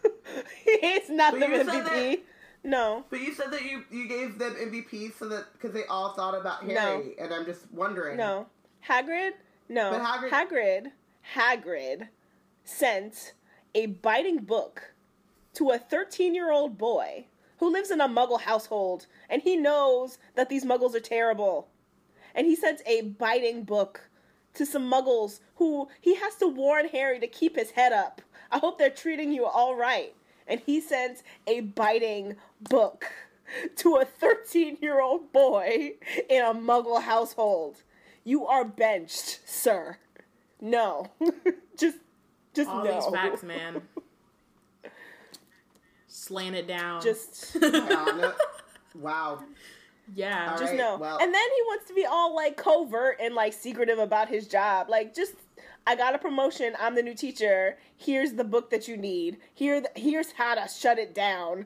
He's not But the MVP. No. But you said that you, you gave them MVP so that because they all thought about Harry, No. and I'm just wondering. No. Hagrid? No. But Hagrid- Hagrid Hagrid sent a biting book to a 13-year-old boy who lives in a muggle household and he knows that these muggles are terrible. And he sent a biting book to some muggles who he has to warn Harry to keep his head up. I hope they're treating you all right. And he sends a biting book to a 13 year old boy in a muggle household. You are benched, sir. No. just just All no. these facts, man. Slaying it down. Just Wow, no- wow. Yeah. All just right, no. well- and then he wants to be all like covert and like secretive about his job. Like just I got a promotion. I'm the new teacher. Here's the book that you need. Here the, here's how to shut it down.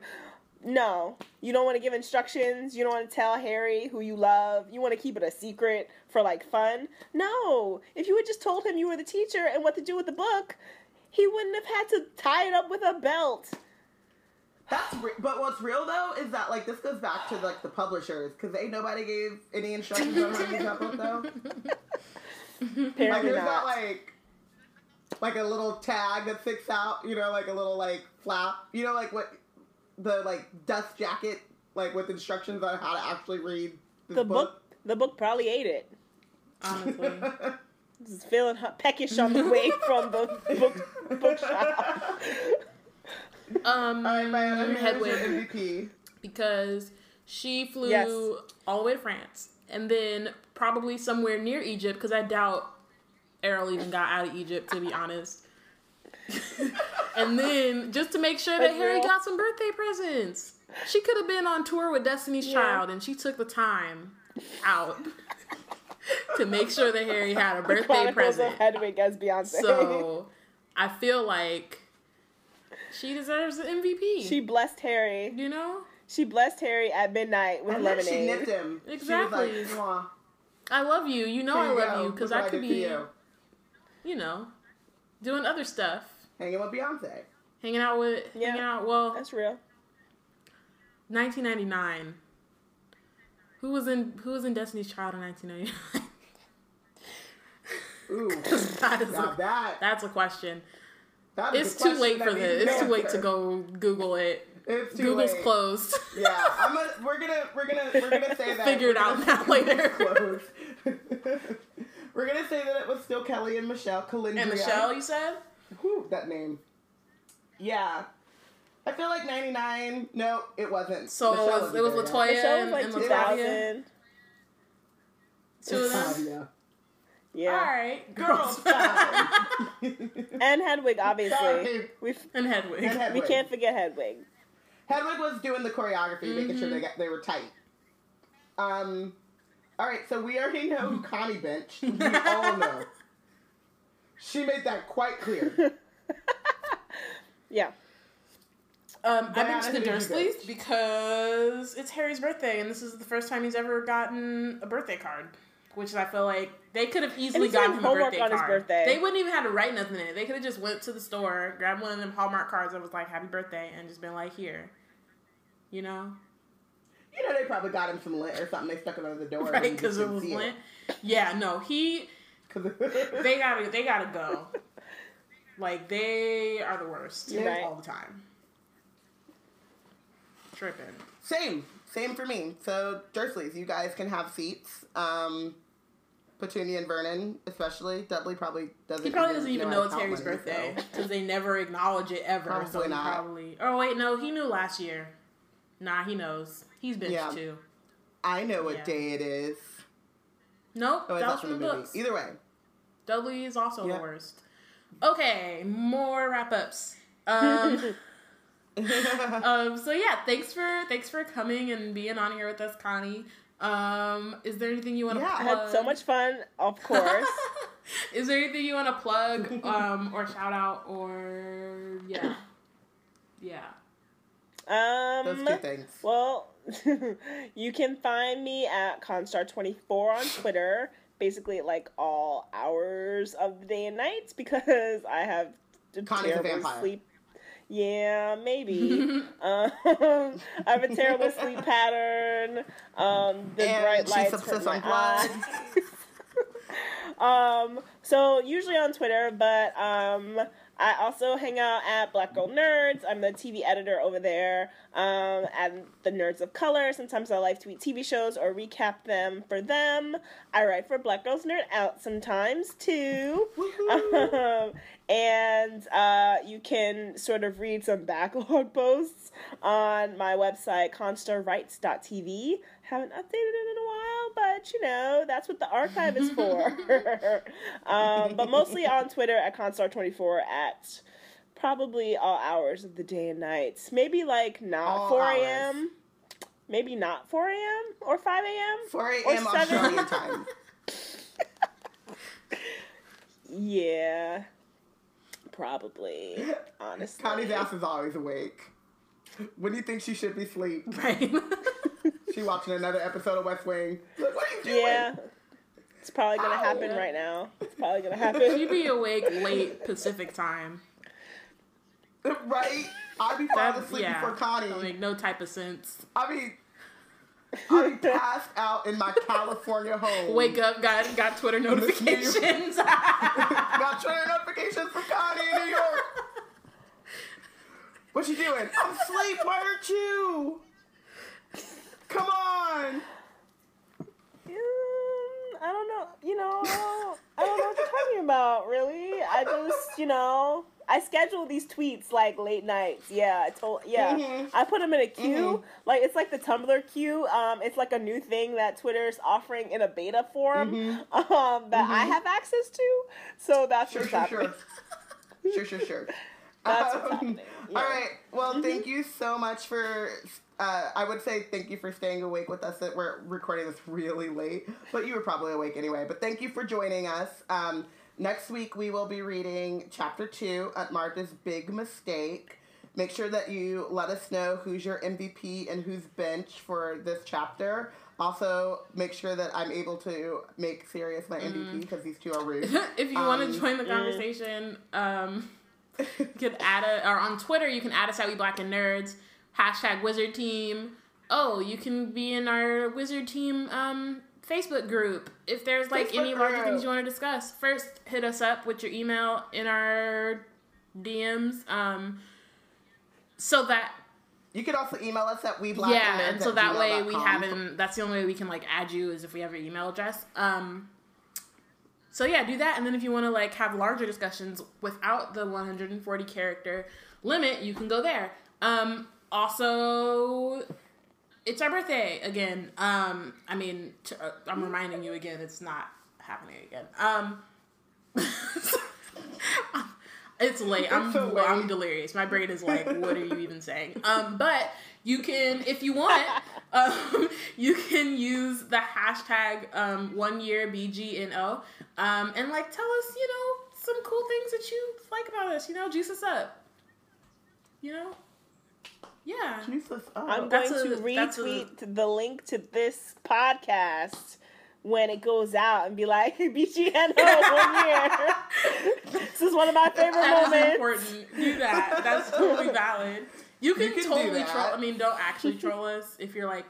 No, you don't want to give instructions. You don't want to tell Harry who you love. You want to keep it a secret for like fun. No, if you had just told him you were the teacher and what to do with the book, he wouldn't have had to tie it up with a belt. That's re- but what's real though is that like this goes back to like the publishers because ain't nobody gave any instructions on how to use that book though. Like Apparently there's not. not like like a little tag that sticks out, you know, like a little like flap, you know, like what the like dust jacket, like with instructions on how to actually read this the book, the book probably ate it. Honestly. Just feeling peckish on the way from the book bookshop. Um, All right, man. Hedwig Hedwig, MVP. because she flew Yes. all the way to France and then probably somewhere near Egypt, because I doubt Errol even got out of Egypt, to be honest. and then just to make sure that That's Harry real. got some birthday presents. She could have been on tour with Destiny's Yeah. Child, and she took the time out to make sure that Harry had a birthday Chronicles present. of Hedwig as Beyonce. So I feel like she deserves the MVP. she blessed Harry. you know, She blessed Harry at midnight with And then she nipped him. Exactly. She was like, I love you. You know here I love go. you because I could be, for you know, doing other stuff, hanging with Beyonce. hanging out with, Yeah. hanging out. Well, That's real. 1999. Who was in Who was in Destiny's Child in 1999? Ooh, that is now a, that, that's a question. That is It's too late for this. It's an too late to go Google it. It's too Google's late. closed. Yeah, I'm gonna. We're gonna. We're gonna. We're gonna say that. Figure it we're out gonna- now later. Close. we're gonna say that it was still Kelly and Michelle. Kelendria. And Michelle, you said? Whew, that name. Yeah. I feel like 99. No, it wasn't. So Michelle it was, wasn't it was there yet. LeToya The show was and, like and 2000. Latavia. Two of them. Tavia. Yeah. All right, Girls time. And Hedwig, obviously. Sorry. We and Hedwig. And Hedwig. we can't forget Hedwig. Hedwig was doing the choreography, making sure Mm-hmm. they got they were tight. Um, all right, so we already know who Connie benched. We all know. She made that quite clear. Yeah. Um, I Diana, benched the who did you Dursleys bench? because it's Harry's birthday, and this is the first time he's ever gotten a birthday card. Which I feel like they could have easily gotten him a birthday on his card. birthday. They wouldn't even have to write nothing in it. They could have just went to the store, grabbed one of them Hallmark cards that was like "Happy Birthday" and just been like, "Here," you know, You know, they probably got him some lint or something. They stuck it under the door. right? Because it was lint. Yeah, no, he They gotta they gotta go. Like they are the worst right. all the time. Tripping. Same, same for me. So Dursleys, you guys can have seats. Um, Petunia and Vernon, especially. Dudley probably doesn't. He probably doesn't even know it's Harry's birthday so- because they never acknowledge it ever. Probably he not. probably. Oh wait, no, he knew last year. Nah, he knows. He's benched Yeah. too. I know what Yeah. day it is. Nope, Oh, that that's was from the movie. books. Either way. Dudley is also Yeah. the worst. Okay, more wrap ups. Um, um, so yeah, thanks for thanks for coming and being on here with us, Connie. Um, is there anything you want to Yeah, I had so much fun, of course. is there anything you want to plug, um, or shout out, or yeah, yeah. Those Um, two things. well, you can find me at Constar24 on Twitter, basically like all hours of the day and night because I have a Connie's a terrible vampire. sleep. Yeah, maybe. um, I have a terrible sleep pattern. Um, the And bright lights hurt my on blood. eyes. um, so usually on Twitter, but um, I also hang out at Black Girl Nerds. I'm the TV editor over there. Um, at the Nerds of Color. Sometimes I live tweet TV shows or recap them for them. I write for Black Girls Nerd Out sometimes too. Um, and uh, you can sort of read some backlog posts on my website, constarrights.tv. Haven't updated it in a while, but you know, that's what the archive is for. um, but mostly on Twitter at constar24 at probably all hours of the day and night. Maybe like not All 4 a.m. Maybe not 4 a.m. or 5 a.m. 4 Or a.m. seven. Australian time. Yeah. Probably. Honestly. Connie's ass is always awake. When do you think she should be asleep? Right. She watching another episode of West Wing. Like, what are you doing? Yeah. It's probably gonna Ow. happen right now. It's probably gonna happen. you happen. be awake late Pacific time. Right? I'd be falling asleep yeah, before Connie. don't make no type of sense. I mean, I'd be passed out in my California home. Wake up, got got Twitter notifications. Got Twitter notifications from Connie in New York. What you doing? I'm asleep. Why aren't you? Come on. Mm, I don't know. You know, I don't know what you're talking about. Really, I just, you know, I schedule these tweets like late nights. Yeah, I told. Yeah, Mhm. I put them in a queue. Mhm. Like it's like the Tumblr queue. Um, it's like a new thing that Twitter's offering in a beta form. Mhm. Um, that I Mhm. have access to. So that's Sure, what's sure, happening. sure. Sure, sure, sure. That's what's Um, All right. Well, thank you so much for. Uh, I would say thank you for staying awake with us. That we're recording this really late, but you were probably awake anyway. But thank you for joining us. Um, next week we will be reading chapter two, Aunt Marge's Big Mistake. Make sure that you let us know who's your MVP and who's bench for this chapter. Also, make sure that I'm able to make Sirius my MVP because these two are rude. if you want Um, to join the conversation, um, you can add a or on Twitter you can add us at We Black and Nerds hashtag Wizard Team. oh, you can be in our wizard team um, Facebook group. If there's like Facebook any larger group. things you want to discuss, first hit us up with your email in our DMs, um, so that You can also email us at we black yeah, nerds and so at that way we haven't. That's the only way we can like add you is if we have your email address. Um. So yeah, do that, and then if you want to like have larger discussions without the 140 character limit, you can go there. Um. Also, it's our birthday again. Um. I mean, uh, I'm reminding you again. It's not happening again. Um. It's late. I'm It's so late. I'm delirious. My brain is like, what are you even saying? Um, but you can, if you want, um, you can use the hashtag um, one year BGNO um, and like tell us, you know, some cool things that you like about us. You know, juice us up. You know, yeah. Jesus, oh. I'm That's going a- to that's a- retweet the link to this podcast when it goes out and be like, BGNO one year. this is one of my favorite That is moments. important. Do that. That's totally valid. You can, You can totally troll. I mean, don't actually troll us if you're like.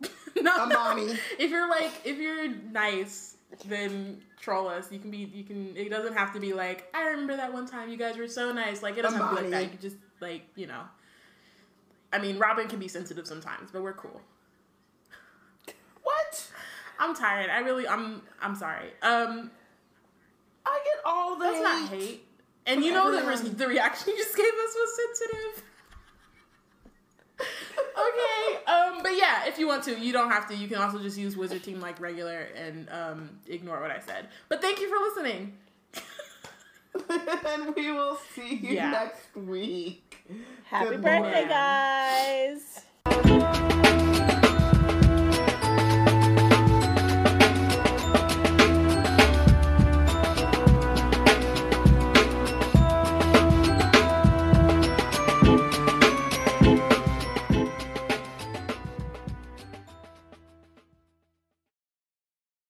no, Amani. if you're like, if you're nice, then troll us. You can be. You can. It doesn't have to be like. I remember that one time you guys were so nice. Like it doesn't have to be like that. You can just like you know. I mean, Robin can be sensitive sometimes, but we're cool. What? I'm tired. I really. I'm. I'm sorry. Um. I get all the That's hate. not hate. And you know the, re- the reaction you just gave us was sensitive. okay, um, but yeah, if you want to, you don't have to. You can also just use Wizard Team like regular and um, ignore what I said. But thank you for listening. and we will see you Yeah. next week. Happy Good birthday, morning. guys.